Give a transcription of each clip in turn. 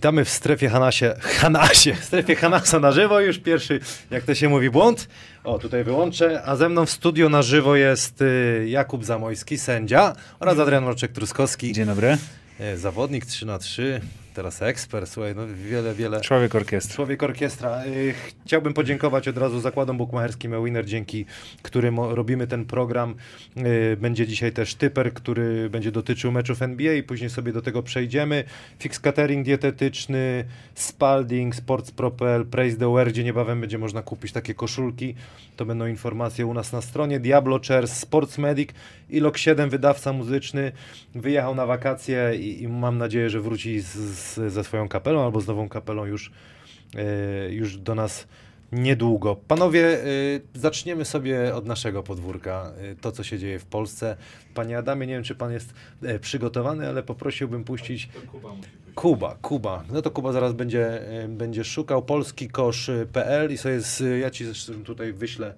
Witamy w strefie Hanasie, Hanasie, w strefie Hanasa na żywo, już pierwszy, jak to się mówi, błąd. O, tutaj wyłączę, a ze mną w studio na żywo jest y, Jakub Zamojski, sędzia oraz Adrian Mroczek-Truskowski, Dzień dobry. y, zawodnik 3 na 3 teraz ekspert, słuchaj, no wiele, wiele... Człowiek orkiestry. Człowiek orkiestra. Y, Chciałbym podziękować od razu zakładom bukmacherskim Winner, dzięki którym robimy ten program. Y, Będzie dzisiaj też typer, który będzie dotyczył meczów NBA i później sobie do tego przejdziemy. Fix catering dietetyczny, Spalding, Sports Propel, Praise the Wear, gdzie niebawem będzie można kupić takie koszulki. To będą informacje u nas na stronie. Diablo Chairs, Sports Medic i Lok 7, wydawca muzyczny, wyjechał na wakacje i, i mam nadzieję, że wróci z, z, ze swoją kapelą albo z nową kapelą już, e, już do nas niedługo. Panowie, e, zaczniemy sobie od naszego podwórka, e, to co się dzieje w Polsce. Panie Adamie, nie wiem czy pan jest przygotowany, ale poprosiłbym puścić Kuba, Kuba. No to Kuba zaraz będzie, będzie szukał polskikosz.pl i sobie z, ja ci zresztą tutaj wyślę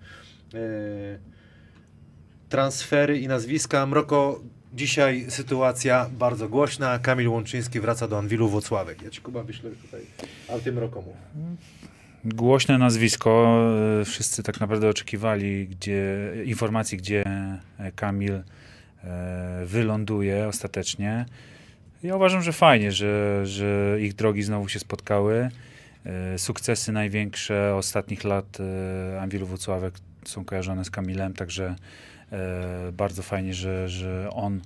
transfery i nazwiska. Mroko, dzisiaj sytuacja bardzo głośna. Kamil Łączyński wraca do Anwilu Włocławek. Ja ci Kuba wyślę tutaj, a ty Mroko mów. Głośne nazwisko. e, Wszyscy tak naprawdę oczekiwali gdzie, informacji, gdzie e, Kamil e, wyląduje ostatecznie. Ja uważam, że fajnie, że, że ich drogi znowu się spotkały. Sukcesy największe ostatnich lat Anwilu Włocławek są kojarzone z Kamilem, także bardzo fajnie, że, że on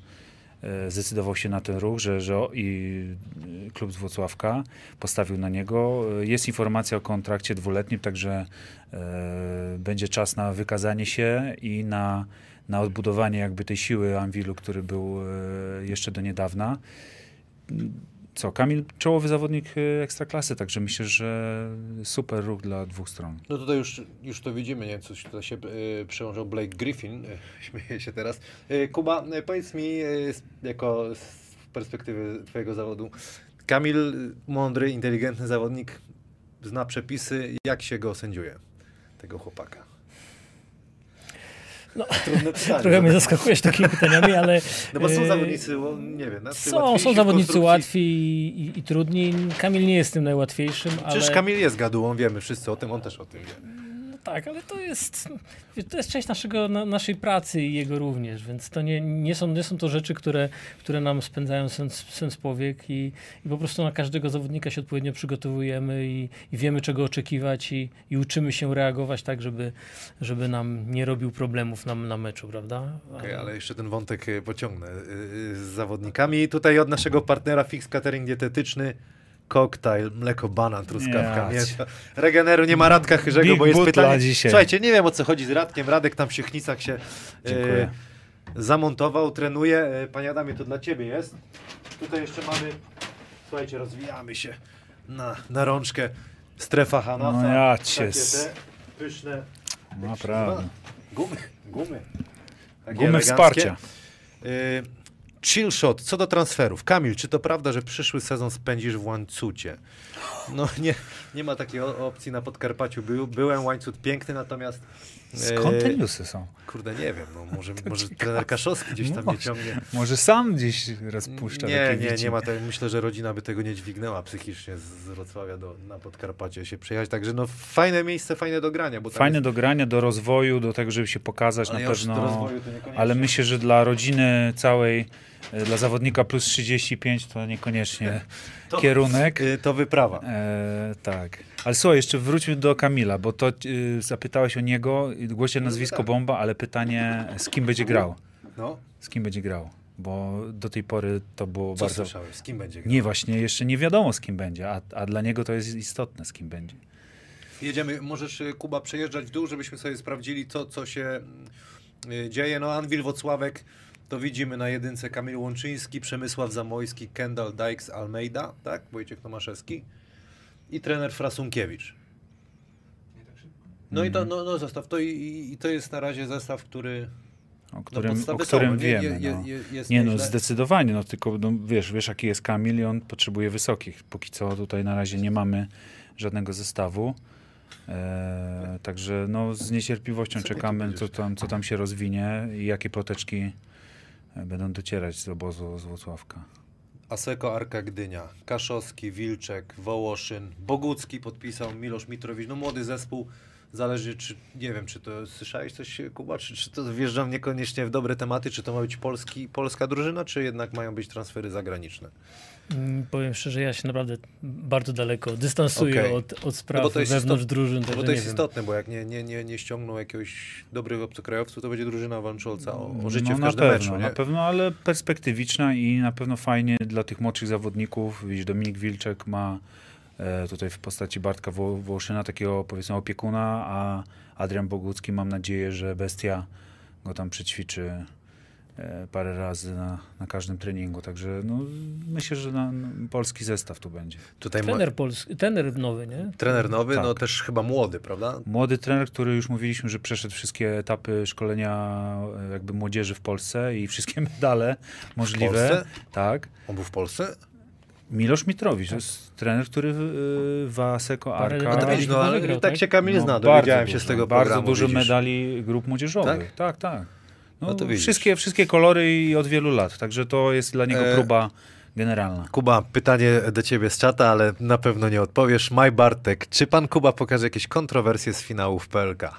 e, zdecydował się na ten ruch, że, że i e, klub z Włocławka postawił na niego. E, Jest informacja o kontrakcie dwuletnim, także e, będzie czas na wykazanie się i na, na odbudowanie jakby tej siły Anwilu, który był e, jeszcze do niedawna. Co, Kamil czołowy zawodnik e, ekstraklasy, także myślę, że super ruch dla dwóch stron. No tutaj już, już to widzimy, nie? Coś tutaj się y, Blake Griffin, y, śmieję się teraz. Y, Kuba, y, powiedz mi, y, jako z perspektywy twojego zawodu, Kamil, y, mądry, inteligentny zawodnik, zna przepisy, jak się go sędziuje, tego chłopaka? No, Trudne pytanie. Trochę mnie zaskakujesz takimi pytaniami, ale No bo są e, zawodnicy, nie wiem, są, są zawodnicy łatwi i, i, i trudni. Kamil nie jest tym najłatwiejszym, ale Przecież Kamil jest gadułą, wiemy wszyscy o tym, on też o tym wie. Tak, ale to jest, to jest część naszego, na, naszej pracy i jego również, więc to nie, nie, są, nie są to rzeczy, które, które nam spędzają sens, sens powiek i, i po prostu na każdego zawodnika się odpowiednio przygotowujemy i, i wiemy czego oczekiwać i, i uczymy się reagować tak, żeby, żeby nam nie robił problemów na, na meczu, prawda? Okej, ale jeszcze ten wątek y, pociągnę y, y, z zawodnikami. Tutaj od naszego partnera Fix Catering Dietetyczny koktajl, mleko, banan, truskawka, mięso. Regeneru nie ma Radka Chyrzego, Big bo jest pytanie. dzisiaj. Słuchajcie, nie wiem o co chodzi z Radkiem. Radek tam w Siechnicach się e, zamontował, trenuje. E, Panie Adamie, to dla ciebie jest. Tutaj jeszcze mamy, słuchajcie, rozwijamy się na, na rączkę. Strefa Hanasa. No ja Takie cię te pyszne. Naprawdę. Gumy, gumy. Takie Gumy eleganckie. wsparcia. Y, Chill shot, co do transferów. Kamil, czy to prawda, że przyszły sezon spędzisz w łańcucie? No nie, nie ma takiej opcji na Podkarpaciu. Był, byłem, łańcut piękny, natomiast... Skąd te e, newsy są? Kurde, nie wiem, no może, może trener Kaszowski gdzieś tam Może. ciągnie. Może sam gdzieś rozpuszcza Nie, nie, nie ma. Myślę, że rodzina by tego nie dźwignęła psychicznie z Wrocławia do, na Podkarpacie się przejechać. Także no fajne miejsce, fajne do grania. Bo Fajne jest, do grania, do rozwoju, do tego, żeby się pokazać ale na pewno. rozwoju to niekoniecznie. Ale myślę, że dla rodziny całej, dla zawodnika plus 35 to niekoniecznie To- kierunek. Y, To wyprawa. E, tak. Ale słuchaj, jeszcze wróćmy do Kamila, bo to y, zapytałeś o niego, głosie nazwisko tak. Bomba, ale pytanie, z kim będzie grał? No, Z kim będzie grał? Bo do tej pory to było co bardzo... słyszałeś? Z kim będzie grał? Nie, właśnie jeszcze nie wiadomo z kim będzie, a, a dla niego to jest istotne z kim będzie. Jedziemy, możesz y, Kuba przejeżdżać w dół, żebyśmy sobie sprawdzili to, co się y, dzieje. No Anwil Wocławek, to widzimy na jedynce Kamil Łączyński, Przemysław Zamojski, Kendall Dykes Almeida, tak? Wojciech Tomaszewski i trener Frasunkiewicz. No i to, no, no zestaw, to i, i- to jest na razie zestaw, który O no, którym, o podstawy którym są, no, nie? wiemy. Je, je, no. je, Nie no, zdecydowanie, no tylko no, wiesz, wiesz jaki jest Kamil i on potrzebuje wysokich. Póki co tutaj na razie nie mamy żadnego zestawu. E, także no, z niecierpliwością Co czekamy, co tam, co tam się rozwinie i jakie ploteczki e, będą docierać z obozu z Włocławka. Aseko Arka Gdynia, Kaszowski, Wilczek, Wołoszyn, Bogucki podpisał, Milosz Mitrowicz, no młody zespół, zależy czy, nie wiem, czy to słyszałeś coś Kuba, czy, czy to wjeżdżam niekoniecznie w dobre tematy, czy to ma być polski, polska drużyna, czy jednak mają być transfery zagraniczne? Mm, Powiem szczerze, ja się naprawdę bardzo daleko dystansuję Okej. od, od spraw No bo to jest wewnątrz istot- drużyn. No bo to nie jest wiem. istotne, bo jak nie, nie, nie, nie ściągną jakiegoś dobrych obcokrajowców, to będzie drużyna walcząca o, o życie no, w na każdym pewno, meczu, nie? Na pewno, ale perspektywiczna i na pewno fajnie dla tych młodszych zawodników. Widzisz, Dominik Wilczek ma e, tutaj w postaci Bartka Wo- Wołoszyna takiego powiedzmy opiekuna, a Adrian Bogucki mam nadzieję, że bestia go tam przećwiczy parę razy na, na każdym treningu. Także no, myślę, że na, no, polski zestaw tu będzie. Tutaj ma, Trener, polski, trener nowy, nie? trener nowy, Tak. no też chyba młody, prawda? Młody trener, który już mówiliśmy, że przeszedł wszystkie etapy szkolenia e, jakby młodzieży w Polsce i wszystkie medale możliwe. Polsce? Tak. On był w Polsce? Milosz Mitrowicz, to jest trener, który w, w Aseko Parę- Arka... no wygrał, tak tak? się Kamil no, zna, dowiedziałem się dużo, z tego Bardzo programu, dużo widzisz. medali grup młodzieżowych. Tak, tak. No, No to widzisz. wszystkie, wszystkie kolory i od wielu lat, także to jest dla niego E, próba generalna. Kuba, pytanie do ciebie z czata, ale na pewno nie odpowiesz. Maj Bartek, czy pan Kuba pokaże jakieś kontrowersje z finału w PLK?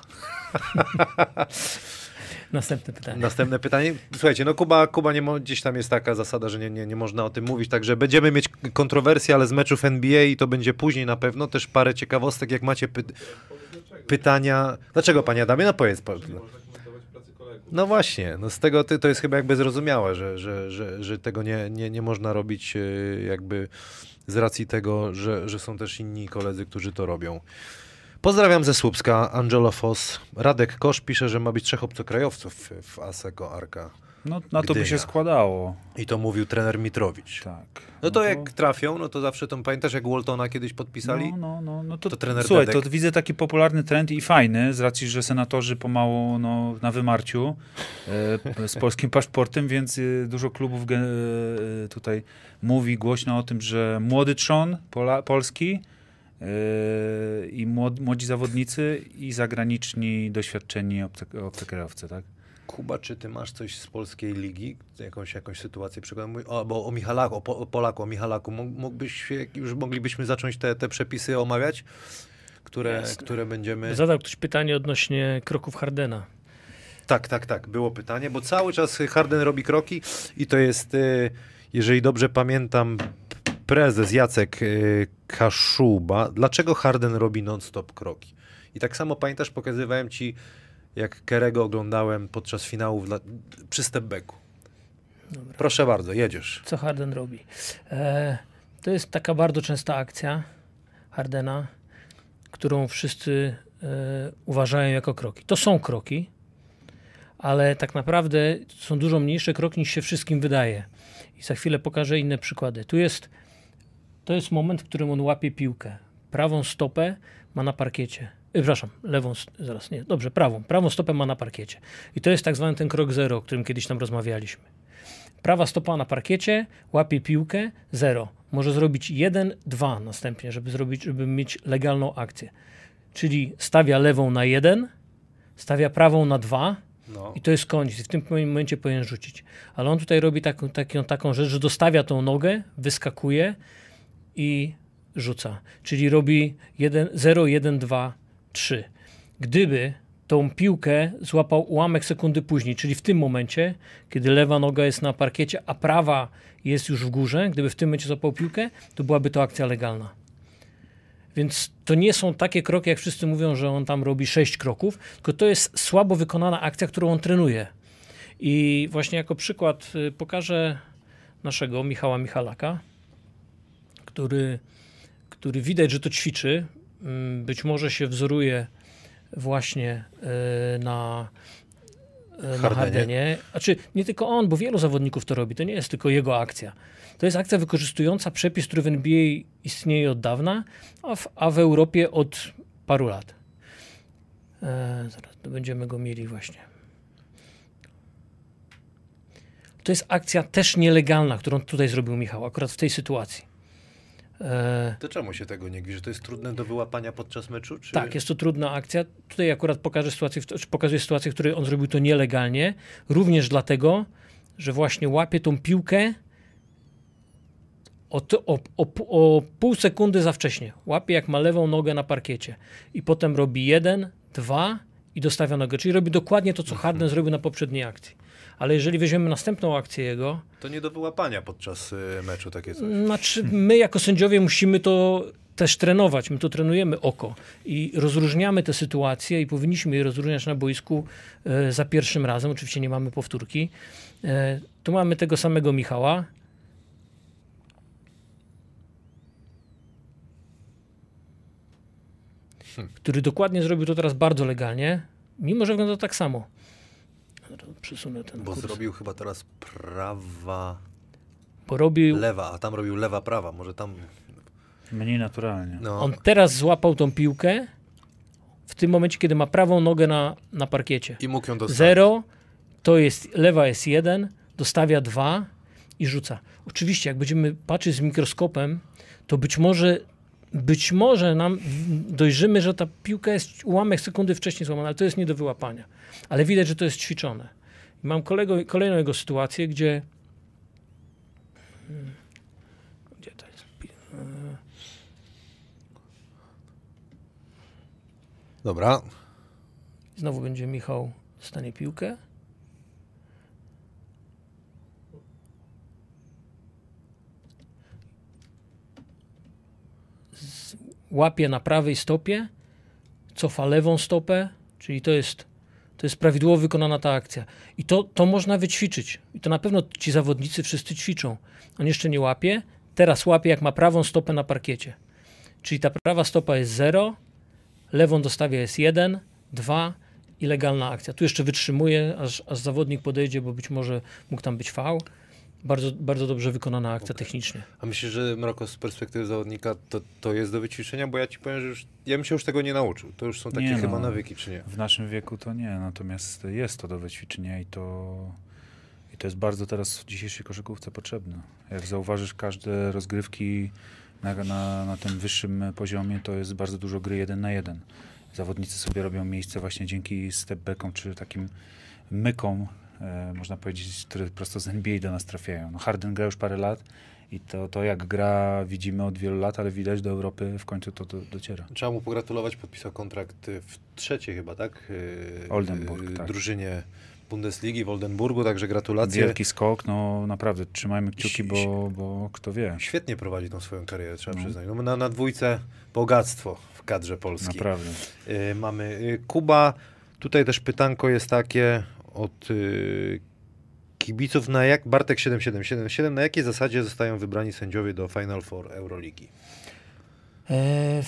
Następne pytanie. Następne pytanie. Słuchajcie, no Kuba, Kuba nie mo- gdzieś tam jest taka zasada, że nie, nie, nie można o tym mówić, także będziemy mieć kontrowersje, ale z meczów NBA i to będzie później na pewno. Też parę ciekawostek, jak macie py- pytania. Dlaczego panie Adamie? No powiedz. po- No właśnie, no z tego ty, to jest chyba jakby zrozumiałe, że, że, że, że tego nie, nie, nie można robić e, jakby z racji tego, że, że są też inni koledzy, którzy to robią. Pozdrawiam ze Słupska, Angelo Foss. Radek Kosz pisze, że ma być trzech obcokrajowców w Aseko Arka. No, na to by się Gdynia. składało. I to mówił trener Mitrowicz. Tak. No to jak trafią, no to zawsze to pamiętasz, jak Waltona kiedyś podpisali? No, no, no, no to, To trener Słuchaj, Dedek. to widzę taki popularny trend i fajny, z racji, że senatorzy pomału no, na wymarciu e, z polskim paszportem, więc e, dużo klubów ge, e, tutaj mówi głośno o tym, że młody trzon Pola, polski e, i młod, młodzi zawodnicy i zagraniczni, doświadczeni obce- obcokrajowcy, tak? Kuba, czy ty masz coś z polskiej ligi? Jakąś, jakąś sytuację przykładowo? O, bo o Michalaku, o, Po- o Polaku, o Michalaku. Mógł- Mógłbyś, już moglibyśmy zacząć te, te przepisy omawiać, które, Jasne. które będziemy... Zadał ktoś pytanie odnośnie kroków Hardena. Tak, tak, tak, było pytanie, bo cały czas Harden robi kroki i to jest, y, jeżeli dobrze pamiętam, prezes Jacek y, Kaszuba. Dlaczego Harden robi non-stop kroki? I tak samo pamiętasz, pokazywałem ci, jak Kerego oglądałem podczas finałów dla, przy stepbacku. Proszę bardzo, jedziesz. Co Harden robi? E, to jest taka bardzo częsta akcja Hardena, którą wszyscy e, uważają jako kroki. To są kroki, ale tak naprawdę są dużo mniejsze kroki niż się wszystkim wydaje. I za chwilę pokażę inne przykłady. Tu jest, to jest moment, w którym on łapie piłkę. Prawą stopę ma na parkiecie. E, przepraszam, lewą, zaraz, nie, dobrze, prawą. Prawą stopę ma na parkiecie. I to jest tak zwany ten krok zero, o którym kiedyś tam rozmawialiśmy. Prawa stopa na parkiecie, łapie piłkę, zero. Może zrobić jeden, dwa następnie, żeby, zrobić, żeby mieć legalną akcję. Czyli stawia lewą na jeden, stawia prawą na dwa No. i to jest koniec. W tym momencie powinien rzucić. Ale on tutaj robi taką, taką, taką rzecz, że dostawia tą nogę, wyskakuje i rzuca. Czyli robi 1, 0, 1, 2, 3. Gdyby tą piłkę złapał ułamek sekundy później, czyli w tym momencie, kiedy lewa noga jest na parkiecie, a prawa jest już w górze, gdyby w tym momencie złapał piłkę, to byłaby to akcja legalna. Więc to nie są takie kroki, jak wszyscy mówią, że on tam robi sześć kroków, tylko to jest słabo wykonana akcja, którą on trenuje. I właśnie jako przykład y, pokażę naszego Michała Michalaka, który, który widać, że to ćwiczy. Mm, Być może się wzoruje właśnie y, na, y, na Hardenie. Hardenie. Znaczy, nie tylko on, bo wielu zawodników to robi. To nie jest tylko jego akcja. To jest akcja wykorzystująca przepis, który w NBA istnieje od dawna, a w, a w Europie od paru lat. E, zaraz to będziemy go mieli właśnie. To jest akcja też nielegalna, którą tutaj zrobił Michał, akurat w tej sytuacji. E, To czemu się tego nie że To jest trudne do wyłapania podczas meczu? Czy... tak, jest to trudna akcja. Tutaj akurat pokażę sytuację, pokazuję sytuację, w której on zrobił to nielegalnie. Również dlatego, że właśnie łapie tą piłkę o, o, o, o pół sekundy za wcześnie. Łapie jak ma lewą nogę na parkiecie. I potem robi jeden, dwa i dostawia nogę. Czyli robi dokładnie to, co Harden zrobił na poprzedniej akcji. Ale jeżeli weźmiemy następną akcję jego, To nie do wyłapania podczas y, meczu takie coś. znaczy my jako sędziowie musimy to też trenować. My to trenujemy oko i rozróżniamy te sytuacje i powinniśmy je rozróżniać na boisku e, za pierwszym razem. Oczywiście nie mamy powtórki. E, tu mamy tego samego Michała. Który dokładnie zrobił to teraz bardzo legalnie, mimo że wygląda tak samo. Przesunę ten Bo kurs. zrobił chyba teraz prawa, Bo robił, lewa, a tam robił lewa, prawa. Może tam. Mniej naturalnie. No, On teraz złapał tą piłkę w tym momencie, kiedy ma prawą nogę na, na parkiecie. I mógł ją dostać. Zero, to jest, lewa jest jeden, dostawia dwa i rzuca. Oczywiście, jak będziemy patrzeć z mikroskopem, to być może, być może nam dojrzymy, że ta piłka jest ułamek sekundy wcześniej złamana, ale to jest nie do wyłapania. Ale widać, że to jest ćwiczone. Mam kolego, kolejną jego sytuację, gdzie gdzie to jest? Dobra. Znowu będzie Michał dostanie piłkę. Łapie na prawej stopie, cofa lewą stopę, czyli to jest, to jest prawidłowo wykonana ta akcja. I to, to można wyćwiczyć. I to na pewno ci zawodnicy wszyscy ćwiczą. On jeszcze nie łapie, teraz łapie jak ma prawą stopę na parkiecie. Czyli ta prawa stopa jest 0, lewą dostawia jest 1, 2 i legalna akcja. Tu jeszcze wytrzymuje, aż, aż zawodnik podejdzie, bo być może mógł tam być fał. Bardzo, bardzo dobrze wykonana akcja technicznie. A myślisz, że Mroko z perspektywy zawodnika to, to jest do wyćwiczenia? Bo ja ci powiem, że już, ja bym się już tego nie nauczył. To już są takie Nie no. chyba nawyki, czy nie? W naszym wieku to nie, natomiast jest to do wyćwiczenia i to, i to jest bardzo teraz w dzisiejszej koszykówce potrzebne. Jak zauważysz, każde rozgrywki na, na, na tym wyższym poziomie to jest bardzo dużo gry jeden na jeden. Zawodnicy sobie robią miejsce właśnie dzięki stepbackom czy takim mykom, można powiedzieć, które prosto z NBA do nas trafiają. No Harden gra już parę lat i to, to jak gra widzimy od wielu lat, ale widać do Europy w końcu to do, dociera. Trzeba mu pogratulować, podpisał kontrakt w trzeciej chyba, tak? Y, Oldenburg, y, tak. Drużynie Bundesligi w Oldenburgu, także gratulacje. Wielki skok, no naprawdę, trzymajmy kciuki, bo, bo kto wie, Świetnie prowadzi tą swoją karierę, trzeba No. przyznać. No, na, na dwójce bogactwo w kadrze polskiej. naprawdę. Y, mamy Kuba. Tutaj też pytanko jest takie od y, kibiców, na jak Bartek 7777, na jakiej zasadzie zostają wybrani sędziowie do Final Four Euroligi? E,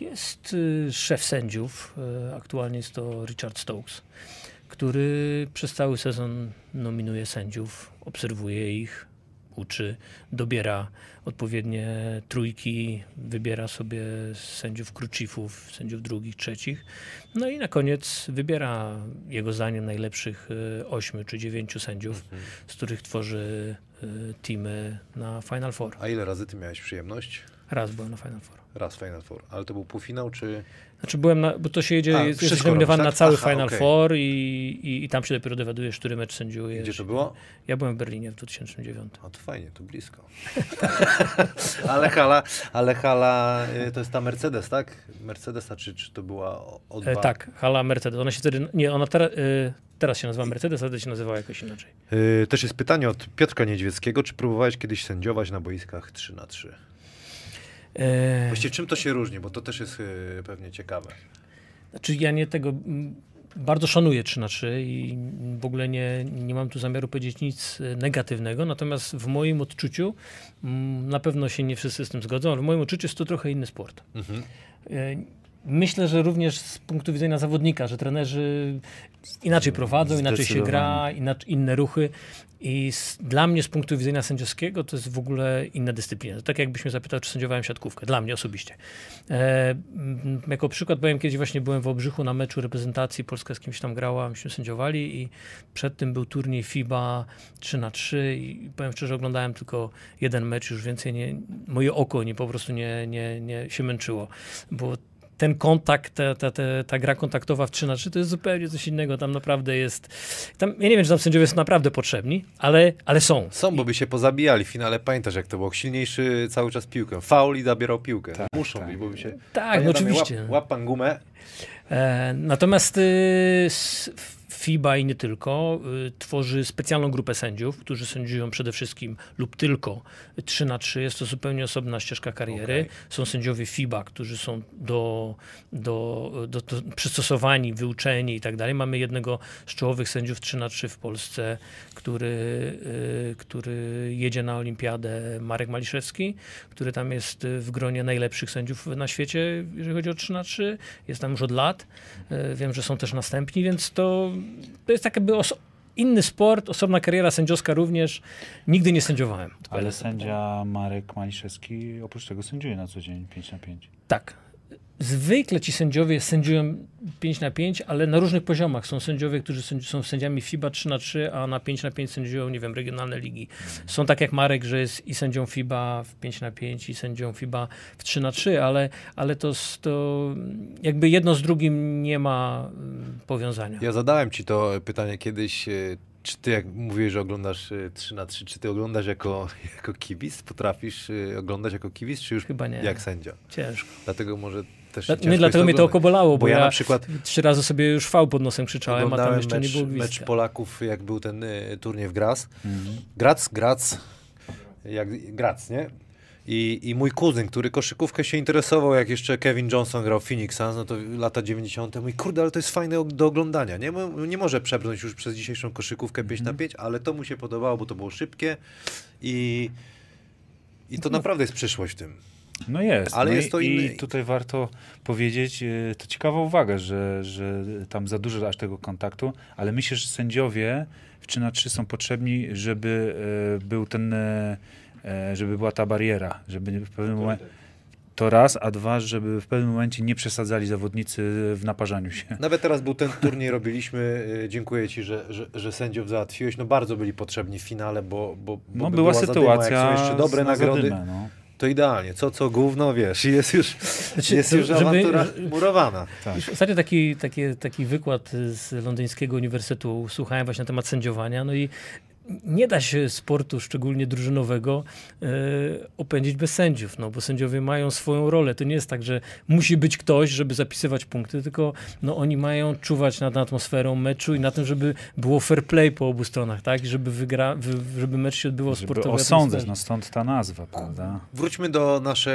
Jest y, szef sędziów, e, aktualnie jest to Richard Stokes, który przez cały sezon nominuje sędziów, obserwuje ich, uczy, dobiera odpowiednie trójki, wybiera sobie sędziów krucifów, sędziów drugich, trzecich. No i na koniec wybiera jego zdaniem najlepszych e, ośmiu czy dziewięciu sędziów, z których tworzy e, teamy na Final Four. A ile razy ty miałeś przyjemność? Raz byłem na Final Four. Raz Final Four. Ale to był półfinał, czy... Znaczy byłem na, bo to się jedzie, A, jest, nominowany robisz, na tak? cały Aha, Final okej. Four i, i, i tam się dopiero dowiadujesz, który mecz sędziujesz. Gdzie to było? Ja byłem w Berlinie w 2009. A to fajnie, to blisko. ale hala, ale hala, y, to jest ta Mercedes, tak? Mercedesa, czy, czy to była O- O2? E, tak, hala Mercedes. Ona się wtedy, nie, ona teraz, e, teraz się nazywa Mercedes, a wtedy się nazywała jakoś inaczej. Y, też jest pytanie od Piotrka Niedźwieckiego, czy próbowałeś kiedyś sędziować na boiskach 3 na 3 E, Właściwie czym to się różni, bo to też jest y, pewnie ciekawe. Znaczy ja nie tego bardzo szanuję 3 na 3 i w ogóle nie, nie mam tu zamiaru powiedzieć nic e, negatywnego, natomiast w moim odczuciu, na pewno się nie wszyscy z tym zgodzą, ale w moim odczuciu jest to trochę inny sport. Mhm. Myślę, że również z punktu widzenia zawodnika, że trenerzy inaczej prowadzą, inaczej się gra, inaczej, inne ruchy. I z, dla mnie z punktu widzenia sędziowskiego to jest w ogóle inna dyscyplina. To tak jakbyś mnie zapytał, czy sędziowałem siatkówkę. Dla mnie osobiście. E, jako przykład powiem, kiedyś właśnie byłem w Obrzychu na meczu reprezentacji. Polska z kimś tam grała, myśmy sędziowali i przed tym był turniej FIBA 3 na 3 i powiem szczerze, oglądałem tylko jeden mecz, już więcej nie, moje oko nie po prostu nie, nie, nie się męczyło, bo ten kontakt, ta, ta, ta, ta gra kontaktowa w 3 na 3 to jest zupełnie coś innego. Tam naprawdę jest. Tam, ja nie wiem, czy tam sędziowie są naprawdę potrzebni, ale, ale są. Są, bo by się pozabijali w finale. Pamiętasz, jak to było? Silniejszy cały czas piłkę. Faul i zabierał piłkę. Tak, Muszą tak. być, bo by się... Tak, no Adamie, oczywiście. Łap, łap pan gumę. E, natomiast y, s- FIBA i nie tylko y, tworzy specjalną grupę sędziów, którzy sędziują przede wszystkim lub tylko 3 na 3 Jest to zupełnie osobna ścieżka kariery. Okej. Są sędziowie FIBA, którzy są do, do, do, do przystosowani, wyuczeni i tak dalej. Mamy jednego z czołowych sędziów 3 na 3 w Polsce, który, y, który jedzie na olimpiadę, Marek Maliszewski, który tam jest y, w gronie najlepszych sędziów na świecie, jeżeli chodzi o 3 na 3 Jest tam już od lat. Wiem, że są też następni, więc to, to jest tak jakby inny sport, osobna kariera sędziowska również. Nigdy nie sędziowałem. Ale sędzia Marek Maliszewski oprócz tego sędziuje na co dzień 5 na 5. Tak. Zwykle ci sędziowie sędziują 5 na 5, ale na różnych poziomach. Są sędziowie, którzy są sędziami FIBA 3 na 3, a na 5 na 5 sędziują, nie wiem, regionalne ligi. Są tak jak Marek, że jest i sędzią FIBA w 5 na 5 i sędzią FIBA w 3 na 3, ale, ale to, to jakby jedno z drugim nie ma mm, powiązania. Ja zadałem ci to pytanie kiedyś, e, czy ty jak mówiłeś, że oglądasz e, 3 na 3 czy ty oglądasz jako, jako kibic? Potrafisz e, oglądać jako kibic, czy już Chyba nie. jak sędzia? Ciężko. Dlatego może też Dla- ciężko Nie, dlatego jest mnie to oglądać. okobolało, bo, Bo ja ja na przykład trzy razy sobie już V pod nosem krzyczałem, a tam jeszcze mecz, nie było mecz gwizdka. Polaków, jak był ten e, turniej w Graz. Grac, Grac, jak Grac, nie? I, I mój kuzyn, który koszykówkę się interesował, jak jeszcze Kevin Johnson grał w Phoenix Suns, no to lata 90. Mówi, kurde, ale to jest fajne do oglądania. Nie, nie może przebrnąć już przez dzisiejszą koszykówkę 5 na 5, ale to mu się podobało, bo to było szybkie i, i to naprawdę jest przyszłość w tym. No jest. Ale no jest i, to inny- I tutaj warto powiedzieć, e, to ciekawa uwaga, że, że tam za dużo aż tego kontaktu, ale myślę, że sędziowie w 3 na 3 są potrzebni, żeby e, był ten, e, żeby była ta bariera, żeby w pewnym momencie to raz, a dwa, żeby w pewnym momencie nie przesadzali zawodnicy w naparzaniu się. Nawet teraz był ten turniej, robiliśmy. Dziękuję Ci, że, że, że sędziów załatwiłeś. No bardzo byli potrzebni w finale, bo, bo, bo No by była zadyma, sytuacja są jeszcze dobre nagrody, zadymę, no. To idealnie. Co, co gówno, wiesz, jest już, Znaczy, jest już żeby- awantura murowana. Tak. Ostatnio taki, taki, taki wykład z londyńskiego uniwersytetu słuchałem właśnie na temat sędziowania, no i nie da się sportu, szczególnie drużynowego, e, opędzić bez sędziów, no bo sędziowie mają swoją rolę. To nie jest tak, że musi być ktoś, żeby zapisywać punkty, tylko no, oni mają czuwać nad atmosferą meczu i na tym, żeby było fair play po obu stronach, tak? I żeby, wygra, wy, żeby mecz się odbywał w Żeby osądzać, no stąd ta nazwa, prawda? Wróćmy do naszej,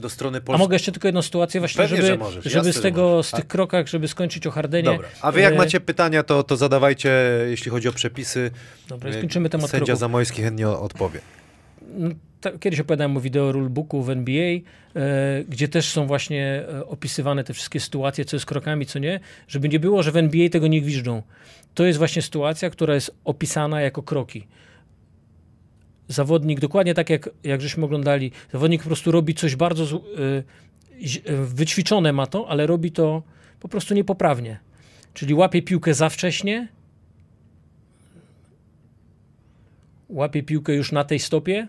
do strony A polskiej. mogę jeszcze tylko jedną sytuację właśnie, Pewnie, żeby, że możesz. żeby Jasne, z tego, możesz. z tych A- krokach, żeby skończyć o Hardenie. Dobra. A wy jak e, macie pytania, to, to zadawajcie, jeśli chodzi o przepisy. Dobra, skończymy temat Sędzia kroków. Zamojski chętnie odpowie. No, kiedyś opowiadałem o wideo rulebooku w NBA, e, gdzie też są właśnie e, opisywane te wszystkie sytuacje, co jest krokami, co nie, żeby nie było, że w NBA tego nie gwiżdżą. To jest właśnie sytuacja, która jest opisana jako kroki. Zawodnik, dokładnie tak jak, jak żeśmy oglądali, zawodnik po prostu robi coś bardzo ź- e, wyćwiczone ma to, ale robi to po prostu niepoprawnie. Czyli łapie piłkę za wcześnie, łapie piłkę już na tej stopie,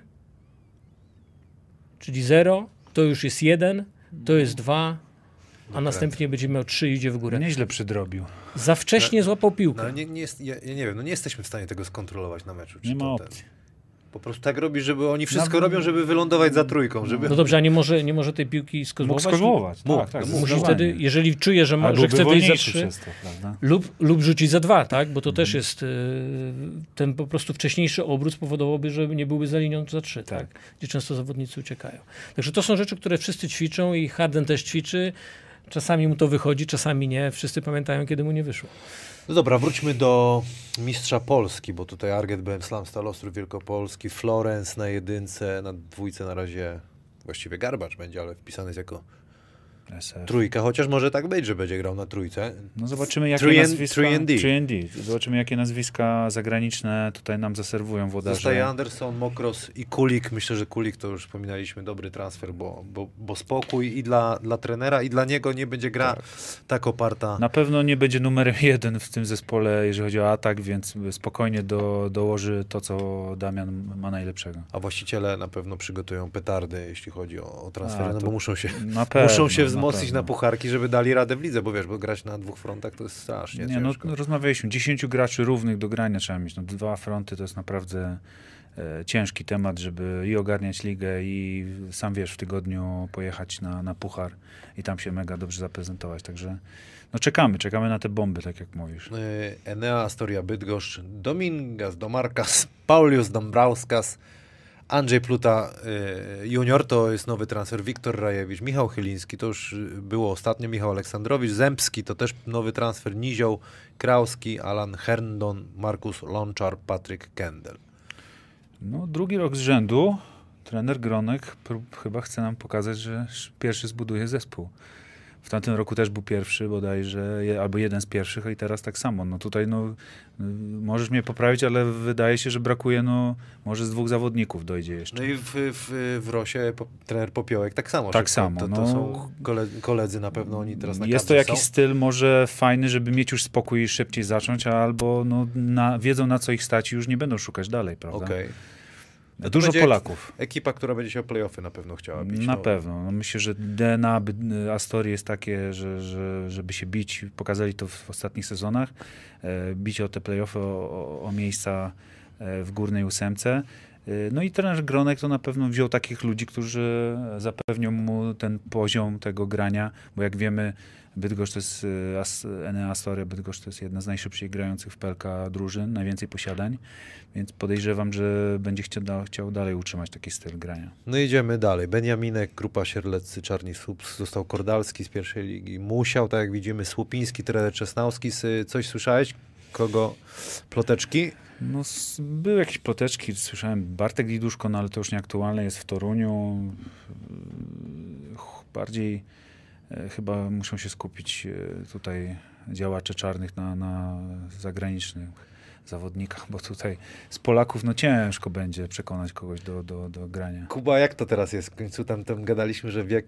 czyli 0, to już jest 1, to jest 2, a następnie będzie miał 3 i idzie w górę. Nieźle przydrobił. Za wcześnie złapał No, piłkę. ale nie, nie, jest, ja, ja nie wiem, no nie jesteśmy w stanie tego skontrolować na meczu. Czy Nie ma to ten- opcji. Po prostu tak robi, żeby oni wszystko No, robią, żeby wylądować za trójką, żeby... No dobrze, a nie może, nie może tej piłki Mógł skozłować? skozłować. Mógł. Tak, tak, Musi wtedy, jeżeli czuje, że, ma, że chce wyjść za wolniejszy 3, przez to, lub, lub rzucić za 2, tak? Bo to Mhm. też jest, y, ten po prostu wcześniejszy obrót spowodowałby, że nie byłby za linią za 3, tak. Tak. Gdzie często zawodnicy uciekają. Także to są rzeczy, które wszyscy ćwiczą i Harden też ćwiczy. Czasami mu to wychodzi, czasami nie. Wszyscy pamiętają, kiedy mu nie wyszło. No dobra, wróćmy do mistrza Polski, bo tutaj Arget BM Slam Stal Ostrów Wielkopolski, Florence na jedynce, na dwójce na razie właściwie Garbacz będzie, ale wpisany jest jako SF. trójka, chociaż może tak być, że będzie grał na trójce. No zobaczymy, jakie 3 nazwiska... 3&D. 3&D. Zobaczymy, jakie nazwiska zagraniczne tutaj nam zaserwują włodarze. Zostaje Anderson, Mokros i Kulik. Myślę, że Kulik to już wspominaliśmy, dobry transfer, bo, bo, bo spokój i dla, dla trenera i dla niego nie będzie gra tak, oparta. Na pewno nie będzie numerem jeden w tym zespole, jeżeli chodzi o atak, więc spokojnie do, dołoży to, co Damian ma najlepszego. A właściciele na pewno przygotują petardy, jeśli chodzi o, o transfery, A, no bo muszą się, muszą się. Wzmocnić pewno. na pucharki, żeby dali radę w lidze, bo wiesz, bo grać na dwóch frontach to jest strasznie Nie, no, ciężko. no, rozmawialiśmy. 10 graczy równych do grania trzeba mieć. No, dwa fronty to jest naprawdę e, ciężki temat, żeby i ogarniać ligę, i sam wiesz, w tygodniu pojechać na, na puchar i tam się mega dobrze zaprezentować. Także no, czekamy, czekamy na te bomby, tak jak mówisz. Y, Enea Astoria Bydgoszcz, Domingas Domarkas, Paulius Dombrauskas, Andrzej Pluta y, junior, to jest nowy transfer, Wiktor Rajewicz, Michał Chyliński, to już było ostatnio, Michał Aleksandrowicz, Zębski, to też nowy transfer, Nizioł, Krauski, Alan Herndon, Markus Lonczar, Patryk Kendall. No, drugi rok z rzędu trener Gronek chyba chce nam pokazać, że sz- pierwszy zbuduje zespół. W tamtym roku też był pierwszy bodajże, albo jeden z pierwszych, i teraz tak samo. No tutaj no, y, możesz mnie poprawić, ale wydaje się, że brakuje, no może z dwóch zawodników dojdzie jeszcze. No i w, w, w Rosie po, trener Popiołek tak samo. Tak samo, To, to no. są kole, koledzy na pewno, oni teraz na Jest to jakiś są. styl może fajny, żeby mieć już spokój i szybciej zacząć, albo no, na, wiedzą na co ich stać i już nie będą szukać dalej, prawda? Okej. No to Dużo będzie Polaków. Ekipa, która będzie się o playoffy na pewno chciała bić. Na no. pewno. No myślę, że DNA Astorii jest takie, że, że, żeby się bić, pokazali to w ostatnich sezonach, e, bić o te playoffy, o, o, o miejsca e, w górnej ósemce. E, No i trener Gronek to na pewno wziął takich ludzi, którzy zapewnią mu ten poziom tego grania, bo jak wiemy, Bydgoszcz to jest, As- Enea Astoria Bydgoszcz to jest jedna z najszybciej grających w PLK drużyn, najwięcej posiadań, więc podejrzewam, że będzie chciał, chciał dalej utrzymać taki styl grania. No idziemy dalej. Benjaminek, grupa Sierleccy, Czarni Słup, został Kordalski z pierwszej ligi. Musiał, tak jak widzimy, Słupiński, trener Czesnałski. Coś słyszałeś? Kogo? Ploteczki? No, były jakieś ploteczki, słyszałem Bartek Diduszko, no ale to już nieaktualne, jest w Toruniu. Bardziej e, chyba muszą się skupić e, tutaj działacze czarnych na, na zagranicznych zawodnikach, bo tutaj z Polaków no ciężko będzie przekonać kogoś do, do, do grania. Kuba, jak to teraz jest? W końcu tam, tam gadaliśmy, że wiek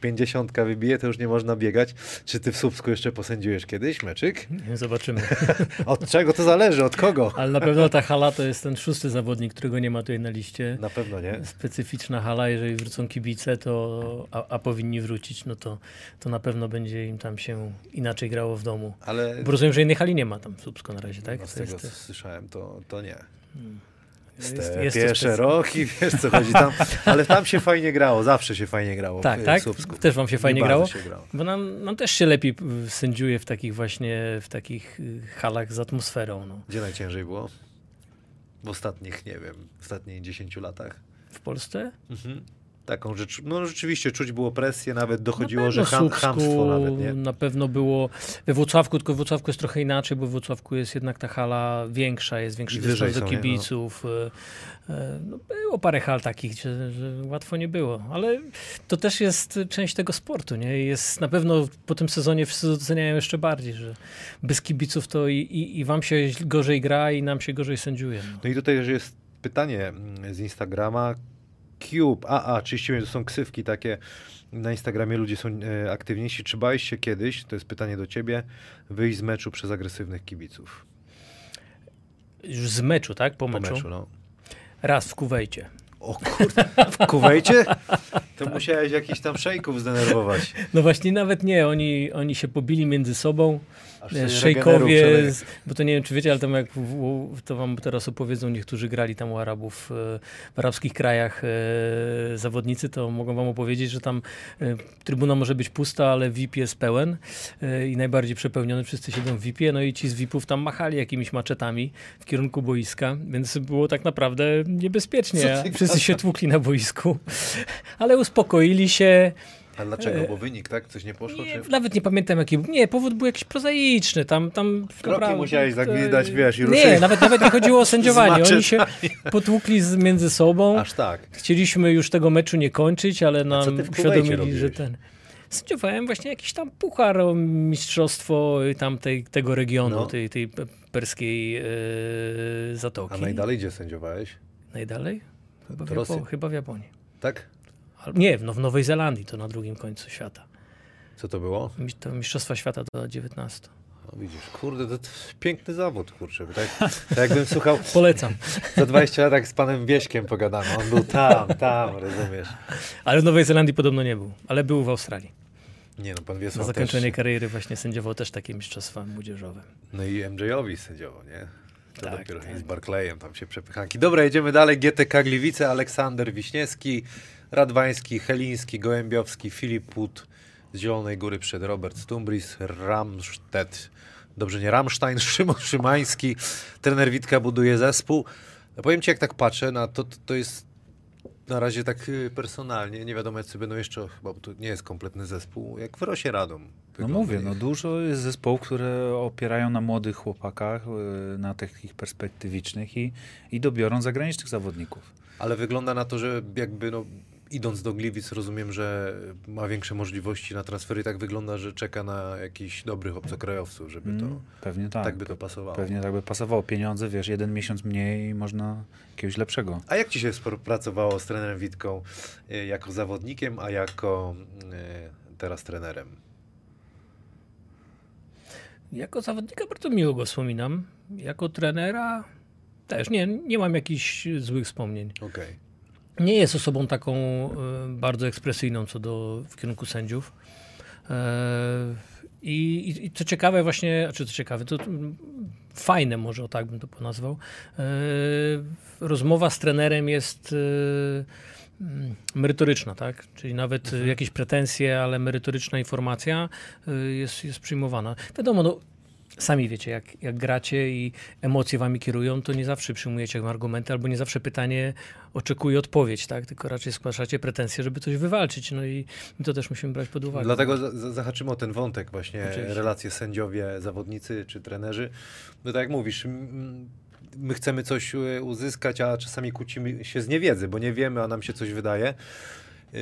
50 wybije, to już nie można biegać. Czy ty w Słupsku jeszcze posędziujesz kiedyś meczyk? Zobaczymy. Od czego to zależy? Od kogo? Ale na pewno ta hala to jest ten szósty zawodnik, którego nie ma tutaj na liście. Na pewno nie. Specyficzna hala, jeżeli wrócą kibice, to, a, a powinni wrócić, no to, to na pewno będzie im tam się inaczej grało w domu. Ale Bo rozumiem, że innej hali nie ma tam w Słupsko na razie, tak? no, z tego jest- co słyszałem, to, to nie. jest- Stepie, szeroki, wiesz co chodzi tam. Ale tam się fajnie grało, zawsze się fajnie grało Tak, w, tak? w. Też wam się fajnie grało? Się grało. Bo nam, nam też się lepiej sędziuje w takich właśnie, w takich y, halach z atmosferą, no. Gdzie najciężej było? W ostatnich, nie wiem, w ostatnich 10 latach. W Polsce? Mhm. Taką rzecz, no rzeczywiście czuć było presję, nawet dochodziło, Na że ham, Słupsku hamstwo nawet, nie? Na pewno było we Włocławku, tylko w Włocławku jest trochę inaczej, bo w Włocławku jest jednak ta hala większa, jest większy dystans do? No. kibiców. y, No, było parę hal takich, że, że łatwo nie było, ale to też jest część tego sportu, nie? Jest na pewno po tym sezonie wszyscy doceniają jeszcze bardziej, że bez kibiców to i, i, i wam się gorzej gra i nam się gorzej sędziuje. No. No i tutaj jest pytanie mm, z Instagrama. Cube, AA, 39, to są ksywki takie. Na Instagramie ludzie są e, aktywniejsi. Czy bałeś się kiedyś, to jest pytanie do ciebie, wyjść z meczu przez agresywnych kibiców? Już z meczu, tak? Po Po meczu? meczu, no. Raz w Kuwejcie. O kurde, w Kuwejcie? To musiałeś jakichś tam szejków zdenerwować. No właśnie nawet nie, oni, oni się pobili między sobą. Szejkowie, z- bo to nie wiem, czy wiecie, ale tam jak w, to wam teraz opowiedzą niektórzy grali tam u Arabów e, w arabskich krajach e, zawodnicy, to mogą wam opowiedzieć, że tam e, trybuna może być pusta, ale VIP jest pełen i najbardziej przepełniony, wszyscy siedzą w VIP-ie, no i ci z VIP-ów tam machali jakimiś maczetami w kierunku boiska, więc było tak naprawdę niebezpiecznie. Wszyscy się tłukli na boisku, ale uspokoili się. A dlaczego? Bo wynik, tak? Coś nie poszło? Nie, Czy... nawet nie pamiętam jaki. Nie, powód był jakiś prozaiczny. Tam, tam Kroki musiałeś to- zagwizdać, wiesz, i Nie, ruszyć. nawet, nawet nie chodziło o sędziowanie. Oni się potłukli z, między sobą. Aż tak. Chcieliśmy już tego meczu nie kończyć, ale nam uświadomili, że ten... Sędziowałem właśnie jakiś tam puchar o mistrzostwo tamtej, tego regionu, No. tej, tej pe- perskiej e, zatoki. A najdalej gdzie sędziowałeś? Najdalej? Chyba w. Japo- chyba w Japonii. Tak? Nie, no w Nowej Zelandii, to na drugim końcu świata. Co to było? To Mistrzostwa Świata do 19. O, widzisz, kurde, to, to piękny zawód, kurczę. Tak, tak jakbym słuchał Polecam. za 20 lat, jak z panem Wieśkiem pogadano. On był tam, tam, rozumiesz. Ale w Nowej Zelandii podobno nie był, ale był w Australii. Nie no, pan Na Wiesław zakończenie też, kariery właśnie sędziował też takie mistrzostwa młodzieżowe. No i MJ-owi sędziował, nie? To Tak, dopiero tak. z Barclayem tam się przepychanki. Dobra, jedziemy dalej. GTK Gliwice, Aleksander Wiśniewski, Radwański, Heliński, Gołębiowski, Filip Put z Zielonej Góry przed Robert Stumbris, Ramstedt, dobrze nie Ramstein, Szymon Szymański, trener Witka buduje zespół. No powiem Ci, jak tak patrzę na to, to, to jest na razie tak y, personalnie, nie wiadomo jacy będą jeszcze, chyba bo to nie jest kompletny zespół, jak w Rosie Radom. No mówię, no dużo jest zespołów, które opierają na młodych chłopakach, y, na takich perspektywicznych i, i dobiorą zagranicznych zawodników. Ale wygląda na to, że jakby no, idąc do Gliwic rozumiem, że ma większe możliwości na transfery. Tak wygląda, że czeka na jakichś dobrych obcokrajowców, żeby to Mm, Pewnie tak. tak by to pasowało. Pewnie tak by pasowało. Pieniądze, wiesz, jeden miesiąc mniej i można jakiegoś lepszego. A jak ci się współpracowało z trenerem Witką y, jako zawodnikiem, a jako y, teraz trenerem? Jako zawodnika bardzo miło go wspominam. Jako trenera też nie, nie mam jakichś złych wspomnień. Okej. Nie jest osobą taką e, bardzo ekspresyjną co do w kierunku sędziów. E, I, i, I co ciekawe właśnie, czy co ciekawe, to mm, fajne może o tak bym to nazwał. E, rozmowa z trenerem jest mm, merytoryczna, tak? Czyli nawet e, jakieś pretensje, ale merytoryczna informacja jest, jest przyjmowana. Wiadomo, no, sami wiecie, jak, jak gracie i emocje wami kierują, to nie zawsze przyjmujecie argumenty, albo nie zawsze pytanie oczekuje odpowiedź, tak? Tylko raczej skłaszacie pretensje, żeby coś wywalczyć. No i to też musimy brać pod uwagę. Dlatego za- za- zahaczymy o ten wątek właśnie, Oczywiście. relacje sędziowie, zawodnicy czy trenerzy. No tak jak mówisz, my chcemy coś e, uzyskać, a czasami kłócimy się z niewiedzy, bo nie wiemy, a nam się coś wydaje. Yy,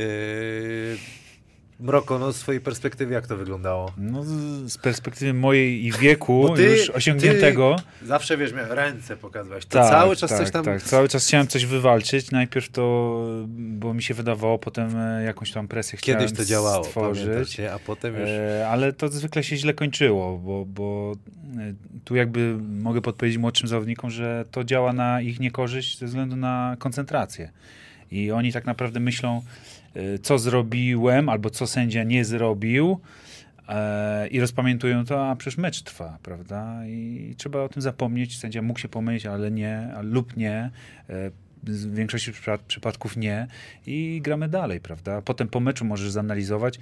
Mroko, no z twojej perspektywy jak to wyglądało? No, z- z perspektywy mojej i wieku ty- już osiągniętego. Zawsze wiesz, miałem ręce pokazywać. To tak, cały czas tak, coś tam. Tak, cały czas chciałem coś wywalczyć. Najpierw to, bo mi się wydawało, potem e, jakąś tam presję Kiedyś chciałem to działało, stworzyć. a potem już. E, ale to zwykle się źle kończyło, bo, bo e, tu jakby mogę podpowiedzieć młodszym zawodnikom, że to działa na ich niekorzyść ze względu na koncentrację. I oni tak naprawdę myślą, co zrobiłem albo co sędzia nie zrobił e, i rozpamiętują to, a przecież mecz trwa, prawda? I trzeba o tym zapomnieć. Sędzia mógł się pomylić, ale nie, lub nie. E, w większości przypa- przypadków nie i gramy dalej, prawda? Potem po meczu możesz zanalizować.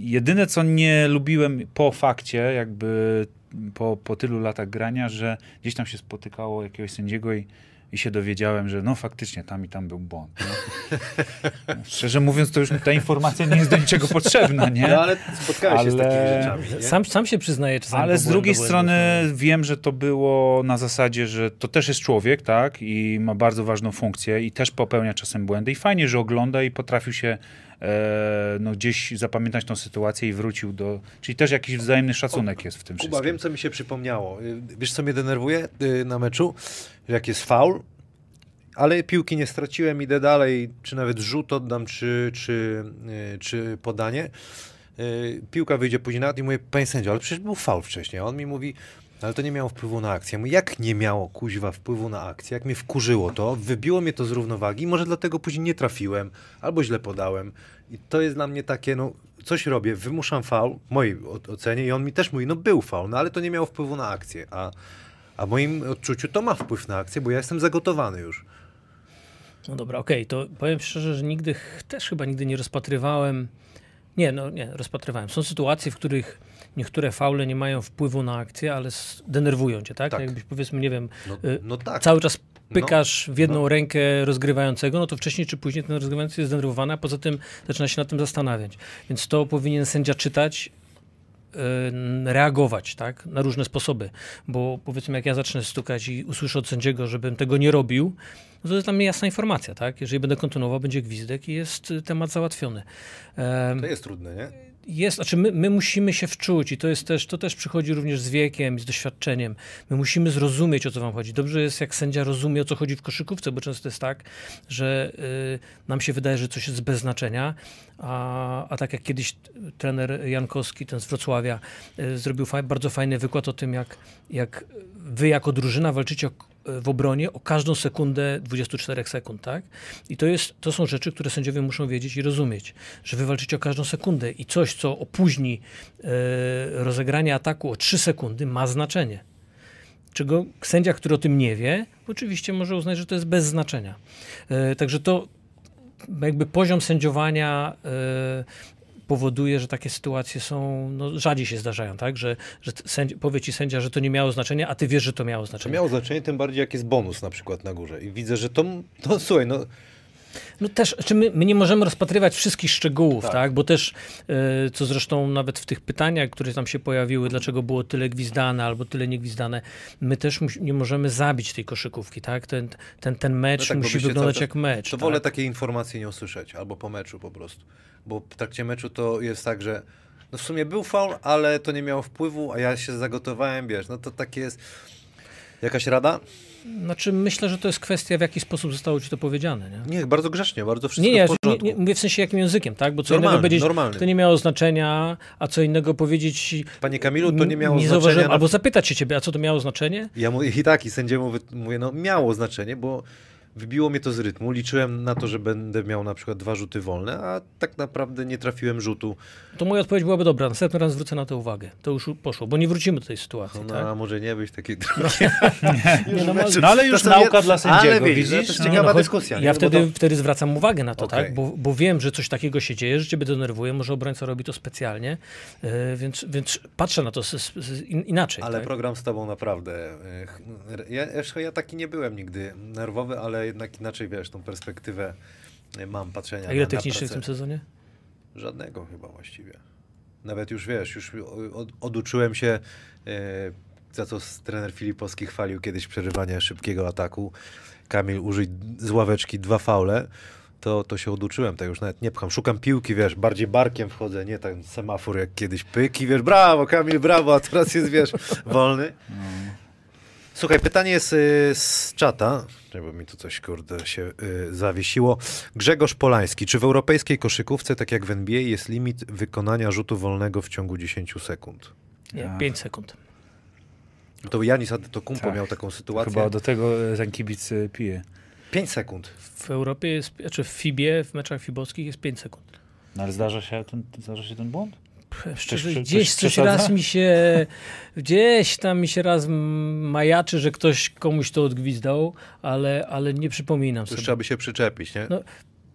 Jedyne, co nie lubiłem po fakcie, jakby po, po tylu latach grania, że gdzieś tam się spotykało jakiegoś sędziego i, i się dowiedziałem, że no faktycznie tam i tam był błąd. Nie? Szczerze mówiąc, to już ta informacja nie jest do niczego potrzebna, nie? No ale spotkałeś się z Ale- takimi rzeczami. Nie? Sam, sam się przyznaje czasami. Ale z drugiej strony no. wiem, że to było na zasadzie, że to też jest człowiek, tak? I ma bardzo ważną funkcję i też popełnia czasem błędy. I fajnie, że ogląda i potrafił się no, gdzieś zapamiętać tą sytuację i wrócił do... Czyli też jakiś wzajemny szacunek jest w tym Kuba, wszystkim. wiem, co mi się przypomniało. Y, Wiesz, co mnie denerwuje y, na meczu? Jak jest faul, ale piłki nie straciłem, idę dalej, czy nawet rzut oddam, czy, czy, y, czy podanie. Piłka wyjdzie później na i mówię, panie sędzio, ale przecież był faul wcześniej. A on mi mówi, ale to nie miało wpływu na akcję. Jak nie miało kuźwa wpływu na akcję? Jak mnie wkurzyło to, wybiło mnie to z równowagi, może dlatego później nie trafiłem, albo źle podałem. I to jest dla mnie takie, no coś robię, wymuszam faul, w mojej ocenie i on mi też mówi, no był faul, no ale to nie miało wpływu na akcję. A, a w moim odczuciu to ma wpływ na akcję, bo ja jestem zagotowany już. No dobra, okej, to powiem szczerze, że nigdy, też chyba nigdy nie rozpatrywałem, nie, no nie, rozpatrywałem. Są sytuacje, w których niektóre faule nie mają wpływu na akcję, ale denerwują cię, tak? Tak. Jakbyś powiedzmy, nie wiem, No, Y, no tak. cały czas pykasz w jedną no. rękę rozgrywającego, no to wcześniej czy później ten rozgrywający jest zdenerwowany, a poza tym zaczyna się nad tym zastanawiać. Więc to powinien sędzia czytać, y, reagować tak, na różne sposoby. Bo powiedzmy, jak ja zacznę stukać i usłyszę od sędziego, żebym tego nie robił, no to jest dla mnie jasna informacja. Tak? Jeżeli będę kontynuował, będzie gwizdek i jest y, temat załatwiony. To jest trudne, nie? Jest, znaczy my, my musimy się wczuć i to jest też, to też przychodzi również z wiekiem z doświadczeniem. My musimy zrozumieć, o co wam chodzi. Dobrze jest, jak sędzia rozumie, o co chodzi w koszykówce, bo często jest tak, że y, nam się wydaje, że coś jest bez znaczenia, a, a tak jak kiedyś trener Jankowski, ten z Wrocławia, y, zrobił faj, bardzo fajny wykład o tym, jak, jak wy jako drużyna walczycie o, w obronie o każdą sekundę 24 sekund, tak? I to, jest, to są rzeczy, które sędziowie muszą wiedzieć i rozumieć, że wy walczycie o każdą sekundę i coś, co opóźni e, rozegranie ataku o 3 sekundy ma znaczenie. Czego sędzia, który o tym nie wie, oczywiście może uznać, że to jest bez znaczenia. E, także to jakby poziom sędziowania e, powoduje, że takie sytuacje są, no, rzadziej się zdarzają, tak? Że, że sędzi, powie ci sędzia, że to nie miało znaczenia, a ty wiesz, że to miało To znaczenie. miało znaczenie, tym bardziej jak jest bonus na przykład na górze. I widzę, że to, no słuchaj, no No też, czy my, my nie możemy rozpatrywać wszystkich szczegółów, tak? Tak. Bo też, e, co zresztą nawet w tych pytaniach, które tam się pojawiły, dlaczego było tyle gwizdane albo tyle niegwizdane, my też nie możemy zabić tej koszykówki, tak? Ten, ten, ten mecz No tak, musi wyglądać jak mecz. To tak? wolę takiej informacji nie usłyszeć, albo po meczu po prostu. Bo w trakcie meczu to jest tak, że no w sumie był faul, ale to nie miało wpływu, a ja się zagotowałem, wiesz, no to takie jest... Jakaś rada? Znaczy, myślę, że to jest kwestia, w jaki sposób zostało ci to powiedziane, nie? Nie, bardzo grzecznie, bardzo wszystko Nie, nie, w nie, porządku. nie, mówię w sensie jakim językiem, tak? Bo co Normalny, innego powiedzieć, normalny. to nie miało znaczenia, a co innego powiedzieć... Panie Kamilu, to nie miało nie znaczenia. na- Albo zapytać się ciebie, a co to miało znaczenie? Ja mówię, i tak, i sędziemu mówię, no miało znaczenie, bo wybiło mnie to z rytmu. Liczyłem na to, że będę miał na przykład dwa rzuty wolne, a tak naprawdę nie trafiłem rzutu. To moja odpowiedź byłaby dobra, następny raz zwrócę na to uwagę. To już poszło, bo nie wrócimy do tej sytuacji, No, tak? a może nie być taki Nie, no, meczu- No ale już nauka dla sędziego, ale widzisz, widzisz? To jest No. ciekawa no, choć dyskusja. Ja wtedy, to- wtedy zwracam uwagę na to, Okej. tak? Bo, bo wiem, że coś takiego się dzieje, że ciebie denerwuje, może obrońca robi to specjalnie, e, więc, więc patrzę na to z, z, z, in- inaczej. Ale tak? program z tobą naprawdę. e, Ja, jeszcze ja taki nie byłem nigdy nerwowy, ale jednak inaczej wiesz, tą perspektywę e, mam patrzenia. A ile na, technicznych w tym sezonie? Żadnego chyba właściwie. Nawet już wiesz, już od, oduczyłem się, e, za co trener Filipowski chwalił kiedyś przerywanie szybkiego ataku. Kamil użyj z ławeczki dwa faule. To, to się oduczyłem, tak już nawet nie pcham. Szukam piłki, wiesz, bardziej barkiem wchodzę, nie ten semafor jak kiedyś pyki, wiesz, brawo Kamil, brawo, a teraz jest, wiesz, wolny. Słuchaj, pytanie jest y, z czata, bo mi tu coś, kurde, się y, zawiesiło. Grzegorz Polański. Czy w europejskiej koszykówce, tak jak w NBA, jest limit wykonania rzutu wolnego w ciągu 10 sekund? Nie, A. 5 sekund. To Janis Antetokounmpo Tak. miał taką sytuację. Chyba do tego e, ten kibic e, pije. 5 sekund. W Europie jest, znaczy w FIBie, w meczach fibowskich jest 5 sekund. No ale zdarza się ten, zdarza się ten błąd? Szczerze, coś gdzieś coś przesadza? raz mi się, gdzieś tam mi się raz majaczy, że ktoś komuś to odgwizdał, ale, ale nie przypominam To już sobie. trzeba by się przyczepić, nie? No,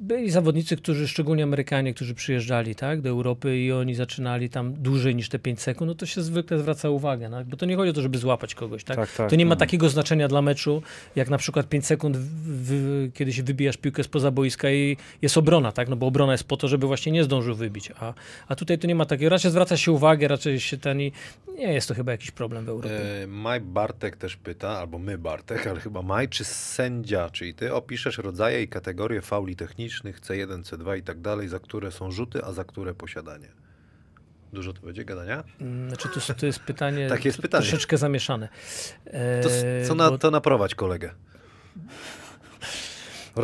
Byli zawodnicy, którzy, szczególnie Amerykanie, którzy przyjeżdżali tak, do Europy i oni zaczynali tam dłużej niż te 5 sekund, no to się zwykle zwraca uwagę, no, bo to nie chodzi o to, żeby złapać kogoś, tak? Tak, tak, to nie ma no. takiego znaczenia dla meczu, jak na przykład 5 sekund, w, w, kiedy się wybijasz piłkę spoza boiska i jest obrona, tak? No bo obrona jest po to, żeby właśnie nie zdążył wybić, a, a tutaj to nie ma takiego, raczej zwraca się uwagę, raczej się ten i nie jest to chyba jakiś problem w Europie. E, Maj Bartek też pyta, albo my Bartek, ale chyba Maj, czy sędzia, czyli ty opiszesz rodzaje i kategorie fauli technicznych C1, C2 i tak dalej, za które są rzuty, a za które posiadanie? Dużo to będzie gadania? Mm, Znaczy to, jest- to jest pytanie, Takie jest pytanie. troszeczkę zamieszane. E, To, co na, bo- to naprowadź kolegę.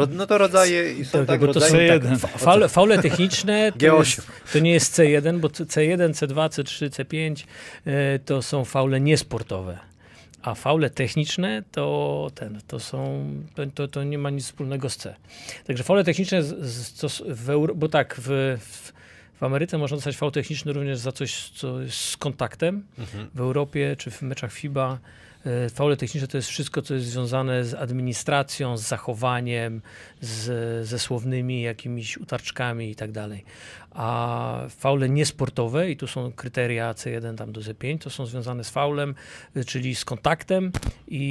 No to rodzaje i są Tak, tak, bo to są rodzaje. C1. tak, Faule, faule techniczne to, G8. jest, to nie jest C1, bo C1, C2, C3, C5 e, to są faule niesportowe. A faule techniczne to ten, to są, to, to, nie ma nic wspólnego z C. Także faule techniczne, z, z, w bo tak, w, w, w Ameryce można dostać faul techniczny również za coś, co jest z kontaktem. Mhm. W Europie czy w meczach FIBA e, faule techniczne to jest wszystko, co jest związane z administracją, z zachowaniem, z, ze słownymi jakimiś utarczkami i tak dalej. A faule niesportowe, i tu są kryteria C1 tam do C5, to są związane z faulem, czyli z kontaktem i,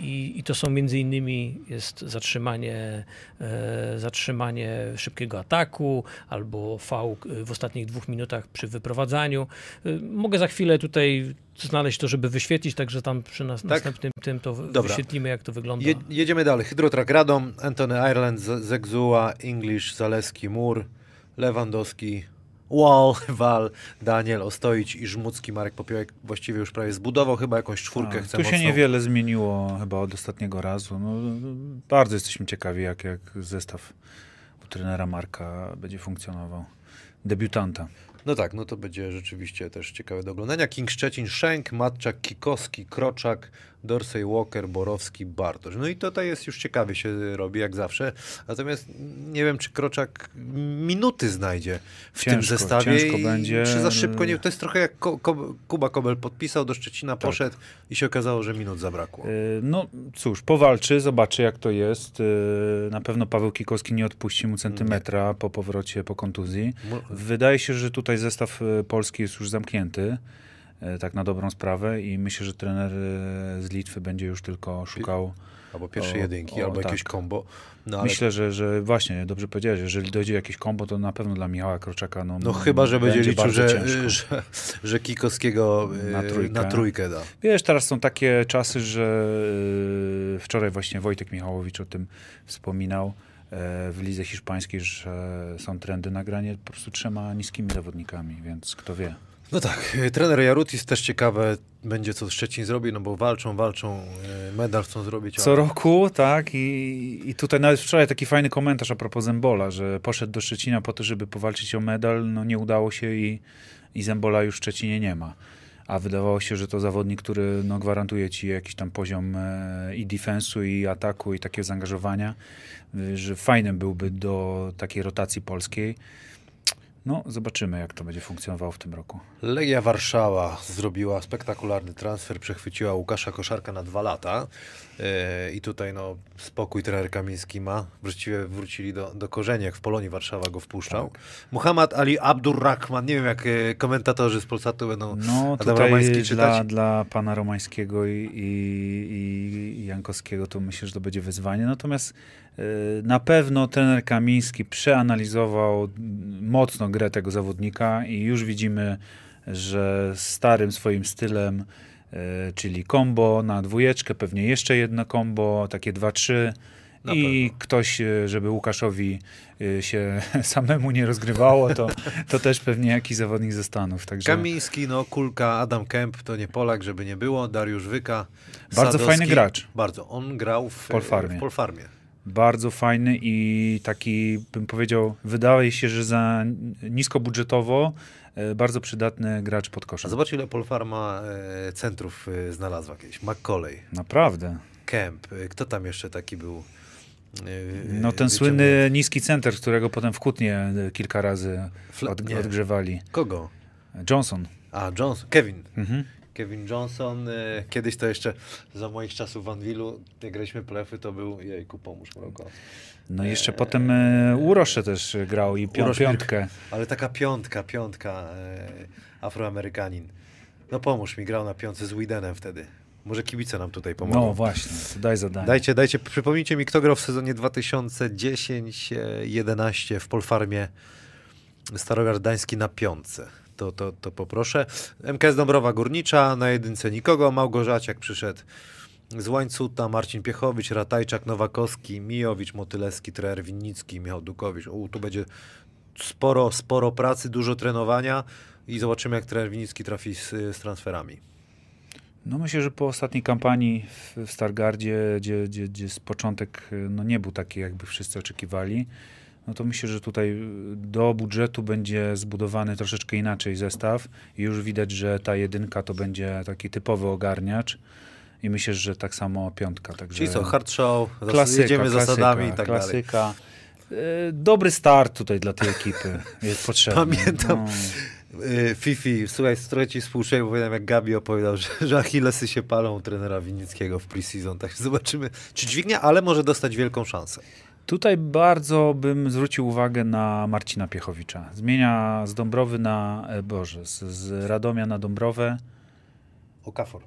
i, i to są między innymi jest zatrzymanie, e, zatrzymanie szybkiego ataku albo faul y, w ostatnich dwóch minutach przy wyprowadzaniu. Y, Mogę za chwilę tutaj znaleźć to, żeby wyświetlić, także tam przy nas, następnym tym to Dobra. wyświetlimy, jak to wygląda. Je, jedziemy dalej. Hydrotrak Radom, Antony Ireland, Zegzuła, English, Zaleski, Mur, Lewandowski, Wall, Wal, Daniel, Ostoić i Żmucki. Marek Popiołek właściwie już prawie zbudował chyba jakąś czwórkę. A, chce tu się mocną. niewiele zmieniło chyba od ostatniego razu. No, bardzo jesteśmy ciekawi, jak, jak zestaw u trenera Marka będzie funkcjonował. Debiutanta. No tak, no to będzie rzeczywiście też ciekawe do oglądania. King Szczecin, Szenk, Matczak, Kikowski, Kroczak, Dorsey, Walker, Borowski, Bartosz. No i tutaj jest już ciekawie się robi, jak zawsze. Natomiast nie wiem, czy Kroczak minuty znajdzie w tym Ciężko, zestawie. ciężko i będzie. Czy za szybko nie... To jest trochę jak Ko Ko Kuba Kobel podpisał do Szczecina, Tak. poszedł i się okazało, że minut zabrakło. Y, No cóż, powalczy, zobaczy jak to jest. Y, Na pewno Paweł Kikowski nie odpuści mu centymetra po powrocie po kontuzji. Wydaje się, że tutaj zestaw y, polski jest już zamknięty, tak na dobrą sprawę i myślę, że trener y, z Litwy będzie już tylko szukał. Albo pierwsze jedynki, o, albo jakieś tak. kombo. No, ale Myślę, że, że właśnie, dobrze powiedziałeś, jeżeli dojdzie jakieś kombo, to na pewno dla Michała Kroczaka no, No chyba, że będzie liczył, że, ciężko. że, że Kikowskiego y, Na trójkę. na trójkę da. Wiesz, teraz są takie czasy, że wczoraj właśnie Wojtek Michałowicz o tym wspominał e, w lidze hiszpańskiej, że są trendy na granie po prostu trzema niskimi zawodnikami, więc kto wie. No tak, y, trener Jarutis też ciekawe będzie, co Szczecin zrobi, no bo walczą, walczą, y, medal chcą zrobić. Co ale- roku, tak, i, i tutaj nawet wczoraj taki fajny komentarz a propos Zembola, że poszedł do Szczecina po to, żeby powalczyć o medal, no nie udało się i, i Zembola już w Szczecinie nie ma. A wydawało się, że to zawodnik, który no, gwarantuje ci jakiś tam poziom e, i defensu, i ataku, i takiego zaangażowania, y, że fajnym byłby do takiej rotacji polskiej. No, zobaczymy, jak to będzie funkcjonowało w tym roku. Legia Warszawa zrobiła spektakularny transfer, przechwyciła Łukasza Koszarka na dwa lata yy, i tutaj no, spokój trener Kamiński ma. Właściwie wrócili do, do korzeni, jak w Polonii Warszawa go wpuszczał. Muhammad Ali Abdurrahman, nie wiem jak e, komentatorzy z Polsatu będą No Adam tutaj Romański dla, czytać. dla pana Romańskiego i, i, i Jankowskiego to myślę, że to będzie wyzwanie. Natomiast na pewno trener Kamiński przeanalizował mocno grę tego zawodnika i już widzimy, że starym swoim stylem, y, czyli combo na dwójeczkę, pewnie jeszcze jedno combo, takie dwa, trzy. Na I ktoś, y, żeby Łukaszowi y, się samemu nie rozgrywało, to, to też pewnie jakiś zawodnik ze Stanów. Także... Kamiński, no kulka, Adam Kemp, to nie Polak, żeby nie było, Dariusz Wyka. Bardzo fajny gracz. Bardzo. On grał w Polfarmie. W Polfarmie. Bardzo fajny i taki, bym powiedział, wydaje się, że za niskobudżetowo e, bardzo przydatny gracz pod A koszem. zobacz ile Polfarma e, centrów e, znalazła kiedyś. McCauley, Naprawdę. Kemp, kto tam jeszcze taki był? No ten słynny niski center, którego potem w Kutnie kilka razy od, odgrzewali. Kogo? Johnson. A, Johnson, Kevin. Mhm. Kevin Johnson. E, kiedyś to jeszcze za moich czasów w Anwilu, jak graliśmy plefy, to był, jejku, pomóż Mroko. No i jeszcze potem e, Urosze też grał i pią, Urosz piątkę. Ale taka piątka, piątka, e, Afroamerykanin. No pomóż mi, grał na piątce z Widenem wtedy. Może kibice nam tutaj pomogą. No właśnie, daj zadanie. Dajcie, dajcie, przypomnijcie mi, kto grał w sezonie 2010-11 w Polfarmie Starogard Gdański na piątce. To, to, to poproszę. MKS Dąbrowa Górnicza, na jedynce nikogo. Małgorzaciak przyszedł z Łańcuta, Marcin Piechowicz, Ratajczak, Nowakowski, Mijowicz, Motylewski, trener Winnicki, Michał Dukowicz. U, tu będzie sporo, sporo pracy, dużo trenowania i zobaczymy, jak trener Winnicki trafi z, z transferami. No myślę, że po ostatniej kampanii w, w Stargardzie, gdzie, gdzie, gdzie z początek no, nie był taki, jakby wszyscy oczekiwali, no to myślę, że tutaj y, do budżetu będzie zbudowany troszeczkę inaczej zestaw i już widać, że ta jedynka to będzie taki typowy ogarniacz i myślę, że tak samo piątka. Także Czyli co, hard show, klasyka, jedziemy klasyka, zasadami i tak dalej. klasyka. Y, Dobry start tutaj dla tej ekipy jest potrzebny. Pamiętam. No. Y, Fifi, słuchaj, trochę ci współczuję, bo pamiętam jak Gabi opowiadał, że, że Achillesy się palą trenera Winnickiego w preseason, tak zobaczymy, czy dźwignia, ale może dostać wielką szansę. Tutaj bardzo bym zwrócił uwagę na Marcina Piechowicza. Zmienia z Dąbrowy na, e, Boże, z, z Radomia na Dąbrowę. Okafor.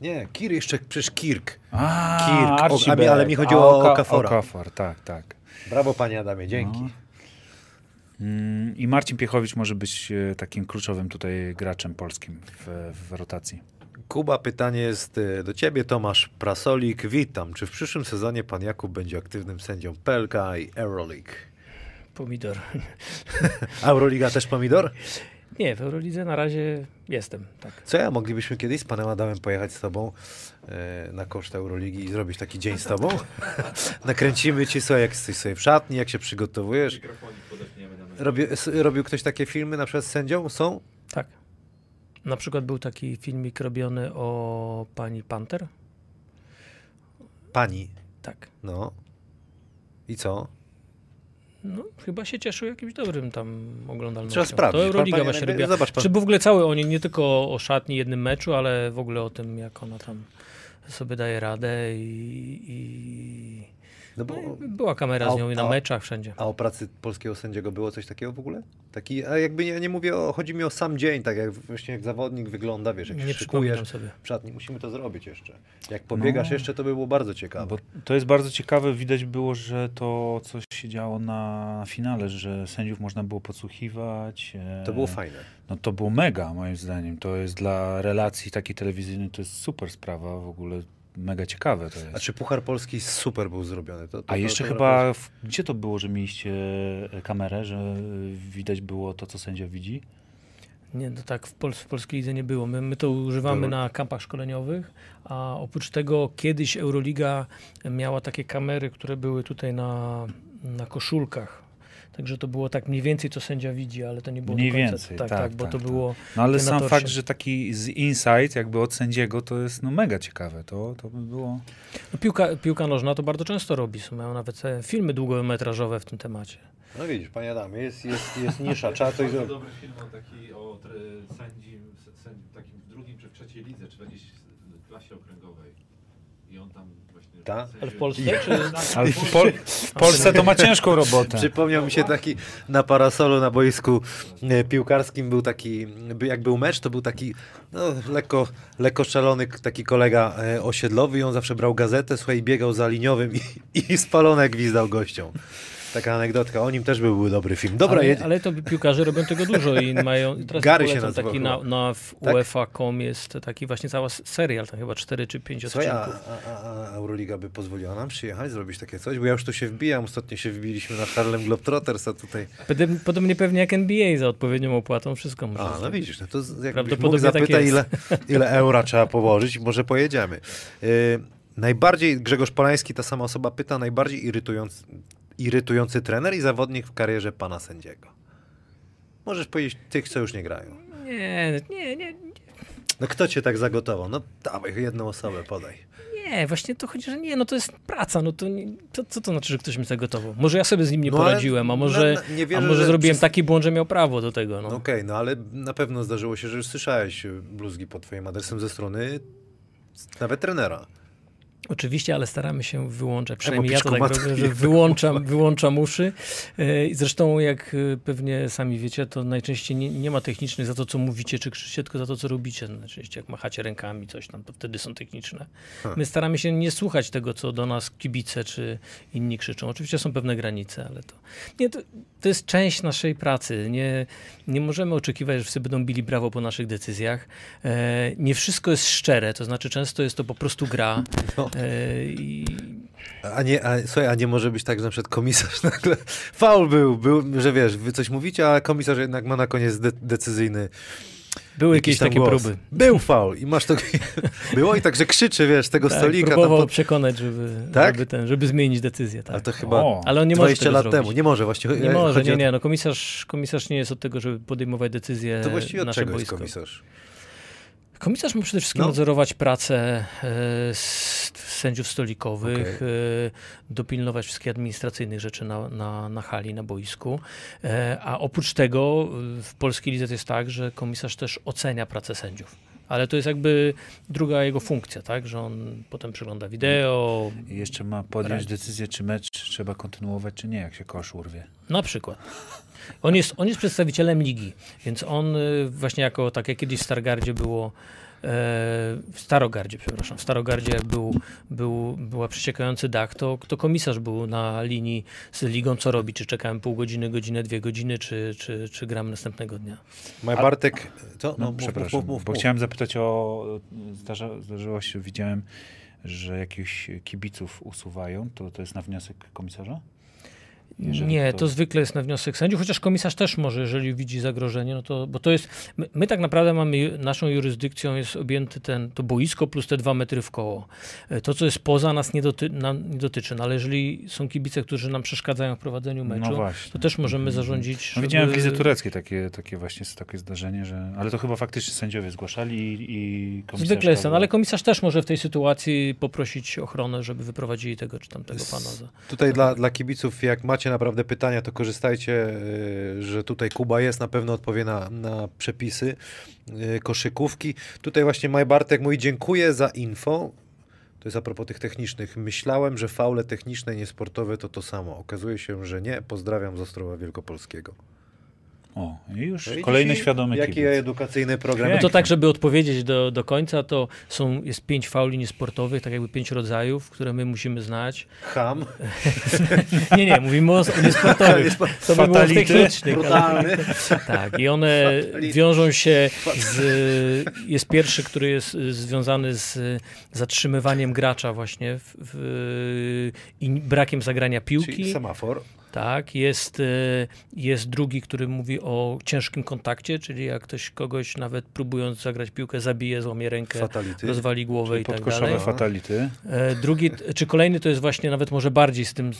Nie, Kir jeszcze, przecież Kirk. A, Kirk, o- ale mi chodziło o Oka- Okafora. Okafor, tak, tak. Brawo panie Adamie, dzięki. No. Mm, I Marcin Piechowicz może być e, takim kluczowym tutaj graczem polskim w, w rotacji. Kuba, pytanie jest y, do ciebie, Tomasz Prasolik. Witam. Czy w przyszłym sezonie pan Jakub będzie aktywnym sędzią PLK i Euroleague? Pomidor. Euroliga też pomidor? Nie, w Eurolidze na razie jestem, tak. Co ja, moglibyśmy kiedyś z panem Adamem pojechać z tobą e, na koszt Euroligi i zrobić taki dzień z tobą? Nakręcimy ci sobie, jak jesteś sobie w szatni, jak się przygotowujesz. Robi, robił ktoś takie filmy na przykład z sędzią? Są? Tak. Na przykład był taki filmik robiony o pani Panter. Pani. Tak. No. I co? No, chyba się cieszył jakimś dobrym tam oglądalnością. Trzeba sprawdzić. To Euroliga Pan- właśnie robiła. Zobacz pan. Czy w ogóle cały o niej, nie tylko o, o szatni, jednym meczu, ale w ogóle o tym, jak ona tam sobie daje radę i, i... No bo, No była kamera A z nią i na a- meczach wszędzie. a o pracy polskiego sędziego było coś takiego w ogóle? Taki, a jakby nie, nie mówię o, chodzi mi o sam dzień, tak jak właśnie jak zawodnik wygląda, wiesz, jak Nie się szykujesz sobie. w szatni, musimy to zrobić jeszcze. Jak pobiegasz No. jeszcze, to by było bardzo ciekawe. Bo to jest bardzo ciekawe, widać było, że to coś się działo na finale, że sędziów można było podsłuchiwać. e, To było fajne. No to było mega, moim zdaniem. To jest dla relacji takiej telewizyjnej, to jest super sprawa, w ogóle mega ciekawe to jest. A czy Puchar Polski super był zrobiony? To, to, A to, jeszcze to, chyba, w, gdzie to było, że mieliście e, kamerę, że widać było to, co sędzia widzi? Nie, to tak w, Pol w polskiej lidze nie było. My, my to używamy Dobra. na kampach szkoleniowych, a oprócz tego kiedyś Euroliga miała takie kamery, które były tutaj na, na koszulkach. Także to było tak mniej więcej, co sędzia widzi, ale to nie było Mniej do końca. więcej, tak, tak, tak, bo tak, to tak. było No ale sam fakt, że taki z insight jakby od sędziego, to jest no mega ciekawe. To, to by było... No, piłka, piłka nożna to bardzo często robi. Są- Mają nawet e, filmy długometrażowe w tym temacie. No widzisz, panie Adamie, jest, jest, jest nisza, trzeba coś Bardzo zrobić. dobry film o taki o tre, sędzi, sędzi takim w drugim czy w trzeciej lidze, czy w jakiejś klasie okręgowej. I on tam. Ta? Ale w Polsce? Czy... Ale w, Pol w Polsce to ma ciężką robotę. Przypomniał mi się taki na parasolu na boisku e, piłkarskim był taki, jak był mecz, to był taki no, lekko, lekko szalony taki kolega e, osiedlowy i on zawsze brał gazetę, słuchaj, i biegał za liniowym i, i spalone gwizdał gościom. Taka anegdotka, o nim też by był dobry film. Dobra, ale, jedzie. ale to piłkarze robią tego dużo i mają. Teraz Gary się nazywał taki na, na w Tak? UEFA.com jest taki właśnie cała serial, tam chyba 4 czy 5 Słuchaj, a, odcinków. a, a, a Euroliga by pozwoliła nam przyjechać, zrobić takie coś, bo ja już tu się wbijam, ostatnio się wbiliśmy na Harlem Globetrotters, a tutaj... Podobnie, pewnie jak NBA za odpowiednią opłatą, wszystko może A, no widzisz, no to jakbyś mógł tak zapytać, jest. ile, ile eura trzeba położyć, może pojedziemy. Yy, najbardziej, Grzegorz Polański, ta sama osoba pyta, najbardziej irytujący, irytujący trener i zawodnik w karierze pana sędziego. Możesz powiedzieć tych, co już nie grają. Nie, nie, nie, No kto cię tak zagotował? No dawaj, jedną osobę podaj. nie, właśnie to chodzi, że nie, no to jest praca, no to, nie, to co to znaczy, że ktoś mi zagotował? Może ja sobie z nim nie No, poradziłem, a może, na- na- nie a wierzę, może że zrobiłem przez- taki błąd, że miał prawo do tego, No no. Okej, no ale na pewno zdarzyło się, że już słyszałeś bluzgi pod twoim adresem ze strony nawet trenera. Oczywiście, ale staramy się wyłączać. Przynajmniej ja to tak robię, że wyłączam, wyłączam uszy. E, Zresztą, jak e, pewnie sami wiecie, to najczęściej nie, nie ma technicznych za to, co mówicie czy krzyczycie, tylko za to, co robicie. Najczęściej jak machacie rękami, coś tam, to wtedy są techniczne. Ha. My staramy się nie słuchać tego, co do nas kibice czy inni krzyczą. Oczywiście są pewne granice, ale to, nie, to, to jest część naszej pracy. Nie, nie możemy oczekiwać, że wszyscy będą bili brawo po naszych decyzjach. E, nie wszystko jest szczere, to znaczy często jest to po prostu gra. No. E, i A nie, a, słuchaj, a nie może być tak, że na przykład komisarz nagle faul był, był, że wiesz, wy coś mówicie, a komisarz jednak ma na koniec de decyzyjny były jakiś jakieś takie głos. próby. Był faul i masz to... Było i tak, że krzyczy, wiesz, tego Tak, stolika. Tam próbował pod... przekonać, żeby, Tak? żeby, ten, żeby zmienić decyzję. Tak. Ale to chyba O, Ale on nie może 20 tego lat zrobić. temu. Nie może właśnie. Nie może, chodzi nie, o- nie. No komisarz, komisarz nie jest od tego, żeby podejmować decyzje To właściwie od nasze czego jest komisarz? Komisarz ma przede wszystkim No. nadzorować pracę s- sędziów stolikowych, Okej. e, dopilnować wszystkich administracyjnych rzeczy na, na, na hali, na boisku. E, a oprócz tego w polskiej lidze to jest tak, że komisarz też ocenia pracę sędziów. Ale to jest jakby druga jego funkcja, tak? Że on potem przegląda wideo, I jeszcze ma podjąć decyzję, czy mecz trzeba kontynuować, czy nie, jak się kosz urwie. Na przykład. On jest, on jest przedstawicielem ligi, więc on y, właśnie jako, tak jak kiedyś w Stargardzie było, e, w Starogardzie, przepraszam, w Starogardzie był, był, była przeciekający dach, to, to komisarz był na linii z ligą, co robi, czy czekałem pół godziny, godzinę, dwie godziny, czy, czy, czy gram następnego dnia. Maj Bartek. Co? No, mów, przepraszam, mów, mów, bo mów. chciałem zapytać o... Zdarza, zdarzyło się, widziałem, że jakichś kibiców usuwają, to, to jest na wniosek komisarza? Jeżeli Nie, to- to zwykle jest na wniosek sędziów, chociaż komisarz też może, jeżeli widzi zagrożenie, no to, bo to jest, my, my tak naprawdę mamy, naszą jurysdykcją jest objęty ten, to boisko plus te dwa metry w koło. E, To, co jest poza nas nie, doty, nam nie dotyczy, no ale jeżeli są kibice, którzy nam przeszkadzają w prowadzeniu meczu, No to też możemy Mhm. zarządzić, No, widziałem w żeby- Lidze Tureckiej takie, takie właśnie takie zdarzenie, że... Ale to chyba faktycznie sędziowie zgłaszali i, i komisarz... Zwykle jest ten, ale komisarz też może w tej sytuacji poprosić ochronę, żeby wyprowadzili tego czy tamtego pana. Za... Tutaj dla, dla kibiców, jak macie naprawdę pytania, to korzystajcie, y, że tutaj Kuba jest, na pewno odpowie na, na przepisy y, koszykówki. Tutaj właśnie Maj Bartek mówi, dziękuję za info. To jest a propos tych technicznych. Myślałem, że faule techniczne niesportowe to to samo. Okazuje się, że nie. Pozdrawiam z Ostrowa Wielkopolskiego. O, i już No kolejny świadomy Jaki kibic. edukacyjny program. No to tak, żeby odpowiedzieć do, do końca, to są, jest pięć fauli niesportowych, tak jakby pięć rodzajów, które my musimy znać. Ham, Nie, nie, mówimy o, o niesportowych. To by było technicznych. ale-. Tak, i one Fatality. wiążą się z... Jest pierwszy, który jest y, związany z zatrzymywaniem gracza właśnie w, w, i brakiem zagrania piłki. Czyli semafor. Tak, jest, e, jest drugi, który mówi o ciężkim kontakcie, czyli jak ktoś kogoś nawet próbując zagrać piłkę zabije, złamie rękę, Fatality. rozwali głowę Czyli i tak dalej. fatality. E, Drugi, czy kolejny to jest właśnie nawet może bardziej z tym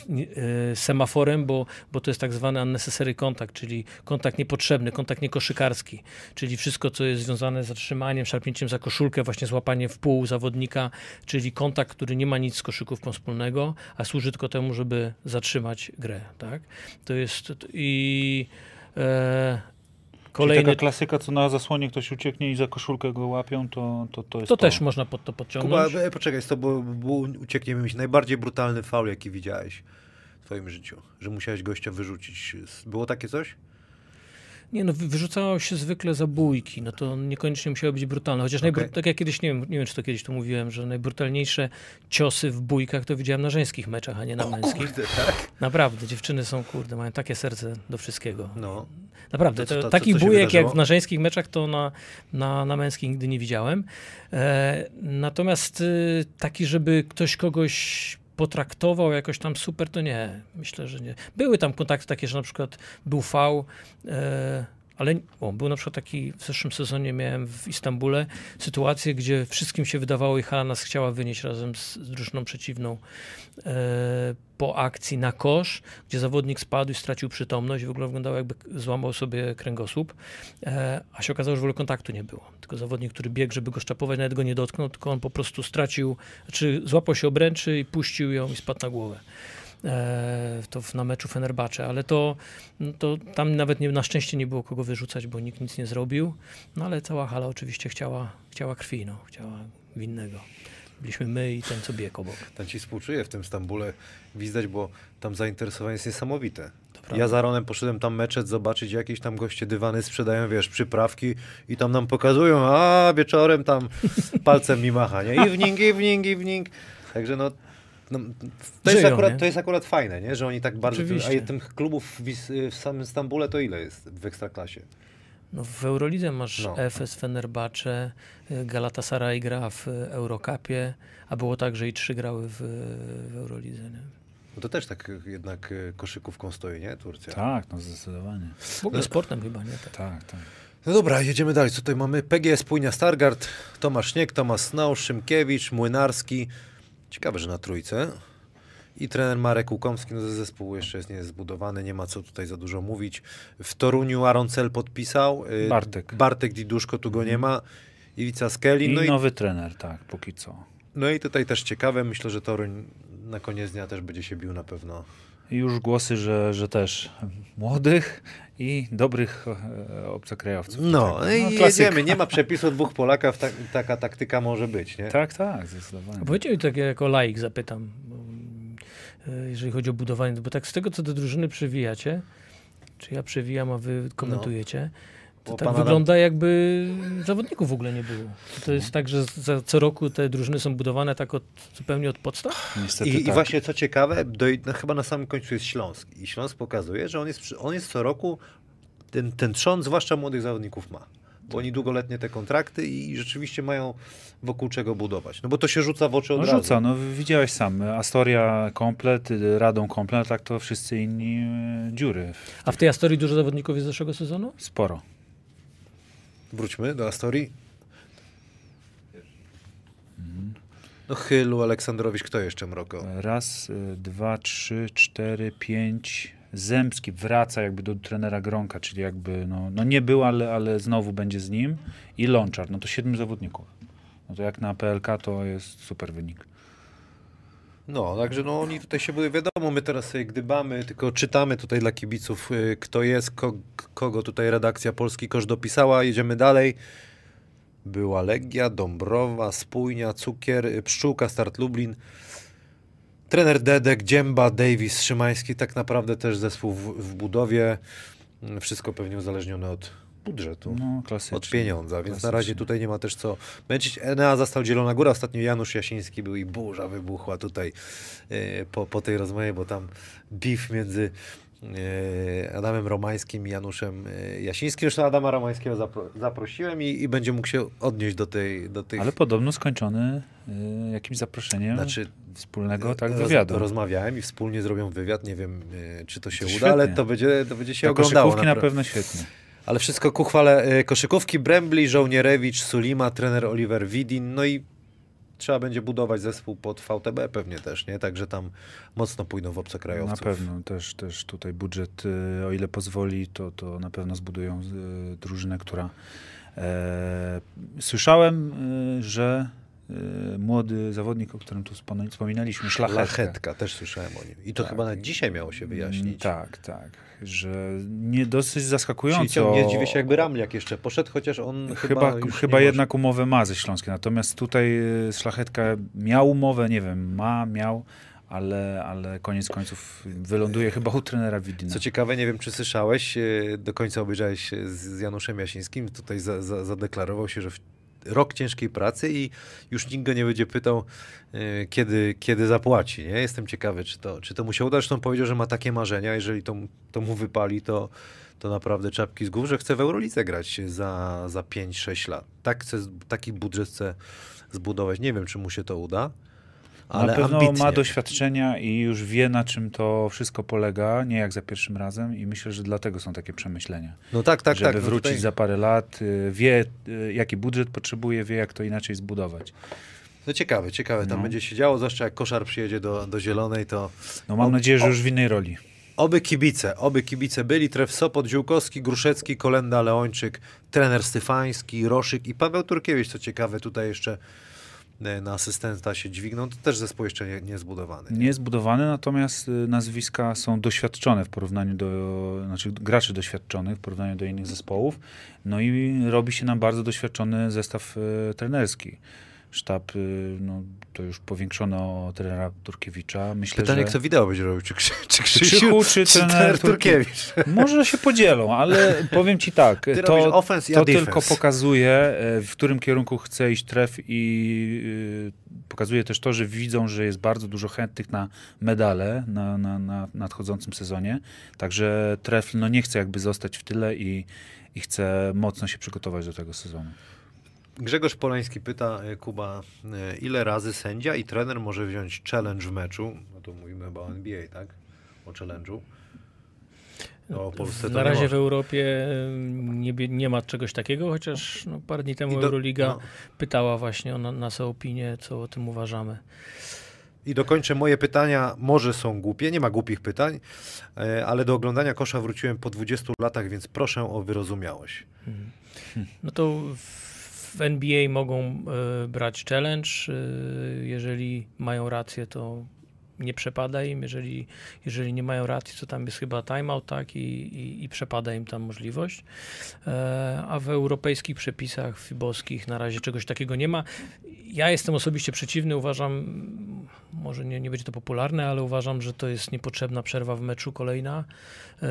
e, semaforem, bo, bo to jest tak zwany unnecessary contact, czyli kontakt niepotrzebny, kontakt niekoszykarski, czyli wszystko, co jest związane z zatrzymaniem, szarpnięciem za koszulkę, właśnie złapanie w pół zawodnika, czyli kontakt, który nie ma nic z koszykówką wspólnego, a służy tylko temu, żeby zatrzymać grę, tak? To jest i e, Czyli kolejny, taka klasyka, co na zasłonie ktoś ucieknie i za koszulkę go łapią, to, to, to jest to też można pod to Kuba, podciągnąć. e, poczekaj, to był, był, ucieknie mi się najbardziej brutalny faul, jaki widziałeś w swoim życiu. Że musiałeś gościa wyrzucić. Było takie coś? Nie no, wy- wyrzucało się zwykle zabójki, no to niekoniecznie musiało być brutalne, chociaż najbru- tak jak kiedyś, nie wiem, nie wiem czy to kiedyś tu mówiłem, że najbrutalniejsze ciosy w bójkach to widziałem na żeńskich meczach, a nie na męskich. Kurde, tak? Naprawdę, dziewczyny są, kurde, mają takie serce do wszystkiego. No. Naprawdę, To to, to- takich bójek jak na żeńskich meczach to na, na, na męskich nigdy nie widziałem. E, natomiast y, taki, żeby ktoś kogoś potraktował jakoś tam super, to nie. Myślę, że nie. Były tam kontakty takie, że na przykład był fał, e, ale o, był na przykład taki, w zeszłym sezonie miałem w Istambule sytuację, gdzie wszystkim się wydawało i hala nas chciała wynieść razem z, z drużyną przeciwną e, po akcji na kosz, gdzie zawodnik spadł i stracił przytomność w ogóle wyglądało jakby złamał sobie kręgosłup, e, a się okazało, że w ogóle kontaktu nie było. Tylko zawodnik, który biegł, żeby go szczapować, nawet go nie dotknął, tylko on po prostu stracił, znaczy złapał się obręczy i puścił ją i spadł na głowę. E, to w- na meczu Fenerbahce, ale to, to tam nawet nie, na szczęście nie było kogo wyrzucać, bo nikt nic nie zrobił, no ale cała hala oczywiście chciała, chciała krwi, no, chciała winnego. Byliśmy my i ten, co biegł obok. Tam ci współczuję w tym Stambule widać, bo tam zainteresowanie jest niesamowite. Ja za Ronem poszedłem tam meczet zobaczyć, jakieś tam goście dywany sprzedają, wiesz, przyprawki i tam nam pokazują, a wieczorem tam palcem mi macha, nie? Evening, evening, evening. Także no, no to, jest Żyją, akurat, nie? to jest akurat fajne, nie? Że oni tak bardzo... Oczywiście. A tych klubów w, w samym Stambule to ile jest w Ekstraklasie? No w Eurolidze masz No. Efes, Fenerbahce, y, Galatasaray gra w y, Eurocupie, a było tak, że i trzy grały w, w Eurolidze. Nie? No to też tak jednak e, koszykówką stoi, nie? Turcja. Tak, no zdecydowanie. W ogóle sportem chyba, nie? Tak. Tak, tak. No dobra, jedziemy dalej. Co tutaj mamy? PGS Płynia Stargard, Tomasz Śnieg, Tomasz Snow, Szymkiewicz, Młynarski. Ciekawe, że na trójce. I trener Marek Łukomski, no ze zespołu jeszcze jest niezbudowany, nie ma co tutaj za dużo mówić. W Toruniu Aaron Cel podpisał. y, Bartek. Bartek Diduszko, tu go nie ma. Iwica Skeli. I No i, nowy trener, tak, póki co. no i tutaj też ciekawe, myślę, że Toruń na koniec dnia też będzie się bił na pewno. I już głosy, że, że też młodych i dobrych e, obcokrajowców. No, Tak. i klasyka. jedziemy. Nie ma przepisu dwóch Polakach, tak, taka taktyka może być, nie? Tak, tak, zdecydowanie. Powiedzcie mi tak jako laik zapytam, y, jeżeli chodzi o budowanie, bo tak z tego, co te drużyny przewijacie, czy ja przewijam, a wy komentujecie, to tak wygląda jakby zawodników w ogóle nie było. To jest tak, że za co roku te drużyny są budowane tak od, zupełnie od podstaw? Niestety I, tak. I właśnie co ciekawe, do, no, chyba na samym końcu jest Śląsk. I Śląsk pokazuje, że on jest, on jest co roku, ten, ten trzon, zwłaszcza młodych zawodników ma. bo oni długoletnie te kontrakty i rzeczywiście mają wokół czego budować. No bo to się rzuca w oczy od No razu. rzuca, no widziałeś sam. Astoria komplet, y, Radą komplet, tak to wszyscy inni y, dziury. A w tej Astorii dużo zawodników jest z zeszłego sezonu? Sporo. Wróćmy do Astorii. No Chylu, Aleksandrowicz, kto jeszcze Mroko? Raz, y, dwa, trzy, cztery, pięć. Zemski wraca jakby do trenera Gronka, czyli jakby no, no nie był, ale, ale znowu będzie z nim. I Lonczar, no to siedmiu zawodników. No to jak na PLK to jest super wynik. No, także no oni tutaj się były, wiadomo, my teraz sobie gdybamy, tylko czytamy tutaj dla kibiców, y, kto jest, ko, kogo tutaj redakcja Polski Kosz dopisała, jedziemy dalej. Była Legia, Dąbrowa, Spójnia, Cukier, y, Pszczółka, Start Lublin, trener Dedek, Dzięba, Davis, Szymański, tak naprawdę też zespół w, w budowie, Mm, wszystko pewnie uzależnione od budżetu. No klasycznie. Od pieniądza, więc na razie tutaj nie ma też co męczyć. Enea został Zielona Góra, ostatnio Janusz Jasiński był i burza wybuchła tutaj e, po, po tej rozmowie, bo tam beef między e, Adamem Romańskim i Januszem e, Jasińskim. Zresztą Adama Romańskiego zapro, zaprosiłem i, i będzie mógł się odnieść do, tej, do tych... Ale podobno skończony y, jakimś zaproszeniem Znaczy, wspólnego tak, roz- wywiadu. Rozmawiałem i wspólnie zrobią wywiad. Nie wiem, e, czy to się To uda, ale to będzie, to będzie się Te oglądało. koszykówki na pewno świetnie. Ale wszystko ku chwale e, koszykówki. Brembli, Żołnierewicz, Sulima, trener Oliver Widin. No i trzeba będzie budować zespół pod VTB pewnie też, nie? Także tam mocno pójdą w Na obcokrajowców. pewno też, też tutaj budżet, y, o ile pozwoli, to, to na pewno zbudują y, drużynę, która. E, słyszałem, że młody zawodnik, o którym tu wspominaliśmy, Szlachetka. Lachetka, też słyszałem o nim. I to Tak. chyba nawet dzisiaj miało się wyjaśnić. Mm, Tak, tak. Że nie dosyć zaskakująco. nie dziwię się, jakby Ramliak jeszcze poszedł, chociaż on chyba, Chyba, chyba jednak umowę ma ze Śląskiem. Natomiast tutaj y, Szlachetka miał umowę, nie wiem, ma, miał, ale, ale koniec końców wyląduje chyba u trenera Widina. Co ciekawe, nie wiem, czy słyszałeś, e, do końca obejrzałeś z- z Januszem Jasińskim, tutaj za, za, zadeklarował się, że w rok ciężkiej pracy i już nikt go nie będzie pytał, e, kiedy, kiedy zapłaci. Nie? Jestem ciekawy, czy to, czy to mu się uda. Zresztą powiedział, że ma takie marzenia, jeżeli to, to mu wypali, to, to naprawdę czapki z głów, że chce w Eurolidze grać za, za 5-6 lat. Tak chce, taki budżet chce zbudować. Nie wiem, czy mu się to uda, ale na pewno ambitnie. ma doświadczenia i już wie, na czym to wszystko polega, nie jak za pierwszym razem i myślę, że dlatego są takie przemyślenia. No tak, tak, żeby tak. No wrócić tutaj- za parę lat, y, wie y, jaki budżet potrzebuje, wie jak to inaczej zbudować. No ciekawe, ciekawe tam No. będzie się działo, zwłaszcza jak koszar przyjedzie do, do Zielonej, to No mam O- nadzieję, że już w innej roli. oby kibice, oby kibice byli, Tref Sopot, Ziółkowski, Gruszecki, Kolenda, Leończyk, trener Styfański, Roszyk i Paweł Turkiewicz, co ciekawe, tutaj jeszcze na asystenta się dźwigną, to też zespół jeszcze nie, nie zbudowany. Nie natomiast y, nazwiska są doświadczone w porównaniu do, znaczy graczy doświadczonych w porównaniu do innych zespołów. No i robi się nam bardzo doświadczony zestaw y, trenerski. Sztab, no to już powiększono o trenera Turkiewicza. Myślę, Pytanie, że... kto wideo będzie robił, czy, Krzy- czy Czy Krzysiu, Krzychu, czy trener Turkiewicz? Może się podzielą, ale powiem ci tak, Ty to, offense, ja to defense. tylko pokazuje, e, w którym kierunku chce iść tref i y, pokazuje też to, że widzą, że jest bardzo dużo chętnych na medale na, na, na nadchodzącym sezonie. Także tref no, nie chce jakby zostać w tyle i, i chce mocno się przygotować do tego sezonu. Grzegorz Polański pyta, e, Kuba, e, ile razy sędzia i trener może wziąć challenge w meczu? No to mówimy chyba o NBA, tak? O challenge'u. No, Na razie w. Europie nie, nie ma czegoś takiego, chociaż no, parę dni temu do- Euroliga no. pytała właśnie o na, nas o opinię, co o tym uważamy. I dokończę moje pytania. Może są głupie, nie ma głupich pytań, e, ale do oglądania kosza wróciłem po 20 latach, więc proszę o wyrozumiałość. No to w NBA mogą e, brać challenge. e, jeżeli mają rację, to nie przepada im. Jeżeli, jeżeli nie mają racji, to tam jest chyba timeout, tak? I, i, i przepada im tam możliwość. E, a w europejskich przepisach fibowskich na razie czegoś takiego nie ma. Ja jestem osobiście przeciwny. Uważam, Może nie, nie będzie to popularne, ale uważam, że to jest niepotrzebna przerwa w meczu kolejna. E,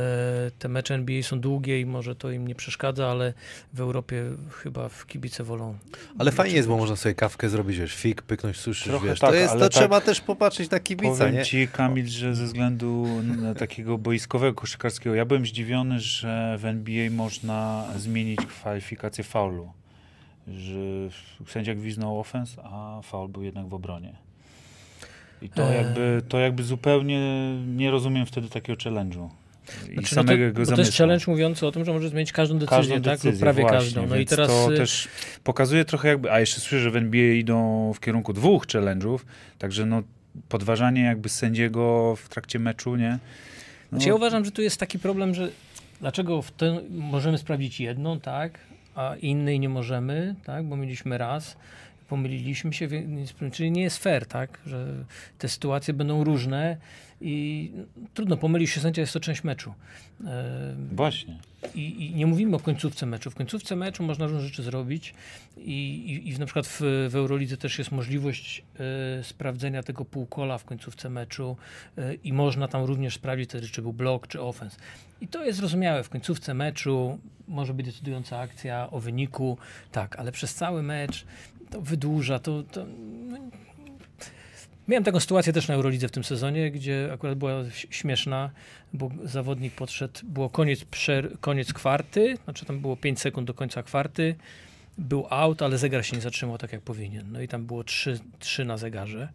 te mecze NBA są długie i może to im nie przeszkadza, ale w Europie chyba w kibice wolą. Ale fajnie jest, bo można sobie kawkę zrobić, wiesz, fik, pyknąć, Trochę wiesz. tak, to jest, to tak trzeba też popatrzeć na kibica, Powiem nie? ci, Kamil, że ze względu na takiego boiskowego koszykarskiego, ja byłem zdziwiony, że w NBA można zmienić kwalifikację faulu. Że sędzia gwiznął ofens, a faul był jednak w obronie. I to Eee. jakby, to jakby zupełnie nie rozumiem wtedy takiego challenge'u. I Znaczy, no to, samego bo to jest zamysłu. challenge mówiący o tym, że może zmienić każdą decyzję, Każdą tak? decyzję, Lub prawie właśnie, każdą. No i teraz to y, też pokazuje trochę jakby, a jeszcze słyszę, że w NBA idą w kierunku dwóch challenge'ów, także no podważanie jakby sędziego w trakcie meczu, nie? No, Znaczy ja uważam, że tu jest taki problem, że dlaczego w ten możemy sprawdzić jedną, tak, a innej nie możemy, tak, bo mieliśmy raz, pomyliliśmy się, więc, czyli nie jest fair, tak, że te sytuacje będą różne i no, trudno, pomylić się sędzia, jest to część meczu. E, Właśnie. I, I nie mówimy o końcówce meczu. W końcówce meczu można różne rzeczy zrobić i, i, i na przykład w, w Eurolidze też jest możliwość e, sprawdzenia tego półkola w końcówce meczu e, i można tam również sprawdzić wtedy, czy był blok, czy offense. I to jest zrozumiałe. W końcówce meczu może być decydująca akcja o wyniku, tak, ale przez cały mecz to wydłuża, to, to no, Miałem taką sytuację też na Eurolidze w tym sezonie, gdzie akurat była śmieszna, bo zawodnik podszedł, było koniec, koniec kwarty, znaczy tam było 5 sekund do końca kwarty, był out, ale zegar się nie zatrzymał tak jak powinien. No i tam było 3, trzy na zegarze.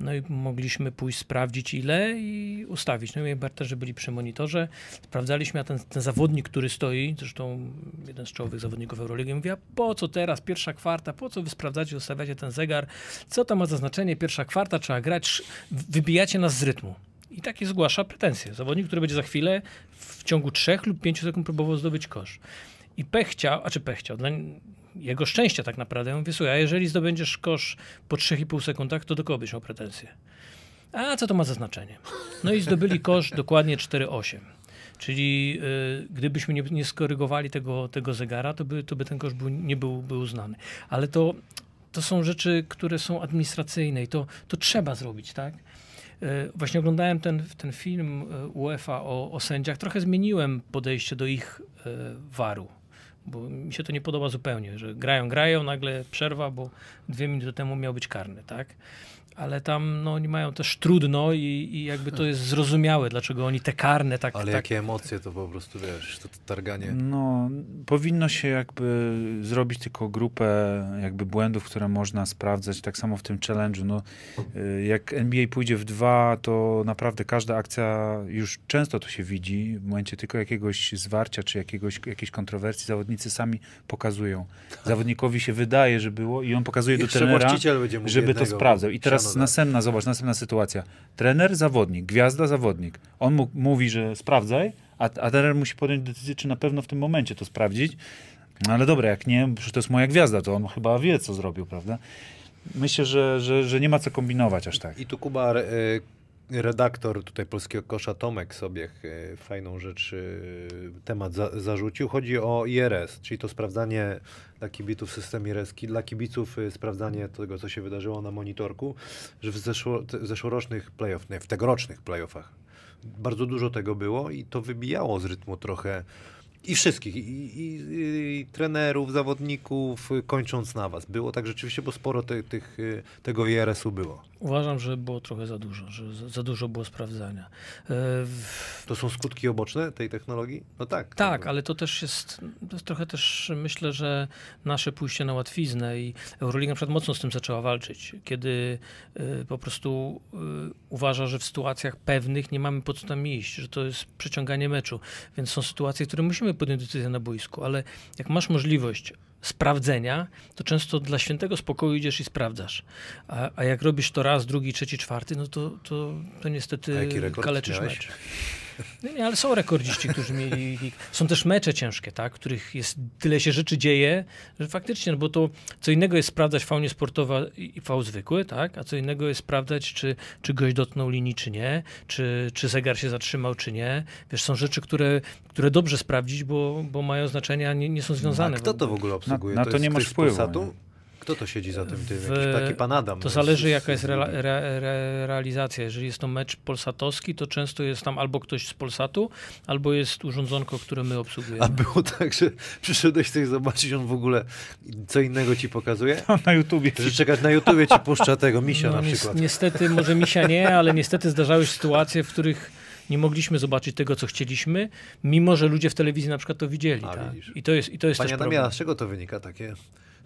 No i mogliśmy pójść sprawdzić ile i ustawić. No i barterzy byli przy monitorze, sprawdzaliśmy, a ten, ten zawodnik, który stoi, zresztą jeden z czołowych zawodników Euroligi, mówi, a po co teraz pierwsza kwarta, po co wy sprawdzacie, ustawiacie ten zegar, co to ma za znaczenie, pierwsza kwarta, trzeba grać, wybijacie nas z rytmu. I taki zgłasza pretensje. Zawodnik, który będzie za chwilę w ciągu 3 lub 5 sekund próbował zdobyć kosz. I pech chciał, a czy pech chciał, dla jego szczęścia tak naprawdę. Słuchaj, a jeżeli zdobędziesz kosz po 3,5 sekundach, to do kogo byś miał pretensje? A co to ma za znaczenie? No i zdobyli kosz dokładnie 4,8. Czyli y, gdybyśmy nie, nie skorygowali tego, tego zegara, to by, to by ten kosz był, nie był, był uznany. Ale to, to są rzeczy, które są administracyjne i to, to trzeba zrobić, tak? Y, Właśnie oglądałem ten, ten film y, UEFA o, o sędziach. Trochę zmieniłem podejście do ich waru, bo mi się to nie podoba zupełnie, że grają, grają, nagle przerwa, bo dwie minuty temu miał być karny, tak? Ale tam no, oni mają też trudno i, i jakby to jest zrozumiałe, dlaczego oni te karne tak... Ale tak jakie emocje to po prostu, wiesz, to, to targanie. No, powinno się jakby zrobić tylko grupę jakby błędów, które można sprawdzać, tak samo w tym challenge'u. No, y, jak NBA pójdzie w dwa, to naprawdę każda akcja, już często to się widzi, w momencie tylko jakiegoś zwarcia, czy jakiegoś, jakiejś kontrowersji, zawodnicy sami pokazują. Zawodnikowi się wydaje, że było i on pokazuje do Jeszcze trenera, żeby to jednego sprawdzał. I teraz dać. następna, zobacz, następna sytuacja. Trener, zawodnik, gwiazda, zawodnik. On mu, mówi, że sprawdzaj, a, a trener musi podjąć decyzję, czy na pewno w tym momencie to sprawdzić. No ale dobra, jak nie, przecież to jest moja gwiazda, to on chyba wie, co zrobił, prawda? Myślę, że, że, że nie ma co kombinować aż tak. I tu Kuba, e, redaktor tutaj Polskiego Kosza, Tomek sobie e, fajną rzecz, e, temat za, zarzucił. Chodzi o IRS, czyli to sprawdzanie dla kibiców system IRS, dla kibiców e, sprawdzanie tego, co się wydarzyło na monitorku, że w, zeszło, zeszłorocznych playoff, nie, w tegorocznych playoffach bardzo dużo tego było i to wybijało z rytmu trochę i wszystkich, i, i, i trenerów, zawodników, kończąc na was. Było tak rzeczywiście, bo sporo te, tych, tego IRS-u było. Uważam, że było trochę za dużo, że za, dużo było sprawdzania. E, To są skutki oboczne tej technologii? No tak. Tak, ale to też jest, to jest trochę też myślę, że nasze pójście na łatwiznę i Euroliga na przykład mocno z tym zaczęła walczyć, kiedy y, po prostu y, uważa, że w sytuacjach pewnych nie mamy po co tam iść, że to jest przeciąganie meczu, więc są sytuacje, które musimy podjąć decyzję na boisku, ale jak masz możliwość sprawdzenia, to często dla świętego spokoju idziesz i sprawdzasz. A, a jak robisz to raz, drugi, trzeci, czwarty, no to, to, to niestety kaleczysz miałeś? mecz. Nie, nie, ale są rekordziści, którzy mieli. Są też mecze ciężkie, tak, w których jest tyle się rzeczy dzieje, że faktycznie, no bo to co innego jest sprawdzać faul niesportowa i faul zwykły, tak, a co innego jest sprawdzać, czy, czy gość dotknął linii, czy nie, czy, czy zegar się zatrzymał, czy nie. Wiesz, są rzeczy, które, które dobrze sprawdzić, bo, bo mają znaczenie, a nie, nie są A związane. kto to w ogóle obsługuje? Na- na to jest nie masz wpływu? Kto to siedzi za tym tym? W- Jakiś taki pan Adam. To zależy z- jaka jest re, re, realizacja. Jeżeli jest to mecz polsatowski, to często jest tam albo ktoś z Polsatu, albo jest urządzonko, które my obsługujemy. A było tak, że przyszedłeś coś zobaczyć, on w ogóle co innego ci pokazuje? Na YouTubie. Że czekać na YouTubie ci puszcza tego misia No, na przykład. Niestety, może misia nie, ale niestety zdarzały się sytuacje, w których nie mogliśmy zobaczyć tego, co chcieliśmy, mimo że ludzie w telewizji na przykład to widzieli. A, tak? I to jest, i to jest Panie też Adamie, problem. a z czego to wynika? Takie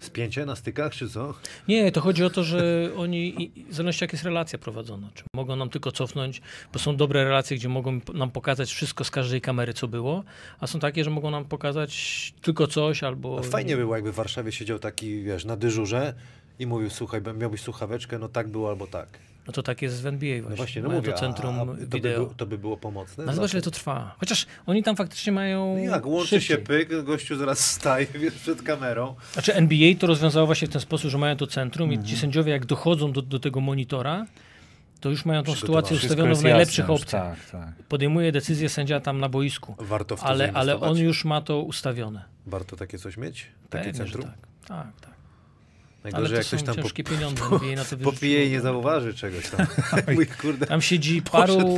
spięcie na stykach, czy co? Nie, to chodzi o to, że oni, w zależności jak jest relacja prowadzona, czy mogą nam tylko cofnąć, bo są dobre relacje, gdzie mogą nam pokazać wszystko z każdej kamery, co było, a są takie, że mogą nam pokazać tylko coś albo... A fajnie było, jakby w Warszawie siedział taki, wiesz, na dyżurze i mówił, słuchaj, miałbyś słuchaweczkę, no tak było albo tak. No to tak jest w NBA właśnie. No właśnie, no mówię, to centrum a, a to, by, wideo. było- to by było pomocne? No zobacz, ile to trwa. Chociaż oni tam faktycznie mają No jak, łączy się szybciej. pyk, gościu zaraz staje wiesz, przed kamerą. Znaczy NBA to rozwiązało właśnie w ten sposób, że mają to centrum Mhm. i ci sędziowie jak dochodzą do, do tego monitora, to już mają tą sytuację ustawioną w najlepszych jasne opcjach. Tak, tak. Podejmuje decyzję sędzia tam na boisku. Warto w to Ale, ale on już ma to ustawione. Warto takie coś mieć? Takie Pewnie, centrum? Tak, tak. tak. Ale Najgorzej, to jak ktoś tam ciężkie po, pieniądze. NBA na to popije i nie zauważy czegoś tam. Mój kurde, Tam siedzi paru,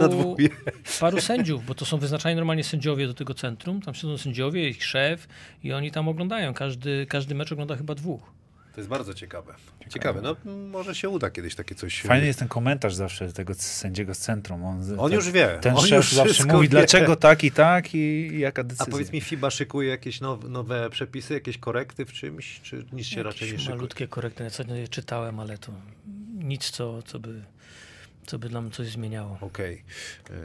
paru sędziów, bo to są wyznaczani normalnie sędziowie do tego centrum. Tam siedzą sędziowie, ich szef i oni tam oglądają. Każdy, każdy mecz ogląda chyba dwóch. To jest bardzo ciekawe. Ciekawe, no może się uda kiedyś takie coś. Fajny jest ten komentarz zawsze tego sędziego z centrum. On, On ten, już wie. Ten on szef już zawsze mówi, wie. dlaczego tak i tak i, i jaka A decyzja. powiedz mi, FIBA szykuje jakieś now, nowe przepisy, jakieś korekty w czymś, czy nic się raczej nie Jakieś szykuje? malutkie korekty, ja je czytałem, ale to nic, co, co, by, co by nam coś zmieniało. Okej.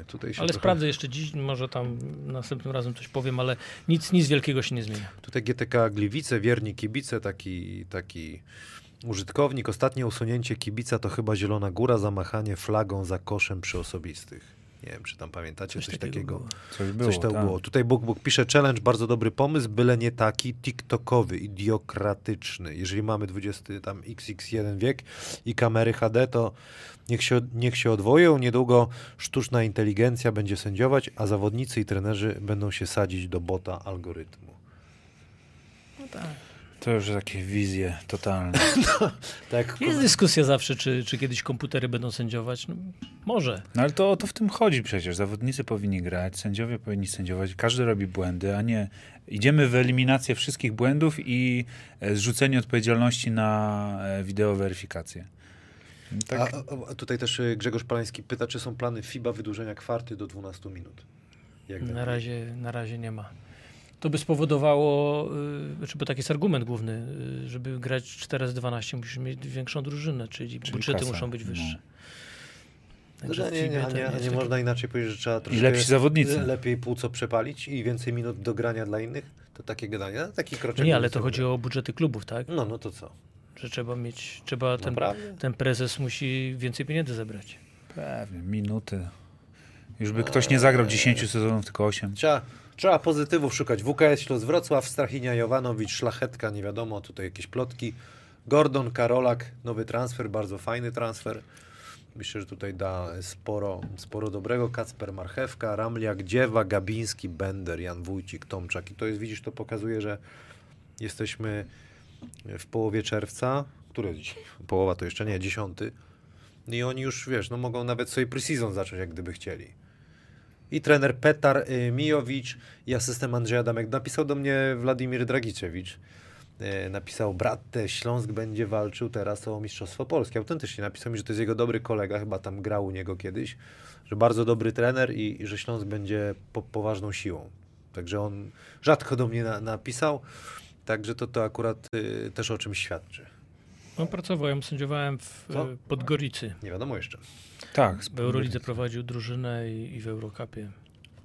E, Tutaj się Ale trochę- sprawdzę jeszcze dziś, może tam następnym razem coś powiem, ale nic, nic wielkiego się nie zmienia. Tutaj GTK Gliwice, wierni kibice, taki, taki użytkownik. Ostatnie usunięcie kibica to chyba Zielona Góra, zamachanie flagą za koszem przy osobistych. Nie wiem, czy tam pamiętacie coś, takiego. było. Coś było, Coś to tak. było. Tutaj Bóg Bóg pisze challenge, bardzo dobry pomysł, byle nie taki TikTokowy, idiokratyczny. Jeżeli mamy 20 tam XX1 wiek i kamery HD, to niech się, niech się odwoją. Niedługo sztuczna inteligencja będzie sędziować, a zawodnicy i trenerzy będą się sadzić do bota algorytmu. No tak. To już takie wizje totalne. Tak, Jest dyskusja zawsze, czy, czy kiedyś komputery będą sędziować. No, może. No ale to o to w tym chodzi przecież. Zawodnicy powinni grać, sędziowie powinni sędziować. Każdy robi błędy, a nie idziemy w eliminację wszystkich błędów i e, zrzucenie odpowiedzialności na e, wideoweryfikację. Tak, A, a, tutaj też y, Grzegorz Palański pyta, czy są plany FIBA wydłużenia kwarty do 12 minut. Jak Na razie, na razie nie ma. To by spowodowało, znaczy, bo taki jest argument główny, y, żeby grać 4 z 12 musisz mieć większą drużynę, czyli, Czyli budżety kasa, muszą być no. wyższe. No, nie, nie, nie, nie takie- można inaczej powiedzieć, że trzeba I troszkę lepsi zawodnicy. lepiej płuco przepalić i więcej minut do grania dla innych? To takie gadanie, no, taki kroczek. Nie, ale to chodzi o budżety klubów, tak? No, no to co? Że trzeba mieć, trzeba ten, ten prezes musi więcej pieniędzy zebrać. Pewnie, minuty. Już by ktoś nie zagrał 10 sezonów, tylko 8. Trzeba, trzeba pozytywów szukać. WKS Śląsk Wrocław, Strachinia Jowanowicz, Szlachetka, nie wiadomo, tutaj jakieś plotki. Gordon, Karolak, nowy transfer, bardzo fajny transfer. Myślę, że tutaj da sporo, sporo dobrego. Kacper Marchewka, Ramliak, Dziewa, Gabiński, Bender, Jan Wójcik, Tomczak. I to jest, widzisz, to pokazuje, że jesteśmy w połowie czerwca. Które dzisiaj? Połowa to jeszcze nie, dziesiąty. I oni już, wiesz, no mogą nawet sobie pre-season zacząć, jak gdyby chcieli. I trener Petar y, Mijowicz i asystent Andrzej Adamek. Napisał do mnie Władimir Dragiczewicz. Y, Napisał, brat, Śląsk będzie walczył teraz o Mistrzostwo Polskie. Autentycznie napisał mi, że to jest jego dobry kolega, chyba tam grał u niego kiedyś, że bardzo dobry trener i, i że Śląsk będzie po, poważną siłą. Także on rzadko do mnie na, napisał, także to, to akurat y, też o czymś świadczy. On pracował, ja mu sędziowałem w Co? e, Podgoricy. Nie wiadomo jeszcze. Tak. W Eurolidze prowadził drużynę i, i w Eurocupie.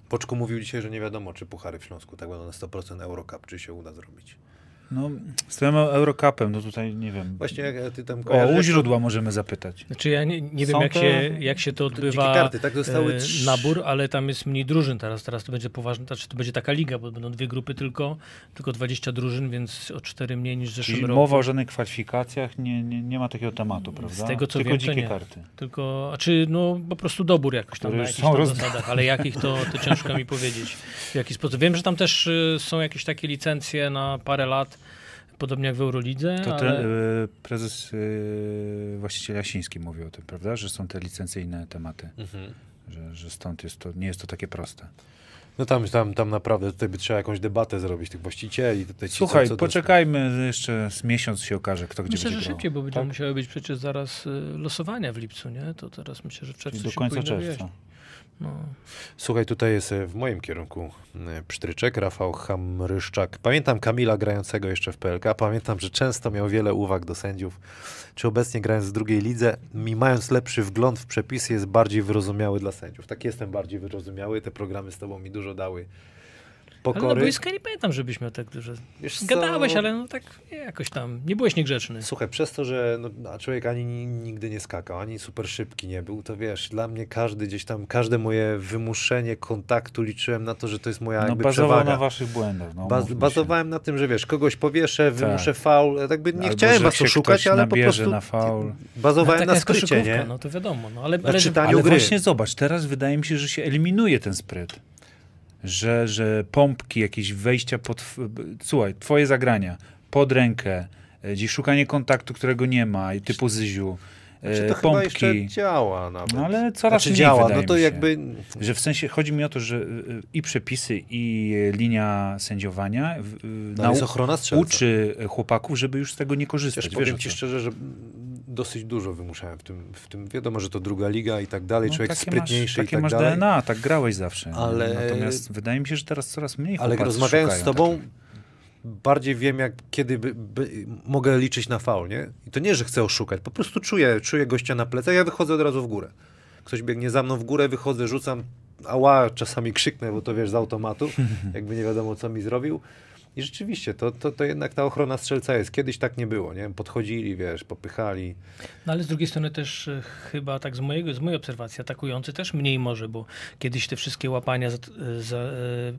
Poczku mówił dzisiaj, że nie wiadomo, czy puchary w Śląsku tak będą na 100% Eurocup, czy się uda zrobić. No, z tym Eurocupem, no tutaj nie wiem. Właśnie jak ty tam O, u źródła możemy zapytać. Znaczy ja nie, nie wiem jak to się, jak się to odbywa karty, tak? Zostały e, trz- nabór, ale tam jest mniej drużyn teraz. Teraz to będzie poważne, znaczy to będzie taka liga, bo będą dwie grupy tylko, tylko 20 drużyn, więc o 4 mniej niż w zeszłym Czyli roku. mowa o żadnych kwalifikacjach, nie, nie, nie ma takiego tematu, prawda? tego, co Tylko wiem, dzikie nie. karty. Tylko, a czy no po prostu dobór jakoś tam Które na jakichś rozdane. zasadach, ale jakich to, to ciężko mi powiedzieć w jaki sposób. Wiem, że tam też y, są jakieś takie licencje na parę lat podobnie jak w Eurolidze, To ale... te, y, prezes y, właściciel Jasiński mówił o tym, prawda? Że są te licencyjne tematy, że, że stąd jest to, nie jest to takie proste. No tam, tam, tam naprawdę tutaj by trzeba jakąś debatę zrobić tych właścicieli. Tutaj ci, Słuchaj, co, co poczekajmy, jeszcze z miesiąc się okaże, kto gdzie Myślę, że będzie grał. szybciej, bo będą Tak? musiały być przecież zaraz y, losowania w lipcu, nie? To teraz myślę, że w Czyli czerwcu do się końca czerwca. wieść. No. Słuchaj, tutaj jest e, w moim kierunku e, psztryczek, Rafał Hamryszczak. Pamiętam Kamila grającego jeszcze w PLK, pamiętam, że często miał wiele uwag do sędziów. Czy obecnie grając w drugiej lidze, mając lepszy wgląd w przepisy, jest bardziej wyrozumiały dla sędziów. Tak jestem bardziej wyrozumiały, te programy z tobą mi dużo dały Ale na pokory. boiska nie pamiętam, żebyś miał tak dużo... Wiesz co? Gadałeś, ale no tak jakoś tam, nie byłeś niegrzeczny. Słuchaj, przez to, że no, człowiek ani ni- nigdy nie skakał, ani super szybki nie był, to wiesz, dla mnie każdy gdzieś tam, każde moje wymuszenie kontaktu liczyłem na to, że to jest moja No jakby bazował przewaga. na waszych błędach. No, Baz, bazowałem na tym, że wiesz, kogoś powieszę, wymuszę Tak. faul, tak by nie Albo, chciałem was oszukać, ale po prostu na faul. bazowałem taka na jest skrycie, nie? No to wiadomo, no ale, Na ale czytaniu Ale gry. właśnie zobacz, teraz wydaje mi się, że się eliminuje ten spryt. Że, że pompki, jakieś wejścia pod... Słuchaj, twoje zagrania, pod rękę, e, gdzieś szukanie kontaktu, którego nie ma, i typu Zyziu, Znaczy, to chyba jeszcze pompki. działa nawet. No ale coraz znaczy mniej działa, no to jakby... Że w sensie chodzi mi o to, że y, i przepisy, i y, linia sędziowania No, nau- uczy chłopaków, żeby już z tego nie korzystać. Wiesz powiem ci szczerze, że dosyć dużo wymuszałem w tym, w tym. Wiadomo, że to druga liga i tak dalej, No, człowiek takie sprytniejszy masz, i takie tak masz dalej. DNA, tak grałeś zawsze. Ale- Natomiast wydaje mi się, że teraz coraz mniej Ale rozmawiając z tobą, takich. Bardziej wiem, jak kiedy by, by, mogę liczyć na faul, nie? I to nie, że chcę oszukać, po prostu czuję, czuję gościa na plecach, ja wychodzę od razu w górę. Ktoś biegnie za mną w górę, wychodzę, rzucam, ała, czasami krzyknę, bo to wiesz, z automatu, jakby nie wiadomo, co mi zrobił. I rzeczywiście, to, to, to jednak ta ochrona strzelca jest. Kiedyś tak nie było, nie? Podchodzili, wiesz, popychali. No ale z drugiej strony też e, chyba tak z, mojego, z mojej obserwacji atakujący też mniej może, bo kiedyś te wszystkie łapania za, za, e,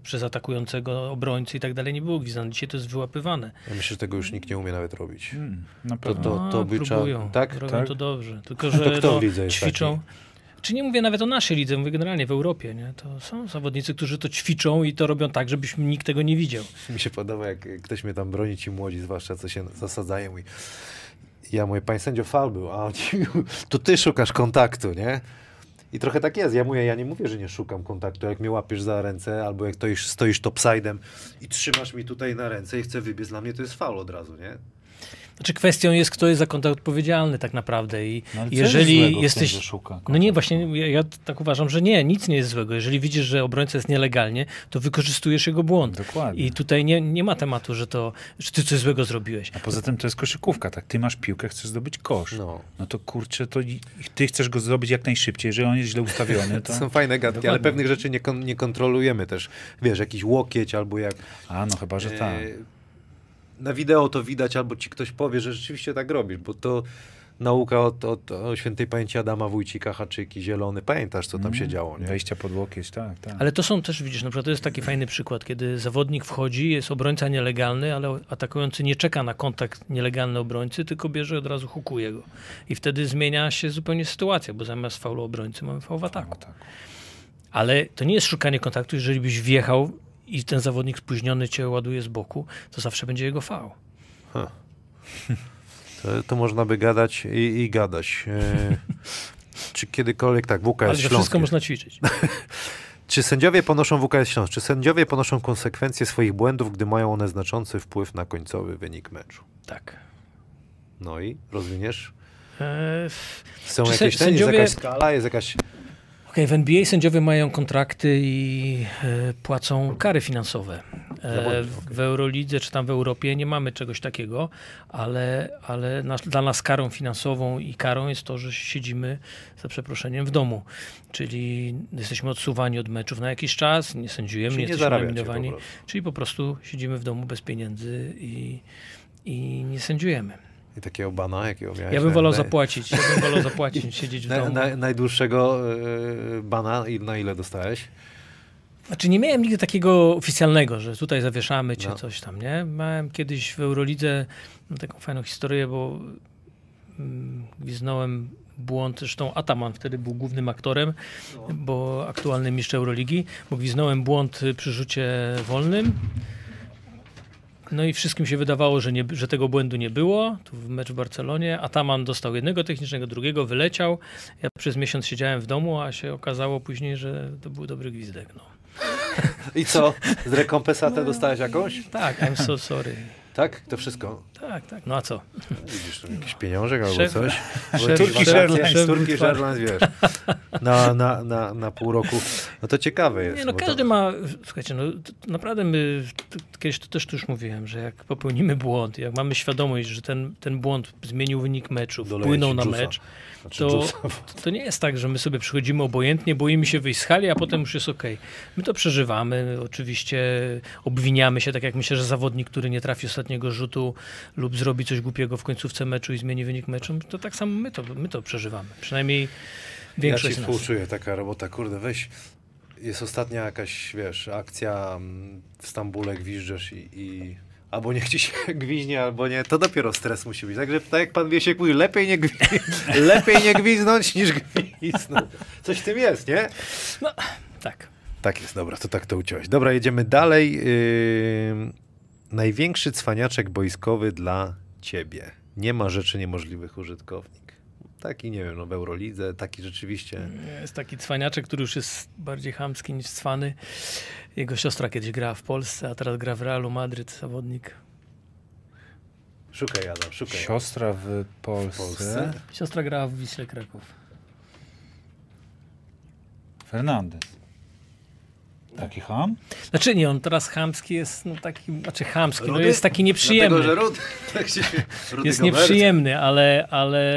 przez atakującego obrońcy i tak dalej nie było gwizdane. Dzisiaj to jest wyłapywane. Ja myślę, że tego już nikt nie umie nawet robić. Hmm, na To- pewno. to- No, by próbują, trzeba- tak? robią Tak? to dobrze. Tylko, To że kto no, w lidze jest ćwiczą. Czy nie mówię nawet o naszej lidze, mówię generalnie w Europie, nie? To są zawodnicy, którzy to ćwiczą i to robią tak, żebyśmy nikt tego nie widział. Mi się podoba, jak ktoś mnie tam broni, ci młodzi, zwłaszcza co się zasadzają i ja mówię, panie sędzio, faul był, a on ci, to ty szukasz kontaktu, nie? I trochę tak jest. Ja mówię, ja nie mówię, że nie szukam kontaktu. Jak mnie łapiesz za ręce, albo jak stoisz, stoisz topsidem i trzymasz mi tutaj na ręce i chcę wybiec, dla mnie to jest faul od razu, nie? Znaczy kwestią jest, kto jest za kontakt odpowiedzialny tak naprawdę i No, ale co jest jeżeli tym, jesteś... że szuka No nie, właśnie ja, ja tak uważam, że nie, nic nie jest złego. Jeżeli widzisz, że obrońca jest nielegalnie, to wykorzystujesz jego błąd. Dokładnie. I tutaj nie, nie ma tematu, że to, że ty coś złego zrobiłeś. A poza tym to jest koszykówka, tak? Ty masz piłkę, chcesz zdobyć kosz. No, No. to kurczę, to i- ty chcesz go zdobyć jak najszybciej. Jeżeli on jest źle ustawiony, To to... są fajne gadki, ale Dokładnie. pewnych rzeczy nie, kon, nie kontrolujemy też. Wiesz, jakiś łokieć albo jak... A, no chyba, że tak. E, Na wideo to widać, albo ci ktoś powie, że rzeczywiście tak robisz, bo to nauka od, od, o świętej pamięci Adama Wójcika, Haczyki, Zielony. Pamiętasz, co tam się działo, nie? Wejścia pod łokieć, tak, tak. Ale to są też, widzisz, na przykład to jest taki fajny przykład, kiedy zawodnik wchodzi, jest obrońca nielegalny, ale atakujący nie czeka na kontakt nielegalny obrońcy, tylko bierze od razu hukuje go. I wtedy zmienia się zupełnie sytuacja, bo zamiast faulu obrońcy mamy faul w ataku. Tak. Ale to nie jest szukanie kontaktu, jeżeli byś wjechał i ten zawodnik spóźniony cię ładuje z boku, to zawsze będzie jego faul. To, to można by gadać i, i gadać. E, czy kiedykolwiek tak, Ale WKS wszystko Śląskie. można ćwiczyć. Czy sędziowie ponoszą WKS Śląsk? Czy sędziowie ponoszą konsekwencje swoich błędów, gdy mają one znaczący wpływ na końcowy wynik meczu? Tak. No i rozwiniesz? Eee, Są Czy jakieś sę- ten, jest sędziowie- jakaś skala, jest jakaś... Okej, w NBA sędziowie mają kontrakty i e, płacą kary finansowe. E, w Eurolidze czy tam w Europie nie mamy czegoś takiego, ale, ale nas, dla nas karą finansową i karą jest to, że siedzimy za przeproszeniem w domu. Czyli jesteśmy odsuwani od meczów na jakiś czas, nie sędziujemy, Czyli nie jesteśmy po prostu. Czyli po prostu siedzimy w domu bez pieniędzy i, i nie sędziujemy. I takiego bana, jakiego miałeś? Ja bym wolał na- zapłacić, ja bym wolał zapłacić, siedzieć w Na, domu. na, najdłuższego e, bana i na ile dostałeś? Znaczy nie miałem nigdy takiego oficjalnego, że tutaj zawieszamy czy No. coś tam, nie? Miałem kiedyś w Eurolidze no, taką fajną historię, bo mm, gwiznąłem błąd, zresztą Ataman wtedy był głównym aktorem, bo aktualny mistrz Euroligi, bo gwiznąłem błąd przy rzucie wolnym. No i wszystkim się wydawało, że, nie, że tego błędu nie było. Tu w mecz w Barcelonie. Ataman dostał jednego technicznego, drugiego, wyleciał. Ja przez miesiąc siedziałem w domu, a się okazało później, że to był dobry gwizdek. No. I co? Z rekompensatę dostałeś jakąś? Tak, I'm so sorry. Tak? To wszystko? Tak, tak. No a co? Widzisz, tu jakiś pieniążek albo Szef- coś? szef- Turkish Airlines, Turkish. Airlines, wiesz, na, na, na, na pół roku. No to ciekawe jest. Nie, no każdy to, ma, słuchajcie, no naprawdę my, to, kiedyś to też tu już mówiłem, że jak popełnimy błąd, jak mamy świadomość, że ten, ten błąd zmienił wynik meczu, Doleje wpłynął na dżusa. mecz, Znaczy to, to nie jest tak, że my sobie przychodzimy obojętnie, boimy się wyjść z hali, a potem już jest okej. My to przeżywamy, oczywiście obwiniamy się, tak jak myślę, że zawodnik, który nie trafi ostatniego rzutu lub zrobi coś głupiego w końcówce meczu i zmieni wynik meczu, to tak samo my to, my to przeżywamy. Przynajmniej Ja większość z nas. współczuję, taka robota, kurde, weź, jest ostatnia jakaś, wiesz, akcja mm, w Stambule, gwiżdżesz i, i albo niech ci się gwiźnie, albo nie, to dopiero stres musi być. Także tak jak pan Wiesiek mówi, lepiej nie, gwi lepiej nie gwiznąć niż gwiznąć. Coś w tym jest, nie? Tak. Tak jest, dobra, to tak to uciąłeś. Dobra, jedziemy dalej. Yy, największy cwaniaczek boiskowy dla ciebie. Nie ma rzeczy niemożliwych użytkownik. Taki, nie wiem, no w Eurolidze, taki rzeczywiście... Jest taki cwaniaczek, który już jest bardziej chamski niż cwany. Jego siostra kiedyś grała w Polsce, a teraz gra w Realu Madryt, zawodnik. Szukaj, Adam, szukaj. Siostra w Polsce. W Polsce? Siostra grała w Wiśle Kraków. Fernandez. Taki ham? Znaczy nie, on teraz chamski jest, no taki, znaczy chamski, no jest taki nieprzyjemny. Dlatego, że Rud, tak się, Jest nieprzyjemny, ale, ale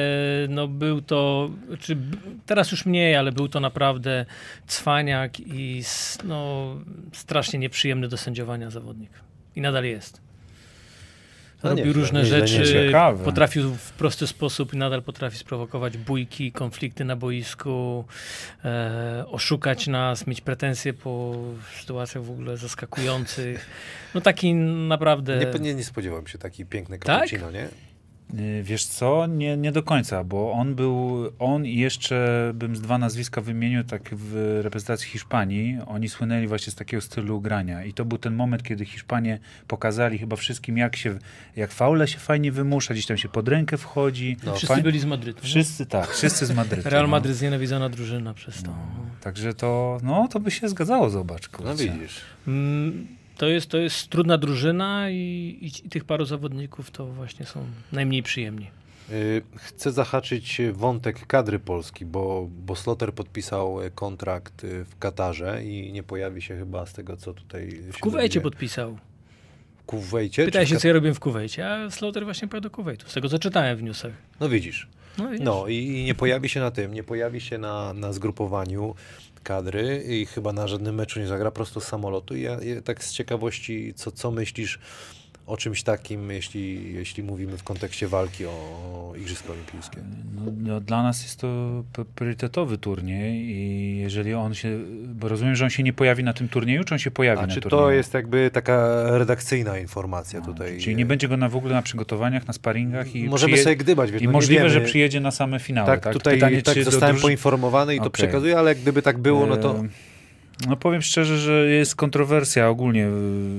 no był to, czy teraz już mniej, ale był to naprawdę cwaniak i no, strasznie nieprzyjemny do sędziowania zawodnik. I nadal jest. No Robił nieźle, różne nieźle, rzeczy, nieźle. Ciekawe. potrafił w prosty sposób i nadal potrafi sprowokować bójki, konflikty na boisku, e, oszukać nas, mieć pretensje po sytuacjach w ogóle zaskakujących. No taki naprawdę... Nie, nie, nie spodziewałem się taki piękny Tak? cappuccino, nie? Y, Wiesz co? Nie, nie do końca, bo on był, on i jeszcze bym z dwa nazwiska wymienił tak w reprezentacji Hiszpanii. Oni słynęli właśnie z takiego stylu grania i to był ten moment, kiedy Hiszpanie pokazali chyba wszystkim, jak się, jak faule się fajnie wymusza, gdzieś tam się pod rękę wchodzi. No, Wszyscy byli z Madrytu. nie? Wszyscy tak, wszyscy z Madrytu. Real no. Madryt znienawidzona drużyna przez to. No, także to, no to by się zgadzało, zobacz. Kurczę. No widzisz. Mm, To jest, to jest trudna drużyna i, i, i tych paru zawodników to właśnie są najmniej przyjemni. Y, Chcę zahaczyć wątek kadry Polski, bo, bo Sloter podpisał kontrakt y, w Katarze i nie pojawi się chyba z tego, co tutaj W Kuwejcie podpisał. W Kuwejcie? W się, co ja robiłem w Kuwejcie, a Slaughter właśnie pojechał do Kuwejtu, z tego co czytałem w newsach. No widzisz. No, widzisz? No i, i nie pojawi się na tym, nie pojawi się na, na zgrupowaniu kadry i chyba na żadnym meczu nie zagra prosto z samolotu. I ja, ja tak z ciekawości, co, co myślisz o czymś takim, jeśli, jeśli mówimy w kontekście walki o Igrzyska Olimpijskie? No, no, dla nas jest to priorytetowy turniej i jeżeli on się, bo rozumiem, że on się nie pojawi na tym turnieju, czy on się pojawi A na czy turnieju? to jest jakby taka redakcyjna informacja No, tutaj? Czyli nie będzie go na w ogóle na przygotowaniach, na sparingach i, Możemy sobie gdybać, wiesz, i no możliwe, wiemy. że przyjedzie na same finały. Tak, Tak, tutaj Pytanie, tak do zostałem poinformowany i to Okej. przekazuję, ale gdyby tak było, no to... No powiem szczerze, że jest kontrowersja ogólnie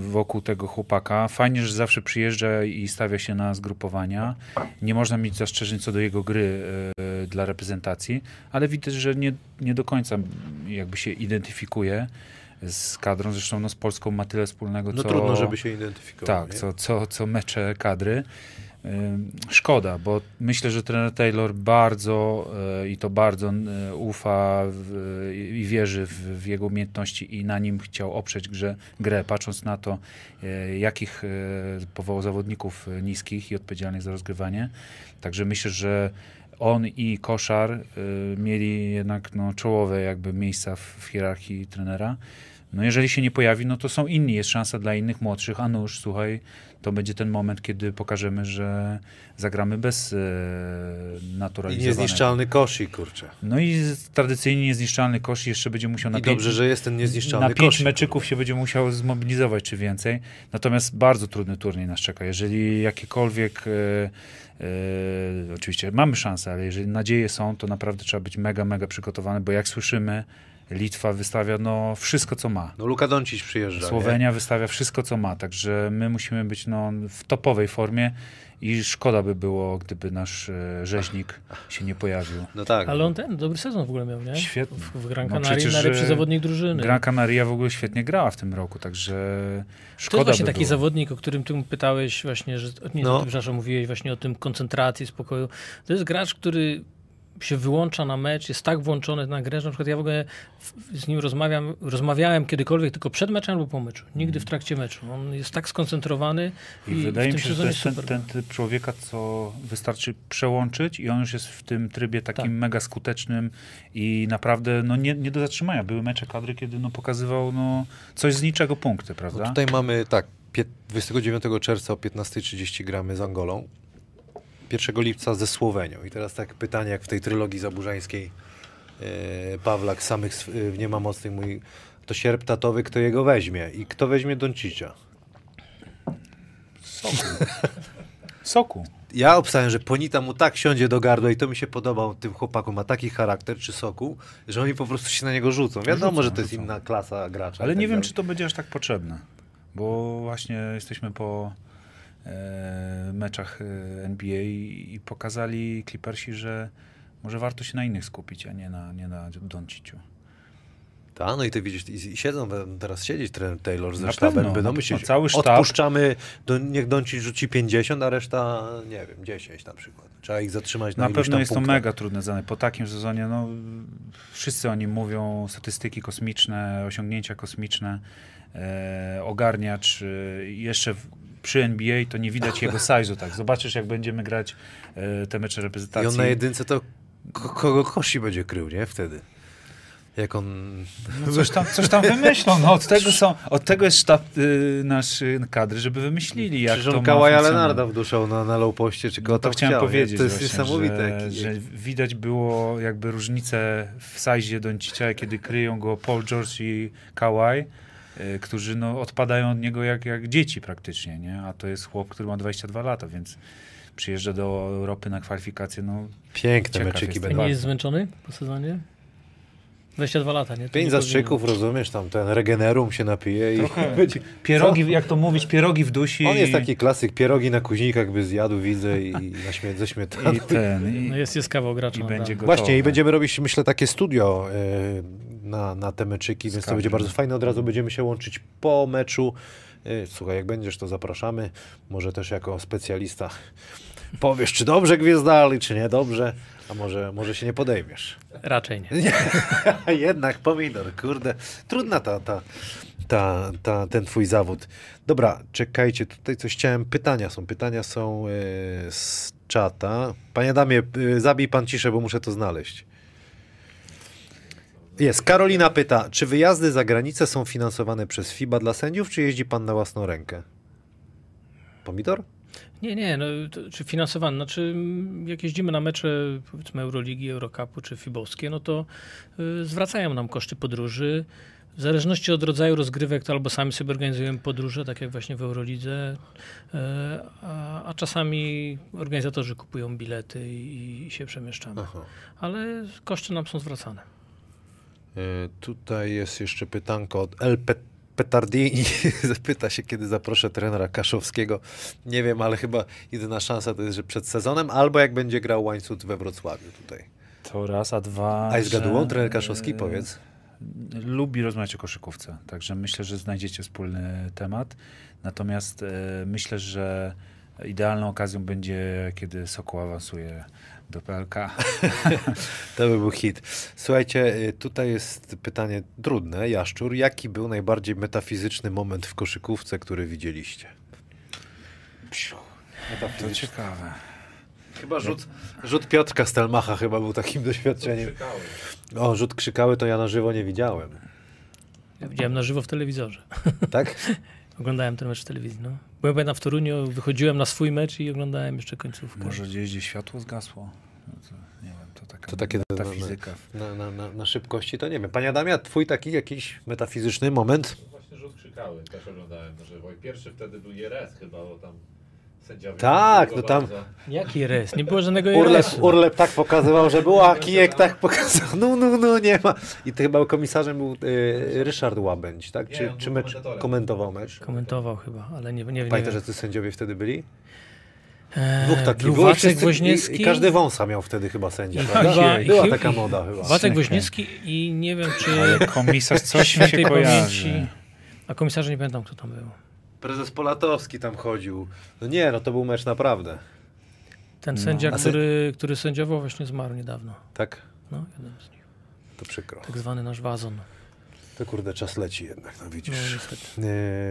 wokół tego chłopaka. Fajnie, że zawsze przyjeżdża i stawia się na zgrupowania. Nie można mieć zastrzeżeń co do jego gry e, dla reprezentacji, ale widać, że nie, nie do końca jakby się identyfikuje z kadrą. Zresztą no, z Polską ma tyle wspólnego, No co... trudno, żeby się identyfikował. Tak, nie? co, co, co mecze kadry. Szkoda, bo myślę, że trener Taylor bardzo e, i to bardzo e, ufa w, i wierzy w, w jego umiejętności i na nim chciał oprzeć grze, grę, patrząc na to, e, jakich e, powołał zawodników e, niskich i odpowiedzialnych za rozgrywanie. Także myślę, że on i Koszar e, mieli jednak no, czołowe jakby miejsca w, w hierarchii trenera. No jeżeli się nie pojawi, no to są inni, jest szansa dla innych młodszych, a nuż, słuchaj, to będzie ten moment, kiedy pokażemy, że zagramy bez e, I naturalizowanego. niezniszczalny koszy, kurczę. No i tradycyjnie niezniszczalny kosz jeszcze będzie musiał na I pięć, dobrze, że jest ten niezniszczalny na pięć meczyków się będzie musiał zmobilizować, czy więcej. Natomiast bardzo trudny turniej nas czeka. Jeżeli jakiekolwiek, e, oczywiście mamy szansę, ale jeżeli nadzieje są, to naprawdę trzeba być mega, mega przygotowany, bo jak słyszymy, Litwa wystawia no, wszystko, co ma. No Luka Doncic przyjeżdża. nie? Słowenia wystawia wszystko, co ma, także my musimy być no, w topowej formie i szkoda by było, gdyby nasz e, rzeźnik się nie pojawił. No tak. Ale on ten dobry sezon w ogóle miał, nie? Świetny. W, w Gran No Canaria przecież, najlepszy że zawodnik drużyny. Gran Canaria w ogóle świetnie grała w tym roku, także To szkoda jest właśnie by taki było. zawodnik, o którym ty pytałeś właśnie, że nie, No. no. przepraszam, mówiłeś właśnie o tym koncentracji, spokoju. To jest gracz, który się wyłącza na mecz, jest tak włączony na grę, że na przykład ja w ogóle z nim rozmawiam, rozmawiałem kiedykolwiek tylko przed meczem albo po meczu. Nigdy w trakcie meczu. On jest tak skoncentrowany i, I wydaje w tym mi się, że to jest ten, ten typ człowieka, co wystarczy przełączyć i on już jest w tym trybie takim Tak. mega skutecznym i naprawdę no, nie, nie do zatrzymania. Były mecze kadry, kiedy no, pokazywał no, coś z niczego punkty, prawda? No tutaj mamy tak, pie- 29 czerwca o 15.30 gramy z Angolą. 1 lipca ze Słowenią. I teraz tak pytanie, jak w tej trylogii zaburzańskiej e, Pawlak samych sw- e, nie ma mocnych mój to sierp tatowy, kto jego weźmie i kto weźmie Doncicia. Soku. Soku. Ja obstałem, że Ponita mu tak siądzie do gardła i to mi się podoba tym chłopaku, ma taki charakter czy soku, że oni po prostu się na niego rzucą. Wiadomo, Rzucą, że to jest rzucą. inna klasa gracza. Ale tak nie wiem, dalej. czy to będzie aż tak potrzebne, bo właśnie jesteśmy po meczach e, NBA i, pokazali Clippersi, że może warto się na innych skupić, a nie na, nie na Donciciu. Tak, no i ty widzisz, i, siedzą, teraz siedzieć Taylor ze Na sztabem, pewno, będą myśleć, no, cały sztab- odpuszczamy, do, niech Doncic rzuci 50, a reszta, nie wiem, 10 na przykład. Trzeba ich zatrzymać na, Na pewno jest to punktach. mega trudne zadanie. Po takim sezonie, no, wszyscy o nim mówią, statystyki kosmiczne, osiągnięcia kosmiczne, e, ogarniacz. E, jeszcze przy NBA to nie widać jego size'u, tak. Zobaczysz, jak będziemy grać e, te mecze I reprezentacji. on na jedynce to ko- kogo kości będzie krył, nie? Wtedy. Jak on... No coś, tam, coś tam wymyślą. No, od, tego są, od tego jest sztab y, nasz kadry, żeby wymyślili, jak Przecież on funkcjonować. Leonarda wduszał na, na low poście, czy go No to chciałem chciał, powiedzieć To jest właśnie, niesamowite. że, jaki- że widać było jakby różnicę w sajzie Doncicia, kiedy kryją go Paul George i y, którzy no, odpadają od niego jak, jak dzieci praktycznie, nie? A to jest chłop, który ma 22 lata, więc przyjeżdża do Europy na kwalifikacje, no Piękne meczyki będą. nie jest zmęczony po sezonie? 22 lata, nie? To Pięć nie zastrzyków, rozumiesz, tam ten regenerum się napije i będzie... pierogi, jak to mówić, pierogi w dusi. On jest taki klasyk, pierogi na kuźnikach by zjadł, widzę, i na śmie- ze śmietaną. i ten, i, No jest, jest kawał gracza. i naprawdę. będzie gotowy. Właśnie i będziemy robić, myślę, takie studio e, na, na te meczyki, więc to będzie bardzo fajne. Od razu będziemy się łączyć po meczu. E, Słuchaj, jak będziesz, to zapraszamy. Może też jako specjalista powiesz, czy dobrze gwiezdali, czy nie dobrze, a może, może się nie podejmiesz. Raczej nie. Jednak pomidor, kurde. Trudna ta, ta, ta, ta, ten twój zawód. Dobra, czekajcie, tutaj coś chciałem. Pytania są, pytania są e, z czata. Panie Adamie, e, zabij pan ciszę, bo muszę to znaleźć. Jest. Karolina pyta, czy wyjazdy za granicę są finansowane przez FIBA dla sędziów, czy jeździ pan na własną rękę? Pomidor? Nie, nie, no, to, czy finansowane, znaczy mm, jak jeździmy na mecze powiedzmy Euroligi, Eurocupu czy Fibowskie, no to y, zwracają nam koszty podróży. W zależności od rodzaju rozgrywek, to albo sami sobie organizujemy podróże, tak jak właśnie w Eurolidze, y, a, a czasami organizatorzy kupują bilety i, i się przemieszczamy. Aha. Ale koszty nam są zwracane. E, Tutaj jest jeszcze pytanko od El Pet- Petardini. Zapyta się, kiedy zaproszę trenera Kaszowskiego. Nie wiem, ale chyba jedyna szansa to jest, że przed sezonem, albo jak będzie grał łańcuch we Wrocławiu tutaj. To raz, a dwa. A jest że, gadułą trener Kaszowski, powiedz. Lubi rozmawiać o koszykówce, także myślę, że znajdziecie wspólny temat. Natomiast e, myślę, że idealną okazją będzie, kiedy Sokół awansuje do PLK. To by był hit. Słuchajcie, y, tutaj jest pytanie trudne. Jaszczur, jaki był najbardziej metafizyczny moment w koszykówce, który widzieliście? To ciekawe. Chyba rzut, rzut Piotrka Stelmacha chyba był takim doświadczeniem. Krzykały. O, rzut krzykały to ja na żywo nie widziałem. Ja widziałem na żywo w telewizorze. Tak? Oglądałem ten mecz w telewizji. No. Byłem pamiętam w Toruniu, wychodziłem na swój mecz i oglądałem jeszcze końcówkę. Może gdzieś, gdzie światło zgasło. No to, nie wiem, to taka To takie- ta fizyka. Na, na, na, na szybkości to nie wiem. Panie Adamie, a twój taki jakiś metafizyczny moment? No Właśnie rzut krzykały, też oglądałem. I pierwszy wtedy był Jerez chyba, bo tam Sędziowie Tak, no tam- bardzo. Jaki res? Nie było żadnego Urlep, resu. Urlep tak pokazywał, że było, a Kijek tak pokazał, no, no, no, nie ma. I to chyba komisarzem był y, Ryszard Łabędź, tak? Nie, Czy, on czy mecz komentował mecz? Komentował chyba, ale nie, nie, nie Pamiętasz, wiem. że ty sędziowie wtedy byli? Eee, Dwóch takich był i Wacek Woźniewski. I, I każdy wąsa miał wtedy chyba sędzia, I chyba- i Była chy- taka i- moda chyba. Wacek Woźniewski i nie wiem, czy Ale komisarz coś mi się pamięci. A komisarza nie pamiętam, kto tam był. Prezes Polatowski tam chodził. No nie, no to był mecz naprawdę. Ten No. sędzia, se- który, który sędziował, właśnie zmarł niedawno. Tak? No, jeden z nich. To przykro. Tak zwany nasz wazon. To kurde, czas leci jednak, no No, widzisz. niestety.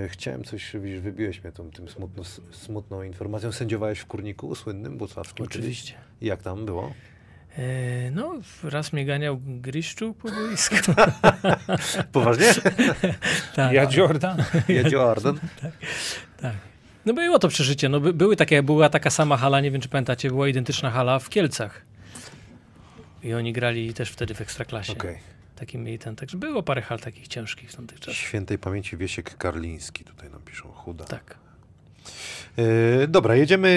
E, chciałem coś, widzisz, wybiłeś mnie tą, tym smutno, smutną informacją. Sędziowałeś w Kurniku, słynnym, Bucławskim Oczywiście. kiedyś? Jak tam było? Eee, no, raz mnie ganiał Griszczu po boisku. Poważnie? tak. Ja Jordan? Jedzie Jordan? Tak. No było to przeżycie. No, by, były takie, była taka sama hala, nie wiem czy pamiętacie, była identyczna hala w Kielcach. I oni grali też wtedy w Ekstraklasie. Okej. Taki mieli ten, także było parę hal takich ciężkich w tamtych czasach. Świętej pamięci Wiesiek Karliński, tutaj nam piszą, chuda. Tak. E, dobra, jedziemy,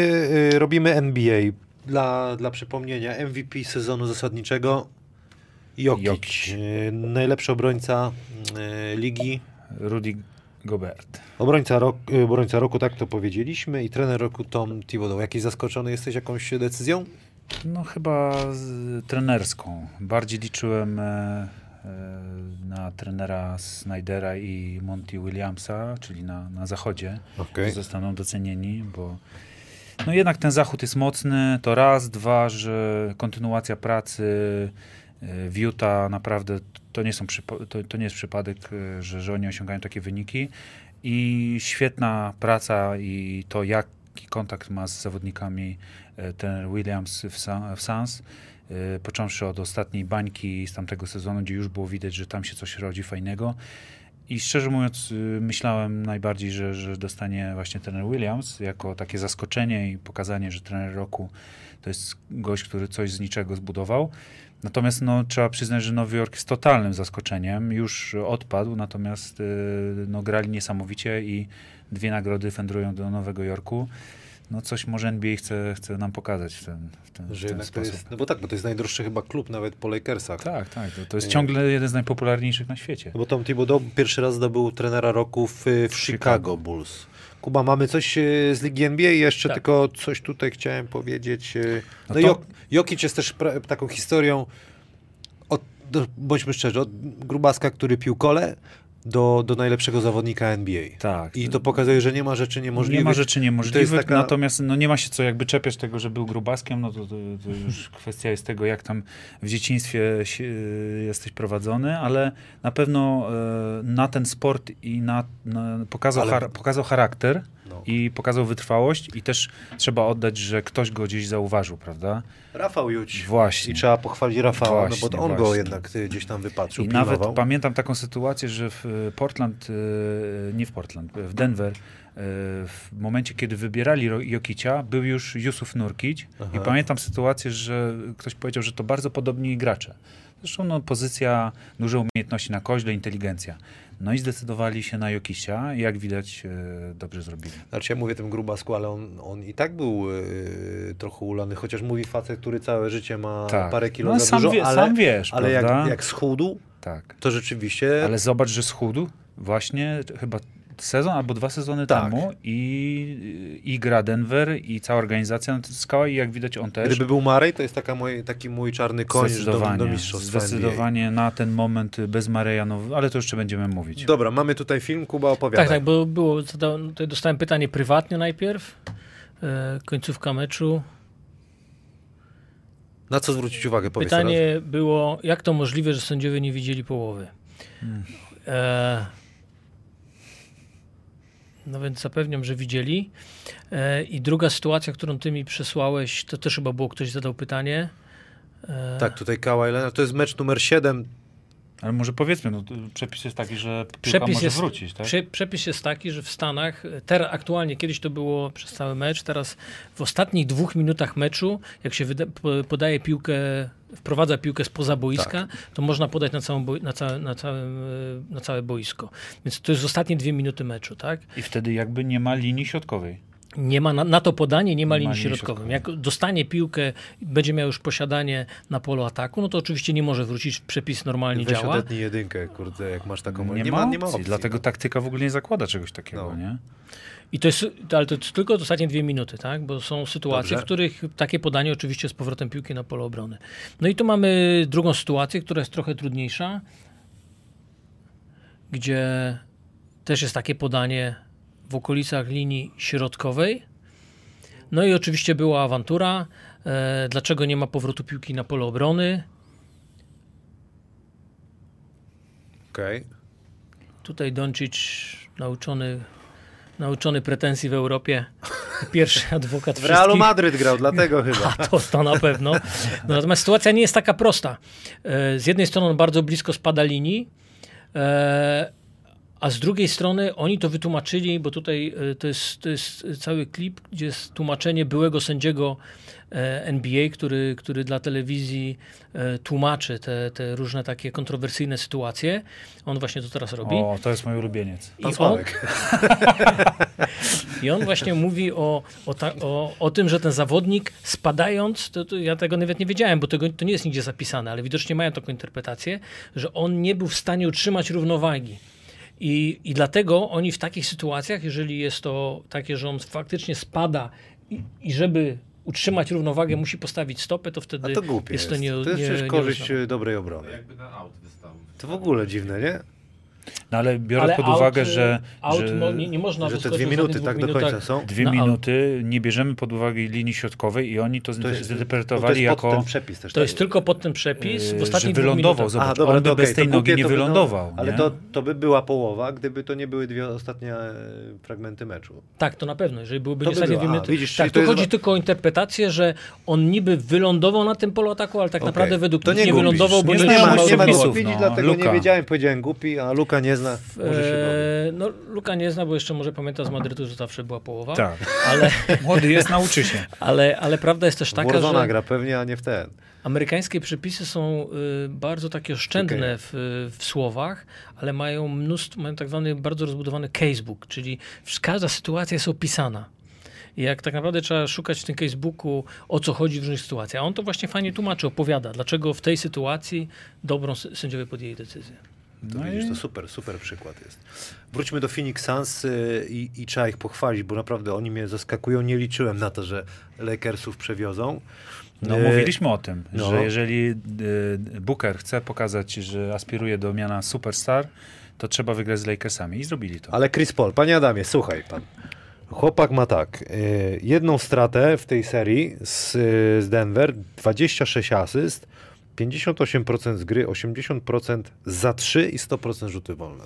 e, robimy NBA. Dla, dla przypomnienia, MVP sezonu zasadniczego Jokic. Jokic. E, najlepszy obrońca e, ligi. Rudy Gobert. Obrońca, rok, e, obrońca roku, tak to powiedzieliśmy. I trener roku Tom Thibodeau. Jakiś zaskoczony jesteś jakąś decyzją? No chyba z, trenerską. Bardziej liczyłem e, e, na trenera Snydera i Monty Williamsa, czyli na, na zachodzie, że zostaną docenieni, bo no jednak ten zachód jest mocny, to raz, dwa, że kontynuacja pracy e, w Utah naprawdę to nie, są to, to nie jest przypadek, e, że, że oni osiągają takie wyniki. I świetna praca i to jaki kontakt ma z zawodnikami e, ten Williams w, Sa- e, począwszy od ostatniej bańki z tamtego sezonu, gdzie już było widać, że tam się coś rodzi fajnego. I szczerze mówiąc, y, myślałem najbardziej, że, że dostanie właśnie trener Williams jako takie zaskoczenie i pokazanie, że trener roku to jest gość, który coś z niczego zbudował. Natomiast no, trzeba przyznać, że Nowy Jork jest totalnym zaskoczeniem. Już odpadł, natomiast y, no, grali niesamowicie i dwie nagrody wędrują do Nowego Jorku. No coś może NBA chce, chce nam pokazać w ten, w ten, w Że ten jednak to sposób. jest, no bo tak, bo to jest najdroższy chyba klub nawet po Lakersach. Tak, tak. To, to jest Nie. ciągle jeden z najpopularniejszych na świecie. No bo Tom Thibodeau pierwszy raz zdobył trenera roku w, w Chicago Bulls. Kuba, mamy coś e, z Ligi NBA? Jeszcze Tak. tylko coś tutaj chciałem powiedzieć. e, No, No to-. Jokic jest też pra- taką historią, od, bądźmy szczerzy, od Grubaska, który pił kole, do, do najlepszego zawodnika NBA. Tak. I to pokazuje, że nie ma rzeczy niemożliwych. Nie ma rzeczy niemożliwych, taka- natomiast no, nie ma się co jakby czepiać tego, że był grubaskiem, no to, to, to już kwestia jest tego, jak tam w dzieciństwie się, jesteś prowadzony, ale na pewno e, na ten sport i na, na pokazał, Ale- char, pokazał charakter No. i pokazał wytrwałość i też trzeba oddać, że ktoś go gdzieś zauważył, prawda? Rafał Juć. Właśnie. I trzeba pochwalić Rafała, no Właśnie, bo to on go właśnie. jednak e, gdzieś tam wypatrzył, I nawet pamiętam taką sytuację, że w e, Portland, e, nie w Portland, w Denver, w momencie, kiedy wybierali Jokicia, był już Jusuf Nurkic Aha. i pamiętam sytuację, że ktoś powiedział, że to bardzo podobni gracze. Zresztą no, pozycja, duże umiejętności na koźle, inteligencja. No i zdecydowali się na Jokicia i jak widać e, dobrze zrobili. Znaczy ja mówię tym grubasku, ale on, on i tak był e, trochę ulany, chociaż mówi facet, który całe życie ma parę kilo no, za sam, dużo, wie, ale, sam wiesz, ale prawda? jak, jak schudł, Tak. to rzeczywiście... Ale zobacz, że schudł właśnie chyba sezon albo dwa sezony Tak. temu i, i gra Denver i cała organizacja naciskała i jak widać on też Gdyby był Marej, to jest taka mój, taki mój czarny koń do, zdecydowanie, do mistrzostwa zdecydowanie na ten moment bez Mareja, no, ale to jeszcze będziemy mówić. Dobra, mamy tutaj film, Kuba opowiada. Tak, tak, bo było, tutaj dostałem pytanie prywatnie najpierw, e, końcówka meczu. Na co zwrócić uwagę? Powiedz teraz. Pytanie było, jak to możliwe, że sędziowie nie widzieli połowy? Hmm. E, no więc zapewniam, że widzieli. E, I druga sytuacja, którą ty mi przesłałeś, to też chyba było ktoś zadał pytanie. E, Tak, tutaj Kawhi Leonard, to jest mecz numer 7. Ale może powiedzmy, no, przepis jest taki, że piłka Przepis może jest, wrócić, tak? prze, przepis jest taki, że w Stanach, e, teraz aktualnie, kiedyś to było przez cały mecz, teraz w ostatnich dwóch minutach meczu, jak się wyda, po- podaje piłkę, wprowadza piłkę spoza boiska, to można podać na, całą boi- na, całe, na, całym, e, na całe boisko. Więc to jest ostatnie dwie minuty meczu, tak? I wtedy jakby nie ma linii środkowej. Nie ma na, na to podanie, nie ma Nie ma linii środkowej. Jak dostanie piłkę, będzie miał już posiadanie na polu ataku, no to oczywiście nie może wrócić, przepis normalnie Weź działa. odetnij jedynkę, kurde, jak masz taką... Nie, ma, opcji, dlatego taktyka w ogóle nie zakłada czegoś takiego, No. nie? I to jest, ale to jest tylko ostatnie dwie minuty, tak? Bo są sytuacje, Dobrze. w których takie podanie oczywiście z powrotem piłki na pole obrony. No i tu mamy drugą sytuację, która jest trochę trudniejsza, gdzie też jest takie podanie w okolicach linii środkowej. No i oczywiście była awantura. E, dlaczego nie ma powrotu piłki na pole obrony? Okej. Tutaj Doncic nauczony, nauczony pretensji w Europie. Pierwszy adwokat W Realu. Madryt grał, dlatego chyba. A to, to na pewno. No, natomiast sytuacja nie jest taka prosta. E, Z jednej strony on bardzo blisko spada linii, e, a z drugiej strony oni to wytłumaczyli, bo tutaj e, to jest, to jest cały klip, gdzie jest tłumaczenie byłego sędziego e, NBA, który, który dla telewizji e, tłumaczy te, te różne takie kontrowersyjne sytuacje. On właśnie to teraz robi. O, to jest mój ulubieniec. Pan on, i on właśnie mówi o, o, ta, o, o tym, że ten zawodnik spadając, to, to ja tego nawet nie wiedziałem, bo tego, to nie jest nigdzie zapisane, ale widocznie mają taką interpretację, że on nie był w stanie utrzymać równowagi. I, I dlatego oni w takich sytuacjach, jeżeli jest to takie, że on faktycznie spada i, i żeby utrzymać równowagę musi postawić stopę, to A wtedy to głupie jest jest. to nie to jest nie, przecież nie korzyść uznane. e, dobrej To obrony. jakby na aut wystał. To w ogóle dziwne, nie? No ale biorąc Ale pod out, uwagę, że, out że mo- nie, nie można Że te dwie minuty tak do końca minutach. są. dwie minuty nie bierzemy pod uwagę linii środkowej i oni to, To jest, zinterpretowali to jest pod jako, ten przepis też. To tak jest tylko pod ten przepis w yy, ostatnich że wylądował. minutach. Zobacz, Aha, dobra, on by to bez tej to nogi nie to by- no, wylądował. Ale nie? to, to by była połowa, gdyby to nie były dwie ostatnie e, fragmenty meczu. Tak, to na pewno, jeżeli byłyby To by ostatnie dwie A, minuty. widzisz, tak, tu jest chodzi tylko o interpretację, że on niby wylądował na tym polu ataku, ale tak naprawdę według nich nie wylądował, bo Nie ma, widzieć, no. dlatego Luka. nie wiedziałem, powiedziałem głupi, a Luka nie zna. Może się bawi. Eee, no, Luka nie zna, bo jeszcze może pamięta z Madrytu, że zawsze była połowa. Tak. Ale, Młody jest, nauczy się. ale, ale prawda jest też taka, Warzona że gra pewnie, a nie w ten. amerykańskie przepisy są y, bardzo takie oszczędne Okej. w, w słowach, ale mają mnóstwo, mają tak zwany bardzo rozbudowany casebook, czyli każda sytuacja jest opisana. I jak tak naprawdę trzeba szukać w tym casebooku, o co chodzi w różnych sytuacjach. A on to właśnie fajnie tłumaczy, opowiada, dlaczego w tej sytuacji dobrą sędziowie podjęli decyzję. To No widzisz, to super, super przykład jest. Wróćmy do Phoenix Suns y, i, i trzeba ich pochwalić, bo naprawdę oni mnie zaskakują. Nie liczyłem na to, że Lakersów przewiozą. No, Y, mówiliśmy o tym, no. że jeżeli y, Booker chce pokazać, że aspiruje do miana superstar, to trzeba wygrać z Lakersami i zrobili to. Ale Chris Paul, panie Adamie, słuchaj pan. Chłopak ma tak, jedną stratę w tej serii z, z Denver, 26 asyst, 58% z gry, 80% za 3 i 100% rzuty wolne.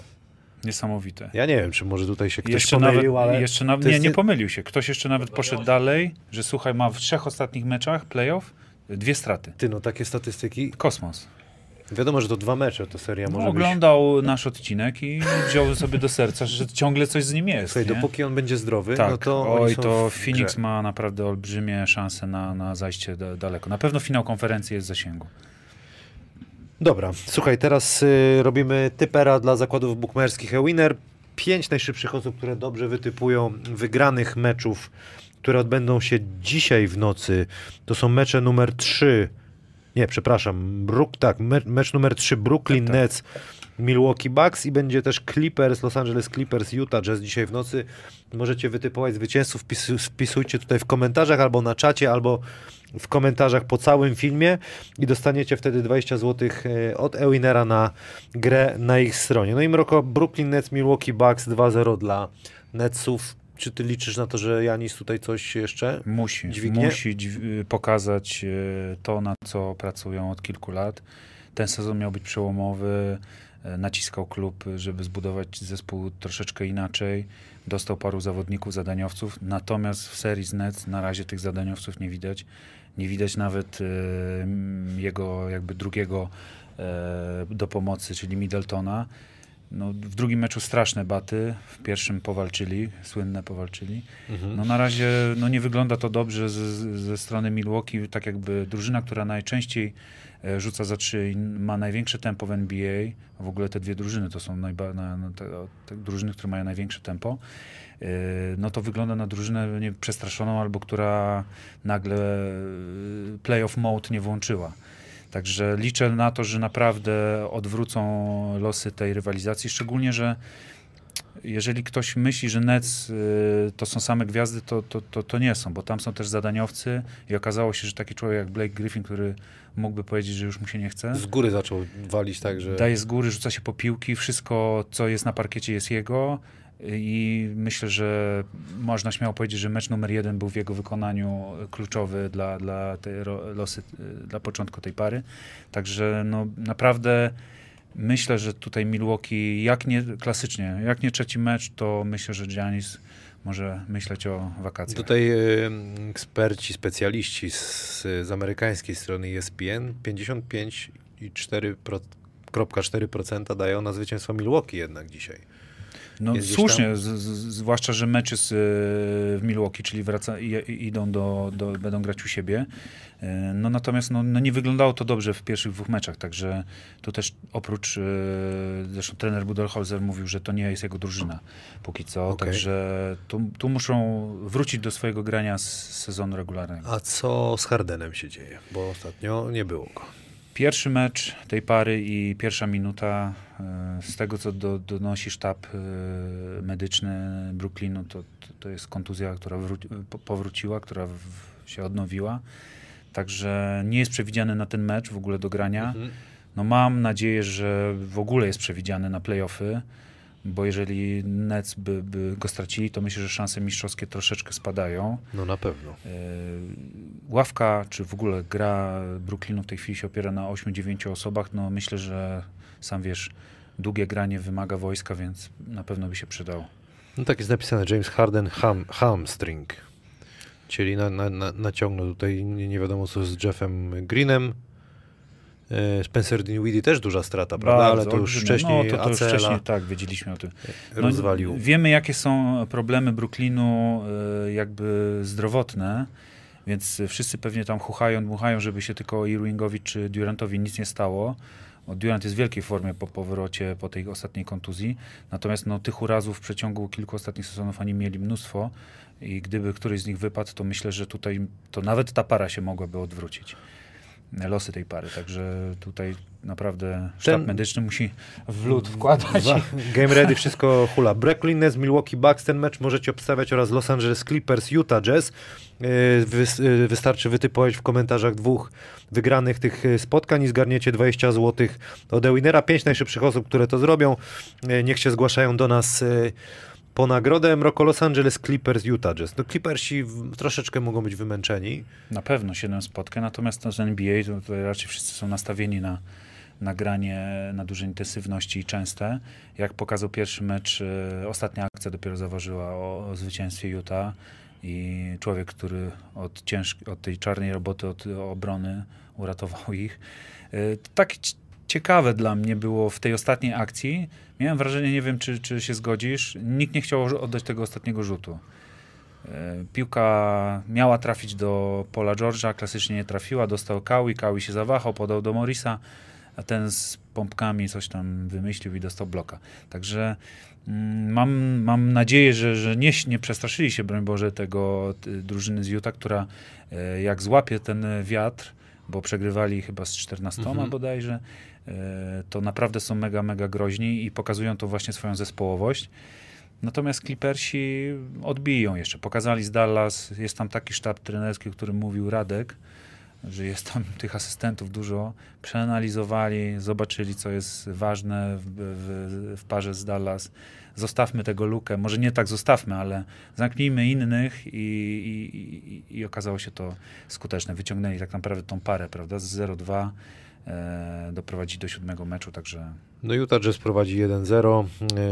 Niesamowite. Ja nie wiem, czy może tutaj się ktoś Jeszcze pomylił, nawet, ale jeszcze nawet nie, nie pomylił się. Ktoś jeszcze nawet poszedł dalej, że słuchaj, ma w trzech ostatnich meczach playoff dwie straty. ty no takie statystyki. Kosmos. Wiadomo, że to dwa mecze, to seria No, może być. oglądał nasz odcinek i wziął sobie do serca, że ciągle coś z nim jest. Słuchaj, dopóki on będzie zdrowy, tak, no to oj, to Phoenix grze. ma naprawdę olbrzymie szanse na, na zajście da, daleko. Na pewno finał konferencji jest w zasięgu. Dobra, słuchaj, teraz y, robimy typera dla zakładów bukmacherskich e-winner. Pięć najszybszych osób, które dobrze wytypują wygranych meczów, które odbędą się dzisiaj w nocy. To są mecze numer 3. Nie, przepraszam. Brook, tak, me, mecz numer 3 Brooklyn Tak, tak. Nets, Milwaukee Bucks i będzie też Clippers, Los Angeles Clippers, Utah Jazz dzisiaj w nocy. Możecie wytypować zwycięzców, wpis- wpisujcie tutaj w komentarzach albo na czacie, albo w komentarzach po całym filmie i dostaniecie wtedy 20 zł od Ewinera na grę na ich stronie. No i Mroko, Brooklyn Nets, Milwaukee Bucks 2-0 dla Netsów. Czy ty liczysz na to, że Janis tutaj coś jeszcze? Musi, Dźwignie? musi dźw- pokazać e, to, na co pracują od kilku lat. Ten sezon miał być przełomowy, e, naciskał klub, żeby zbudować zespół troszeczkę inaczej. Dostał paru zawodników, zadaniowców, natomiast w serii z Nets na razie tych zadaniowców nie widać. Nie widać nawet e, jego jakby drugiego e, do pomocy, czyli Middletona. No, w drugim meczu straszne baty, w pierwszym powalczyli, słynne powalczyli. Mhm. No na razie no, nie wygląda to dobrze ze, ze strony Milwaukee, tak jakby drużyna, która najczęściej e, rzuca za trzy ma największe tempo w NBA, w ogóle te dwie drużyny to są najba, na, na te, te drużyny, które mają największe tempo, e, no to wygląda na drużynę przestraszoną albo która nagle e, playoff mode nie włączyła. Także liczę na to, że naprawdę odwrócą losy tej rywalizacji, szczególnie, że jeżeli ktoś myśli, że Nets to są same gwiazdy, to, to, to, to nie są, bo tam są też zadaniowcy i okazało się, że taki człowiek jak Blake Griffin, który mógłby powiedzieć, że już mu się nie chce, Z góry zaczął walić tak, że... daje z góry, rzuca się po piłki, wszystko, co jest na parkiecie jest jego i myślę, że można śmiało powiedzieć, że mecz numer jeden był w jego wykonaniu kluczowy dla, dla tej losy, y, dla początku tej pary. Także no, naprawdę myślę, że tutaj Milwaukee, jak nie klasycznie, jak nie trzeci mecz, to myślę, że Giannis może myśleć o wakacjach. Tutaj y, eksperci, specjaliści z, z amerykańskiej strony E ESPN 55,4% dają na zwycięstwo Milwaukee jednak dzisiaj. No słusznie, z, z, zwłaszcza, że mecz jest e, w Milwaukee, czyli wraca, i, i- idą do, do, będą grać u siebie. E, No natomiast no, no nie wyglądało to dobrze w pierwszych dwóch meczach, także tu też oprócz, e, zresztą trener Budenholzer mówił, że to nie jest jego drużyna póki co, Okej. także tu, tu muszą wrócić do swojego grania z sezonu regularnego. A co z Hardenem się dzieje? Bo ostatnio nie było go. Pierwszy mecz tej pary i pierwsza minuta, e, z tego co do, donosi sztab e, medyczny Brooklynu, to, to, jest kontuzja, która wró- po- powróciła, która w, się odnowiła. Także nie jest przewidziany na ten mecz w ogóle do grania. Mhm. No mam nadzieję, że w ogóle jest przewidziany na playoffy, bo jeżeli Nets by, by go stracili, to myślę, że szanse mistrzowskie troszeczkę spadają. No na pewno. E, Ławka, czy w ogóle gra Brooklynu w tej chwili się opiera na 8-9 osobach. No myślę, że sam wiesz, długie granie wymaga wojska, więc na pewno by się przydało. No tak jest napisane, James Harden ham, hamstring. Czyli na, na, na, naciągnął tutaj nie, nie wiadomo co z Jeffem Greenem. E, Spencer Dinwiddie też duża strata, prawda? Ale to już wcześniej no, to, to już wcześniej, tak, wiedzieliśmy o tym. No, rozwalił. Wiemy, jakie są problemy Brooklynu e, jakby zdrowotne, więc wszyscy pewnie tam chuchają, dmuchają, żeby się tylko Irvingowi czy Durantowi nic nie stało. Durant jest w wielkiej formie po powrocie, po tej ostatniej kontuzji. Natomiast no, tych urazów w przeciągu kilku ostatnich sezonów oni mieli mnóstwo i gdyby któryś z nich wypadł, to myślę, że tutaj to nawet ta para się mogłaby odwrócić. Losy tej pary. Także tutaj naprawdę sztab Ten- medyczny musi w lód wkładać. Dwa. Game ready, wszystko hula. Brooklyn Milwaukee Bucks, ten mecz możecie obstawiać oraz Los Angeles Clippers, Utah Jazz. Yy, wys- yy, Wystarczy wytypować w komentarzach dwóch wygranych tych yy, spotkań i zgarniecie 20 zł od Ewinera. Pięć najszybszych osób, które to zrobią, niech się zgłaszają do nas po nagrodę. Mroko Los Angeles Clippers, Utah Jazz. No Clippersi troszeczkę mogą być wymęczeni. Na pewno 7 spotkań, natomiast to z NBA to raczej wszyscy są nastawieni na nagranie na dużej intensywności i częste. Jak pokazał pierwszy mecz, e, ostatnia akcja dopiero zaważyła o, o zwycięstwie Utah i człowiek, który od, ciężk- od tej czarnej roboty, od obrony uratował ich. To Tak ci- ciekawe dla mnie było w tej ostatniej akcji. Miałem wrażenie, nie wiem czy, czy się zgodzisz, nikt nie chciał oddać tego ostatniego rzutu. E, Piłka miała trafić do Paula George'a, klasycznie nie trafiła, dostał Kawi, Kawi się zawahał, podał do Morisa, a ten z pompkami coś tam wymyślił i dostał bloka. Także mm, mam, mam nadzieję, że, że nie, nie przestraszyli się, broń Boże, tego drużyny z Utah, która e, jak złapie ten wiatr, bo przegrywali chyba z 14 Mhm. bodajże, to naprawdę są mega, mega groźni i pokazują to właśnie swoją zespołowość. Natomiast Clippersi odbiją jeszcze. Pokazali z Dallas, jest tam taki sztab trenerski, o którym mówił Radek, że jest tam tych asystentów dużo. Przeanalizowali, zobaczyli, co jest ważne w, w, w parze z Dallas. Zostawmy tego lukę, może nie tak zostawmy, ale zamknijmy innych i, i, i, i okazało się to skuteczne. Wyciągnęli tak naprawdę tą parę, prawda, z 0-2 e, doprowadzić do siódmego meczu, także No Utah Jazz prowadzi 1-0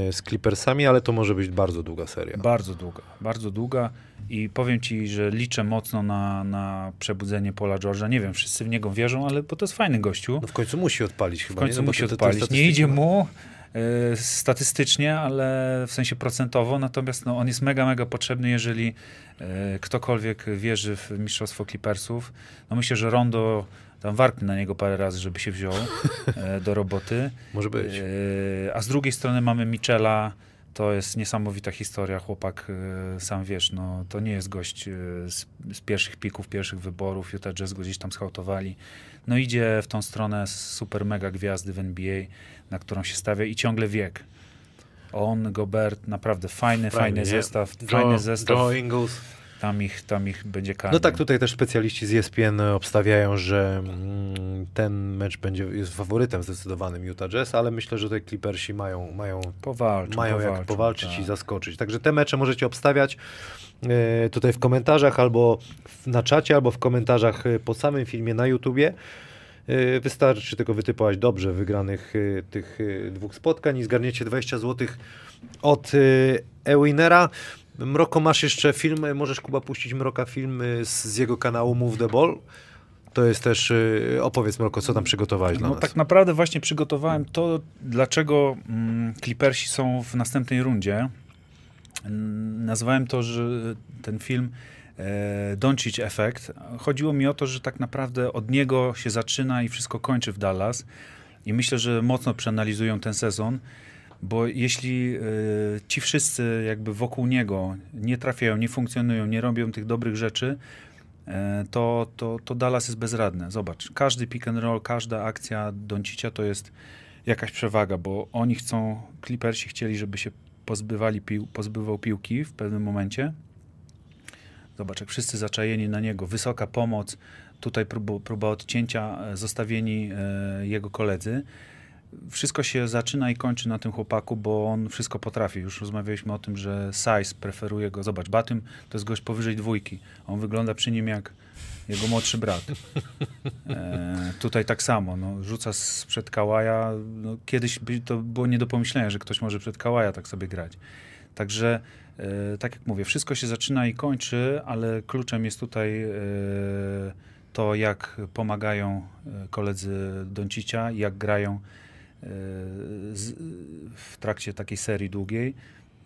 yy, z Clippersami, ale to może być bardzo długa seria. Bardzo długa, bardzo długa i powiem ci, że liczę mocno na, na przebudzenie Paula George'a. Nie wiem, wszyscy w niego wierzą, ale bo to jest fajny gościu. No w końcu musi odpalić W chyba. końcu nie? No musi te- te odpalić. Nie idzie mu, e, statystycznie, ale w sensie procentowo, natomiast no, on jest mega, mega potrzebny, jeżeli e, ktokolwiek wierzy w mistrzostwo Clippersów. No myślę, że Rondo tam warknę na niego parę razy, żeby się wziął e, do roboty. Może być. E, a z drugiej strony mamy Michela, to jest niesamowita historia, chłopak, e, sam wiesz, no, to nie jest gość z, z pierwszych pików, pierwszych wyborów, Utah Jazz go gdzieś tam schautowali. No idzie w tą stronę super mega gwiazdy w NBA, na którą się stawia i ciągle wiek. On, Gobert, naprawdę fajny, fajny zestaw, fajny zestaw. Joe Ingles. Tam ich, tam ich będzie karmił. No tak, tutaj też specjaliści z ESPN obstawiają, że mm, ten mecz będzie jest faworytem zdecydowanym Utah Jazz, ale myślę, że tutaj Clippersi mają, mają, Powalczą, mają jak powalczą, powalczyć tak. i zaskoczyć. Także te mecze możecie obstawiać e, tutaj w komentarzach albo na czacie, albo w komentarzach e, pod samym filmie na YouTubie. E, Wystarczy tylko wytypować dobrze wygranych tych dwóch spotkań i zgarniecie 20 zł od Ewinera. Mroko, masz jeszcze film, możesz Kuba puścić Mroka film e, z, z jego kanału Move the Ball. To jest też, e, opowiedz Mroko, co tam przygotowałeś dla No nas. tak naprawdę właśnie przygotowałem to, dlaczego mm, Clippersi są w następnej rundzie. Nazwałem to, że ten film e, Doncic Effect. Chodziło mi o to, że tak naprawdę od niego się zaczyna i wszystko kończy w Dallas. I myślę, że mocno przeanalizują ten sezon, bo jeśli e, ci wszyscy jakby wokół niego nie trafiają, nie funkcjonują, nie robią tych dobrych rzeczy, e, to, to, to Dallas jest bezradne. Zobacz, każdy pick and roll, każda akcja Doncicia to jest jakaś przewaga, bo oni chcą, Clippersi chcieli, żeby się pozbywali pił, pozbywał piłki w pewnym momencie. Zobacz, jak wszyscy zaczajeni na niego, wysoka pomoc, tutaj próba, próba odcięcia, e, zostawieni e, jego koledzy. Wszystko się zaczyna i kończy na tym chłopaku, bo on wszystko potrafi. Już rozmawialiśmy o tym, że Size preferuje go. Zobacz, Batym to jest gość powyżej dwójki. On wygląda przy nim jak jego młodszy brat. E, tutaj tak samo, no, rzuca sprzed Kałaja. No, kiedyś to było nie do pomyślenia, że ktoś może przed Kałaja tak sobie grać. Także, e, tak jak mówię, wszystko się zaczyna i kończy, ale kluczem jest tutaj e, to, jak pomagają e, koledzy Doncicia, jak grają z, w trakcie takiej serii długiej.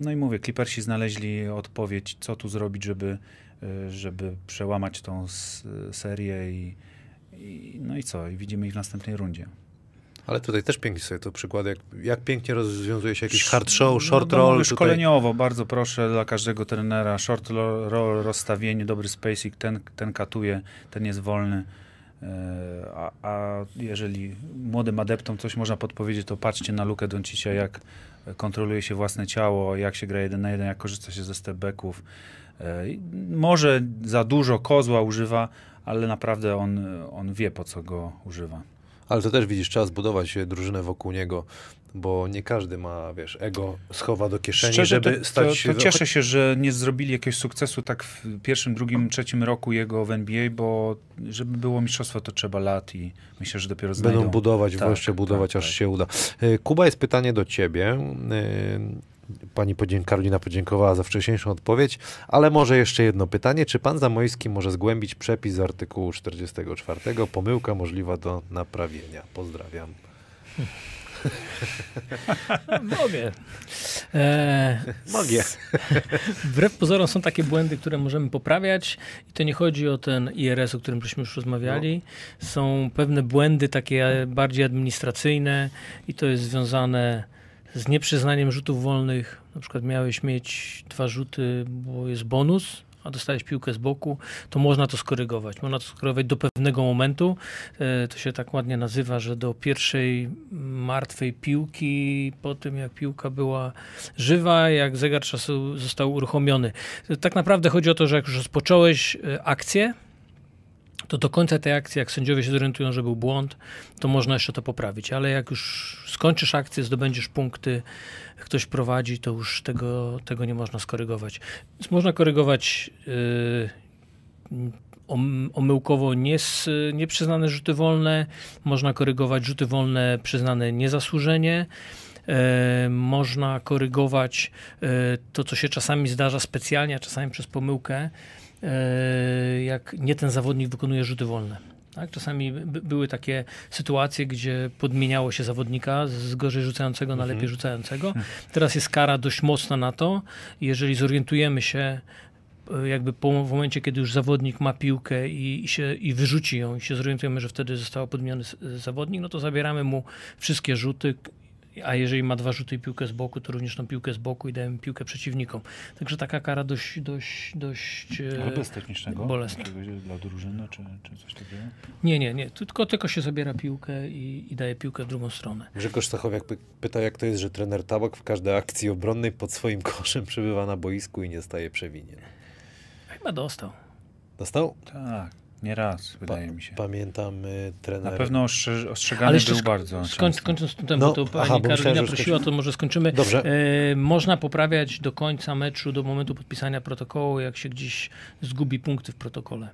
No i mówię, Clippersi znaleźli odpowiedź, co tu zrobić, żeby, e, żeby przełamać tą serię i, i no i co, i widzimy ich w następnej rundzie. Ale tutaj też pięknie sobie to przykład, jak, jak pięknie rozwiązuje się jakiś hard show, short no, roll. Tutaj. szkoleniowo, bardzo proszę dla każdego trenera, short roll, rozstawienie, dobry spacing, ten, ten katuje, ten jest wolny. E, A, a jeżeli młodym adeptom coś można podpowiedzieć, to patrzcie na Lukę Doncicia, jak kontroluje się własne ciało, jak się gra jeden na jeden, jak korzysta się ze stepbacków. E, Może za dużo kozła używa, ale naprawdę on, on wie, po co go używa. Ale to też widzisz, trzeba zbudować e, drużynę wokół niego, bo nie każdy ma, wiesz, ego schowa do kieszeni, Szczerze, żeby to, stać to, się... to cieszę się, że nie zrobili jakiegoś sukcesu tak w pierwszym, drugim, trzecim roku jego w NBA, bo żeby było mistrzostwo, to trzeba lat i myślę, że dopiero znajdą. Będą budować, Tak, wreszcie budować, tak, aż tak. się uda. E, Kuba, jest pytanie do ciebie. Pani podzięk Karolina podziękowała za wcześniejszą odpowiedź, ale może jeszcze jedno pytanie. Czy pan Zamojski może zgłębić przepis z artykułu 44? Pomyłka możliwa do naprawienia. Pozdrawiam. Mogę. E, Mogę. Wbrew pozorom są takie błędy, które możemy poprawiać i to nie chodzi o ten IRS, o którym żeśmy już rozmawiali. Są pewne błędy takie bardziej administracyjne i to jest związane z nieprzyznaniem rzutów wolnych. Na przykład miałeś mieć dwa rzuty, bo jest bonus, a dostałeś piłkę z boku, to można to skorygować. Można to skorygować do pewnego momentu. E, To się tak ładnie nazywa, że do pierwszej martwej piłki, po tym jak piłka była żywa, jak zegar czasu został uruchomiony. Tak naprawdę chodzi o to, że jak już rozpocząłeś e, akcję, to do końca tej akcji, jak sędziowie się zorientują, że był błąd, to można jeszcze to poprawić. Ale jak już skończysz akcję, zdobędziesz punkty, ktoś prowadzi, to już tego, tego nie można skorygować. Więc można korygować yy, om- omyłkowo nies, nieprzyznane rzuty wolne, można korygować rzuty wolne przyznane niezasłużenie. E, można korygować e, to, co się czasami zdarza specjalnie, a czasami przez pomyłkę, jak nie ten zawodnik wykonuje rzuty wolne. Tak? Czasami by, były takie sytuacje, gdzie podmieniało się zawodnika z gorzej rzucającego na lepiej rzucającego. Teraz jest kara dość mocna na to. Jeżeli zorientujemy się e, jakby po w momencie, kiedy już zawodnik ma piłkę i, i, się, i wyrzuci ją i się zorientujemy, że wtedy został podmieniony zawodnik, no to zabieramy mu wszystkie rzuty, a jeżeli ma dwa rzuty i piłkę z boku, to również tą piłkę z boku i dajemy piłkę przeciwnikom. Także taka kara dość, dość, dość e, Ale bez technicznego? bolesna. Dla drużyny, czy, czy coś takiego? Nie, nie, nie. Tylko, tylko się zabiera piłkę i, i daje piłkę w drugą stronę. Grzegorz Stachowiak py- pyta, jak to jest, że trener Tabak w każdej akcji obronnej pod swoim koszem przebywa na boisku i nie staje przewinien. Chyba dostał. Dostał? Tak, nie raz, wydaje mi się. Pamiętam y, trener... Na pewno ostrze, ostrzegany jeszcze był sk- bardzo Skończ, często. kończąc ten temat, No, bo to pani aha, Karolina prosiła, to może skończymy. Dobrze. E, można poprawiać do końca meczu, do momentu podpisania protokołu, jak się gdzieś zgubi punkty w protokole.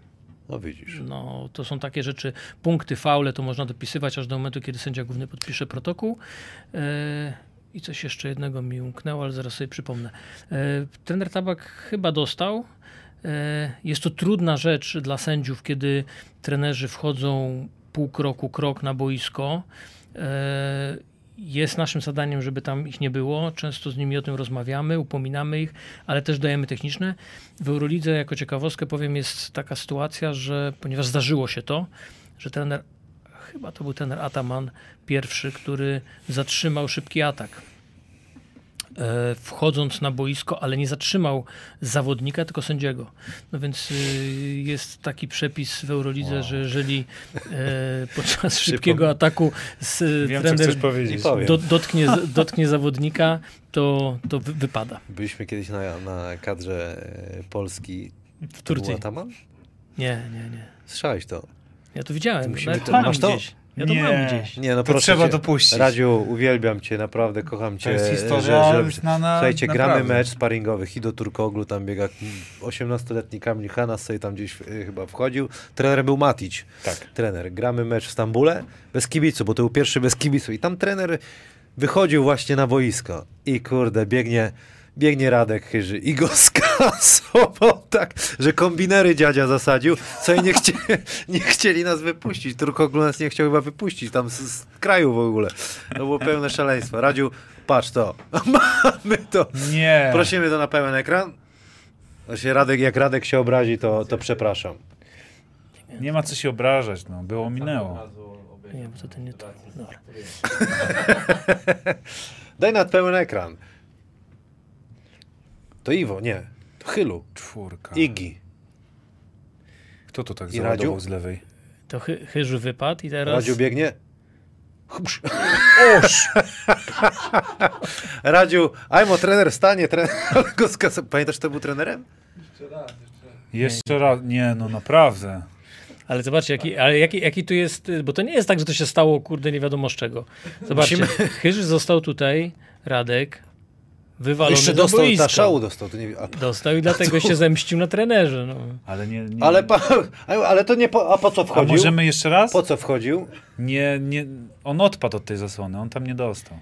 No widzisz. No, to są takie rzeczy, punkty, faule to można dopisywać aż do momentu, kiedy sędzia główny podpisze protokół. E, I coś jeszcze jednego mi umknęło, ale zaraz sobie przypomnę. E, trener Tabak chyba dostał. E, jest to trudna rzecz dla sędziów, kiedy trenerzy wchodzą pół kroku, krok na boisko. E, jest naszym zadaniem, żeby tam ich nie było. Często z nimi o tym rozmawiamy, upominamy ich, ale też dajemy techniczne. W Eurolidze, jako ciekawostkę powiem, jest taka sytuacja, że ponieważ zdarzyło się to, że trener, chyba to był trener Ataman, pierwszy, który zatrzymał szybki atak. E, wchodząc na boisko, ale nie zatrzymał zawodnika, tylko sędziego. No więc y, jest taki przepis w Eurolidze, że jeżeli e, podczas szybkiego ataku z, Wiem, co trener do, dotknie, dotknie zawodnika, to, to wy, wypada. Byliśmy kiedyś na, na kadrze e, Polski. W To Turcji. Ataman? Nie, nie, nie. Słyszałeś to? Ja to widziałem. Musimy Nawet to- mam masz to? gdzieś. Ja to Nie. mam gdzieś. Nie, no To proszę trzeba cię. dopuścić. Radziu, uwielbiam cię, naprawdę kocham cię. To jest że- historia że- znana Słuchajcie, gramy naprawdę. mecz sparingowy. Hido Turkoglu tam biega. 18-letni Kamil Hanas sobie tam gdzieś y, chyba wchodził. Trener był Matic. Tak. Trener. Gramy mecz w Stambule bez kibicu, bo to był pierwszy bez kibicu. I tam trener wychodził właśnie na boisko. I kurde, biegnie, biegnie Radek Chyży i go skasował tak, że kombinery dziadzia zasadził, co i nie, chcie, nie chcieli nas wypuścić. Turkoglu nas nie chciał chyba wypuścić tam z, z kraju w ogóle. To było pełne szaleństwo. Radziu, patrz to. Mamy to. Nie. Prosimy to na pełen ekran. Właśnie Radek, jak Radek się obrazi, to, to przepraszam. Nie ma co się obrażać, no. Było, minęło. Nie, bo to ten nie to. Daj na pełen ekran. To Iwo, nie. To Chylu. Czwórka. Igi. Kto to tak I załadował Radziu? z lewej? To chy, chyżu wypadł i teraz... Radziu biegnie. Chupsz. Radziu, Ajmo, trener wstanie, trener go. Pamiętasz, kto był trenerem? Jeszcze raz, jeszcze raz. Jeszcze raz. Nie, no naprawdę. Ale zobaczcie, jaki, ale jaki, jaki tu jest, bo to nie jest tak, że to się stało, kurde, nie wiadomo z czego. Zobaczcie, Musimy- Chyż został tutaj, Radek, wywalony Jeszcze dostał, boisko. ta szału dostał. To nie... a, Dostał i dlatego się zemścił na trenerze. No. Ale nie... nie ale, pa... ale to nie po... A po co A wchodził? możemy jeszcze raz? Po co wchodził? Nie, nie. On odpadł od tej zasłony, on tam nie dostał.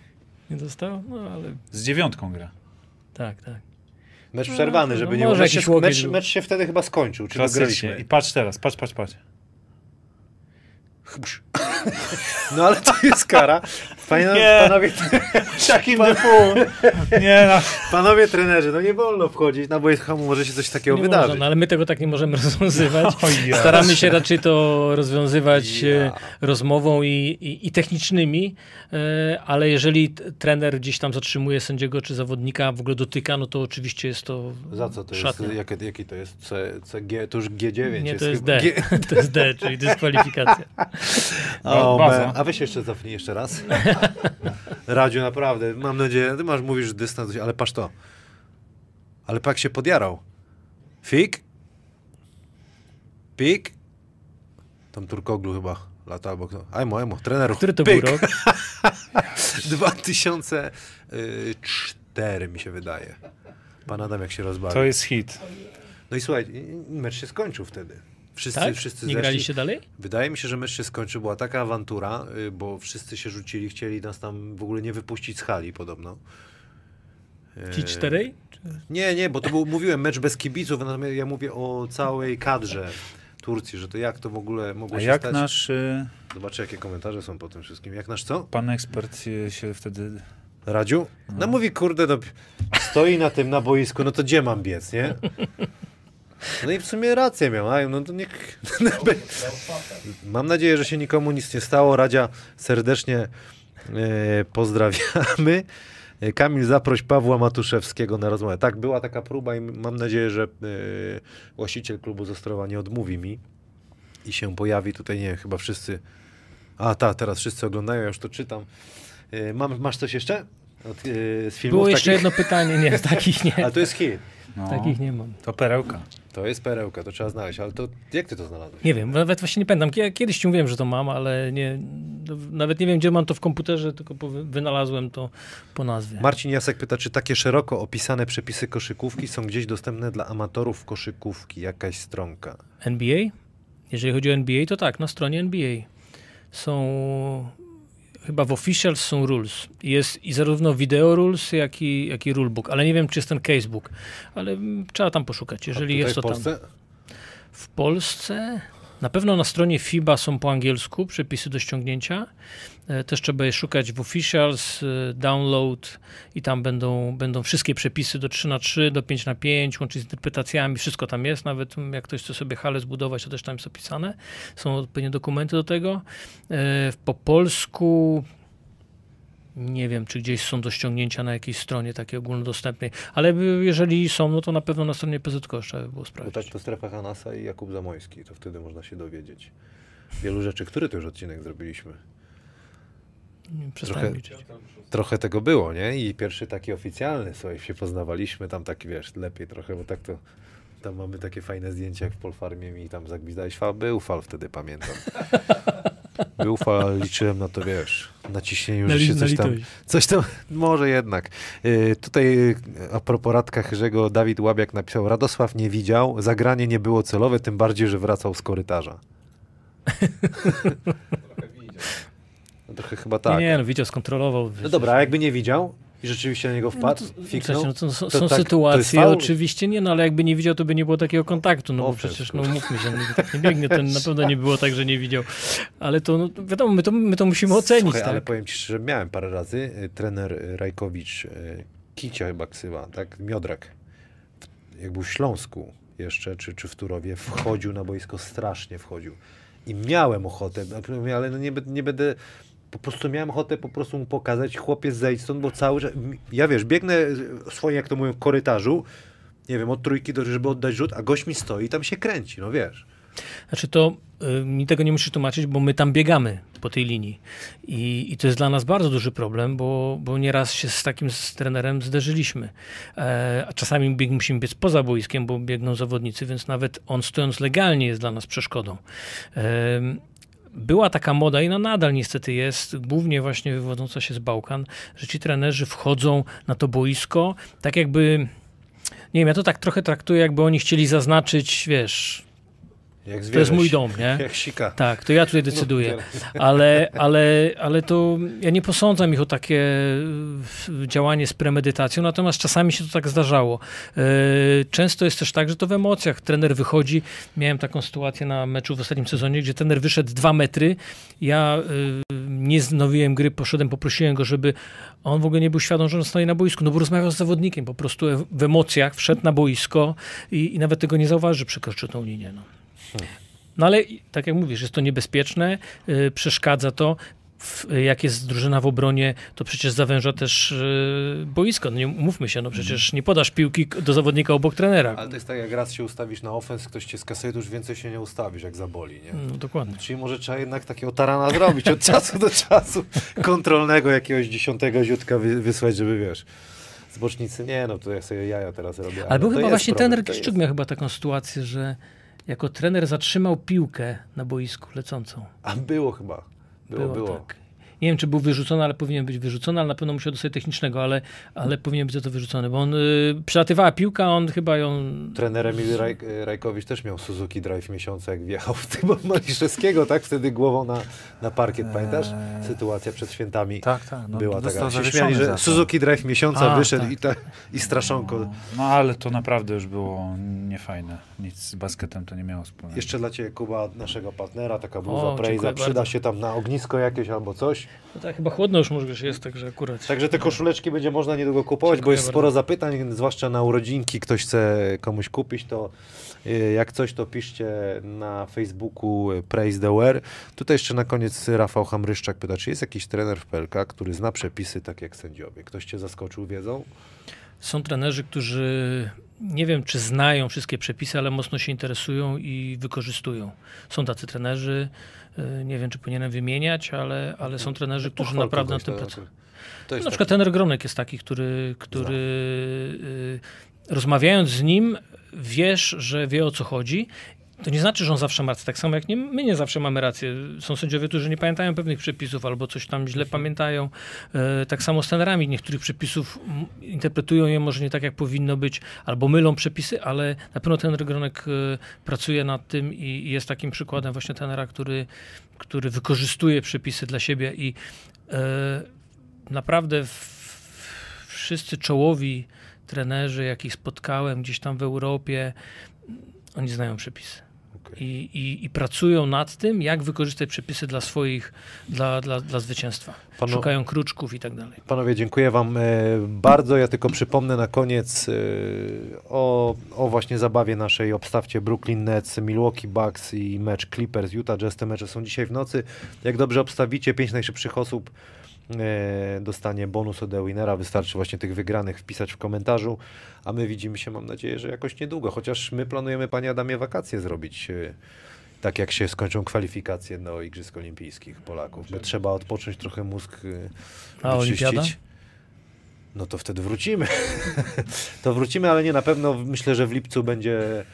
Nie dostał? No ale Z dziewiątką gra. tak, tak. Mecz przerwany, no żeby może nie... Mecz jakiś się, mecz, mecz się wtedy chyba skończył, czy wygraliśmy. I patrz teraz, patrz, patrz, patrz. No ale to jest kara. Panie, Nie. panowie, defu. Nie, no. panowie trenerzy, no nie wolno wchodzić na boisko, może się coś takiego Nie wydarzyć. można, no, ale my tego tak nie możemy rozwiązywać. Staramy się raczej to rozwiązywać Ja. e, rozmową i, i, i technicznymi, e, ale jeżeli trener gdzieś tam zatrzymuje sędziego czy zawodnika, w ogóle dotyka, no to oczywiście jest to Za co to szatnia. jest? Jaki, jaki to jest? C, CG, to już G9 Nie, to jest. D. G... To jest D, czyli dyskwalifikacja. O, man. A weź jeszcze cofnij jeszcze raz. Radziu, naprawdę, mam nadzieję, ty masz, mówisz dystans, ale patrz to. Ale pak się podjarał. Fik? Pik? Tam Turkoglu chyba lata obok. No. Ajmo, ajmo, trenerów. Który to Pyk. był rok? 2004 mi się wydaje. Pan Adam jak się rozbawił. To jest hit. No i słuchaj, mecz się skończył wtedy. Wszyscy, Tak? wszyscy Nie zeszli. graliście dalej? Wydaje mi się, że mecz się skończył. Była taka awantura, y, bo wszyscy się rzucili, chcieli nas tam w ogóle nie wypuścić z hali podobno. Ci E, czterej? Nie, nie, bo to był, mówiłem, mecz bez kibiców, natomiast ja mówię o całej kadrze. Turcji, że to jak to w ogóle mogło A się jak stać? nasz y, Zobaczę, jakie komentarze są po tym wszystkim. Jak nasz co? pan ekspert y, się wtedy... Radziu? No mówi, kurde, no, stoi na tym, na boisku, no to gdzie mam biec, nie? No i w sumie rację miał, a no to niech... Mam nadzieję, że się nikomu nic nie stało. Radzia, serdecznie e, pozdrawiamy. E, Kamil, zaproś Pawła Matuszewskiego na rozmowę. Tak, była taka próba i mam nadzieję, że e, właściciel klubu z Ostrowa nie odmówi mi i się pojawi tutaj, nie wiem, chyba wszyscy... A, tak, teraz wszyscy oglądają, ja już to czytam. Mam, masz coś jeszcze? Od, z filmów Było jeszcze takich? jedno pytanie, nie, takich nie. A to jest hit. No, Takich nie mam. To perełka. To jest perełka, to trzeba znaleźć, ale to jak ty to znalazłeś? Nie wiem, nawet właśnie nie pamiętam. Kie- Kiedyś ci mówiłem, że to mam, ale nie, no, nawet nie wiem, gdzie mam to w komputerze, tylko wynalazłem to po nazwie. Marcin Jasek pyta, czy takie szeroko opisane przepisy koszykówki są gdzieś dostępne dla amatorów koszykówki? Jakaś stronka. NBA? Jeżeli chodzi o NBA, to tak, na stronie NBA są chyba w officials są rules. Jest i zarówno video rules, jak i, jak i rulebook, ale nie wiem, czy jest ten casebook, ale mm, trzeba tam poszukać, jeżeli jest to w tam. Polsce? W Polsce na pewno na stronie FIBA są po angielsku przepisy do ściągnięcia. E, Też trzeba je szukać w officials, e, download i tam będą, będą wszystkie przepisy do 3 na 3 do 5 na 5 łącznie z interpretacjami, wszystko tam jest, nawet jak ktoś chce sobie halę zbudować, to też tam jest opisane. Są odpowiednie dokumenty do tego. E, Po polsku nie wiem, czy gdzieś są do ściągnięcia na jakiejś stronie takiej ogólnodostępnej, ale jeżeli są, no to na pewno na stronie PZK trzeba by było sprawdzić. tak to strefa Hanasa i Jakub Zamojski, to wtedy można się dowiedzieć. Wielu rzeczy, który to już odcinek zrobiliśmy. Trochę-. Trochę tego było, nie? I pierwszy taki oficjalny, słuchaj, się poznawaliśmy, tam taki, wiesz, lepiej trochę, bo tak to, tam mamy takie fajne zdjęcia jak w Polfarmie mi tam zagwizdałeś fal, był fal wtedy, pamiętam. Fal, liczyłem na to, wiesz, na ciśnieniu, Na że się coś tam, coś tam, może jednak. Y, tutaj y, a propos Radka Chyrzego, Dawid Łabiak napisał, Radosław nie widział, zagranie nie było celowe, tym bardziej, że wracał z korytarza. Trochę widział. No, trochę chyba tak. Nie, no widział, skontrolował. No dobra, a jakby nie widział i rzeczywiście na niego wpadł, fiknął, no to, są, to są tak- to sytuacje, faul? oczywiście nie, no ale jakby nie widział, to by nie było takiego kontaktu, no bo Offense, przecież, no mówmy się, no, tak nie biegnie, ten na pewno nie było tak, że nie widział. Ale to, no, wiadomo, my to, my to musimy ocenić, Słuchaj, tak? ale powiem ci szczerze, miałem parę razy, y, trener y, Rajkowicz, y, Kicia chyba ksywa, tak, Miodrak, jak był w Śląsku jeszcze, czy, czy w Turowie, wchodził na boisko, strasznie wchodził. I miałem ochotę, no, ale no nie, nie będę, po prostu miałem ochotę po prostu mu pokazać, chłopiec zejdź stąd, bo cały czas, ja wiesz, biegnę swoim, jak to mówią, korytarzu, nie wiem, od trójki, do, żeby oddać rzut, a gość mi stoi i tam się kręci, no wiesz. Znaczy to y, mi tego nie musisz tłumaczyć, bo my tam biegamy po tej linii. I, i to jest dla nas bardzo duży problem, bo, bo nieraz się z takim z trenerem zderzyliśmy. E, a czasami bieg, musimy biec poza boiskiem, bo biegną zawodnicy, więc nawet on stojąc legalnie jest dla nas przeszkodą. Em, była taka moda i no nadal niestety jest, głównie właśnie wywodząca się z Bałkan, że ci trenerzy wchodzą na to boisko tak jakby, nie wiem, ja to tak trochę traktuję, jakby oni chcieli zaznaczyć, wiesz, Jak to jest mój dom, nie? Jak sika. Tak, to ja tutaj decyduję. Ale, ale, ale to ja nie posądzam ich o takie działanie z premedytacją, natomiast czasami się to tak zdarzało. E, Często jest też tak, że to w emocjach. Trener wychodzi, miałem taką sytuację na meczu w ostatnim sezonie, gdzie trener wyszedł dwa metry, ja e, nie znowiłem gry, poszedłem, poprosiłem go, żeby on w ogóle nie był świadom, że on stoi na boisku, no bo rozmawiał z zawodnikiem, po prostu e- w emocjach wszedł na boisko i, i nawet tego nie zauważył, że przekroczył tą linię. No. No ale tak jak mówisz, jest to niebezpieczne, y, przeszkadza to. W, jak jest drużyna w obronie, to przecież zawęża też y, boisko. No nie mówmy się, no przecież nie podasz piłki do zawodnika obok trenera. Ale to jest tak, jak raz się ustawisz na ofens, ktoś cię skasuje, to już więcej się nie ustawisz, jak zaboli, nie? No, dokładnie. Czyli może trzeba jednak takiego tarana zrobić od czasu do czasu, kontrolnego jakiegoś dziesiątego ziutka wy, wysłać, żeby wiesz. Zbocznicy nie, no to ja sobie jaja teraz robię. Ale był chyba właśnie trener jest. miał chyba taką sytuację, że jako trener zatrzymał piłkę na boisku lecącą. A było chyba. Było, było. tak. Nie wiem, czy był wyrzucony, ale powinien być wyrzucony, ale na pewno musiał dostać technicznego, ale, ale powinien być za to wyrzucony, bo on y, przylatywała piłka, on chyba ją... Trener Emil Raj, Rajkowicz też miał Suzuki Drive miesiąca, jak wjechał w tym Maliszewskiego, tak? Wtedy głową na, na parkiet, pamiętasz? Eee. Sytuacja przed świętami Tak, tak. No, była taka. Się śmiali, że. Suzuki Drive miesiąca A, wyszedł tak. i, ta, i straszonko. No, no ale to naprawdę już było niefajne. Nic z basketem to nie miało wspólnego. Jeszcze dla Ciebie, Kuba, naszego partnera, taka bluza O, Prejza, przyda bardzo. się tam na ognisko jakieś albo coś. No tak, chyba chłodno już może jest, także akurat... Także te koszuleczki będzie można niedługo kupować, bo Dziękuję jest bardzo. sporo zapytań, zwłaszcza na urodzinki. Ktoś chce komuś kupić, to y, jak coś, to piszcie na Facebooku y, Praise the Wear. Tutaj jeszcze na koniec Rafał Hamryszczak pyta, czy jest jakiś trener w PLK, który zna przepisy tak jak sędziowie? Ktoś Cię zaskoczył wiedzą? Są trenerzy, którzy nie wiem, czy znają wszystkie przepisy, ale mocno się interesują i wykorzystują. Są tacy trenerzy, nie wiem, czy powinienem wymieniać, ale, ale są trenerzy, którzy Pochwal naprawdę kogoś, tym pracują. Jest Na przykład trener Gronek jest taki, który, który y, rozmawiając z nim, wiesz, że wie o co chodzi. To nie znaczy, że on zawsze ma rację. Tak samo jak nie, my nie zawsze mamy rację. Są sędziowie, którzy nie pamiętają pewnych przepisów albo coś tam źle pamiętają. E, tak samo z trenerami niektórych przepisów interpretują je może nie tak, jak powinno być, albo mylą przepisy, ale na pewno trener Gronek e, pracuje nad tym i, jest takim przykładem właśnie trenera, który, który wykorzystuje przepisy dla siebie i e, naprawdę wszyscy czołowi trenerzy, jakich spotkałem gdzieś tam w Europie, oni znają przepisy. Okej. I, i, I pracują nad tym, jak wykorzystać przepisy dla swoich, dla, dla, dla zwycięstwa. Panu- Szukają kruczków i tak dalej. Panowie, dziękuję Wam e, bardzo. Ja tylko przypomnę na koniec e, o, o właśnie zabawie naszej. Obstawcie Brooklyn Nets, Milwaukee Bucks i mecz Clippers, Utah Jazz. Te mecze są dzisiaj w nocy. Jak dobrze obstawicie, pięć najszybszych osób dostanie bonus od The Winnera. Wystarczy właśnie tych wygranych wpisać w komentarzu. A my widzimy się, mam nadzieję, że jakoś niedługo. Chociaż my planujemy, Panie Adamie, wakacje zrobić. e, Tak jak się skończą kwalifikacje do Igrzysk Olimpijskich Polaków. By trzeba odpocząć trochę mózg. e, A wyczyścić. olimpiada? No to wtedy wrócimy. to wrócimy, ale nie na pewno. Myślę, że w lipcu będzie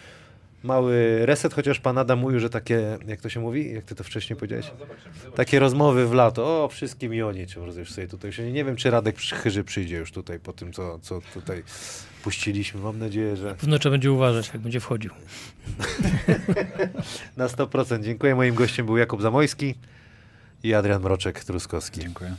mały reset, chociaż pan Adam mówił, że takie, jak to się mówi? Jak ty to wcześniej powiedziałeś? No, zobaczymy, zobaczymy. Takie rozmowy w lato. O, wszystkim i o niczym rozumiesz sobie tutaj. Już Nie wiem, czy Radek Chyży przyjdzie już tutaj po tym, co, co tutaj puściliśmy. Mam nadzieję, że Pewno trzeba będzie uważać, jak będzie wchodził. na 100%. Dziękuję. Moim gościem był Jakub Zamojski i Adrian Mroczek-Truskowski. Dziękuję.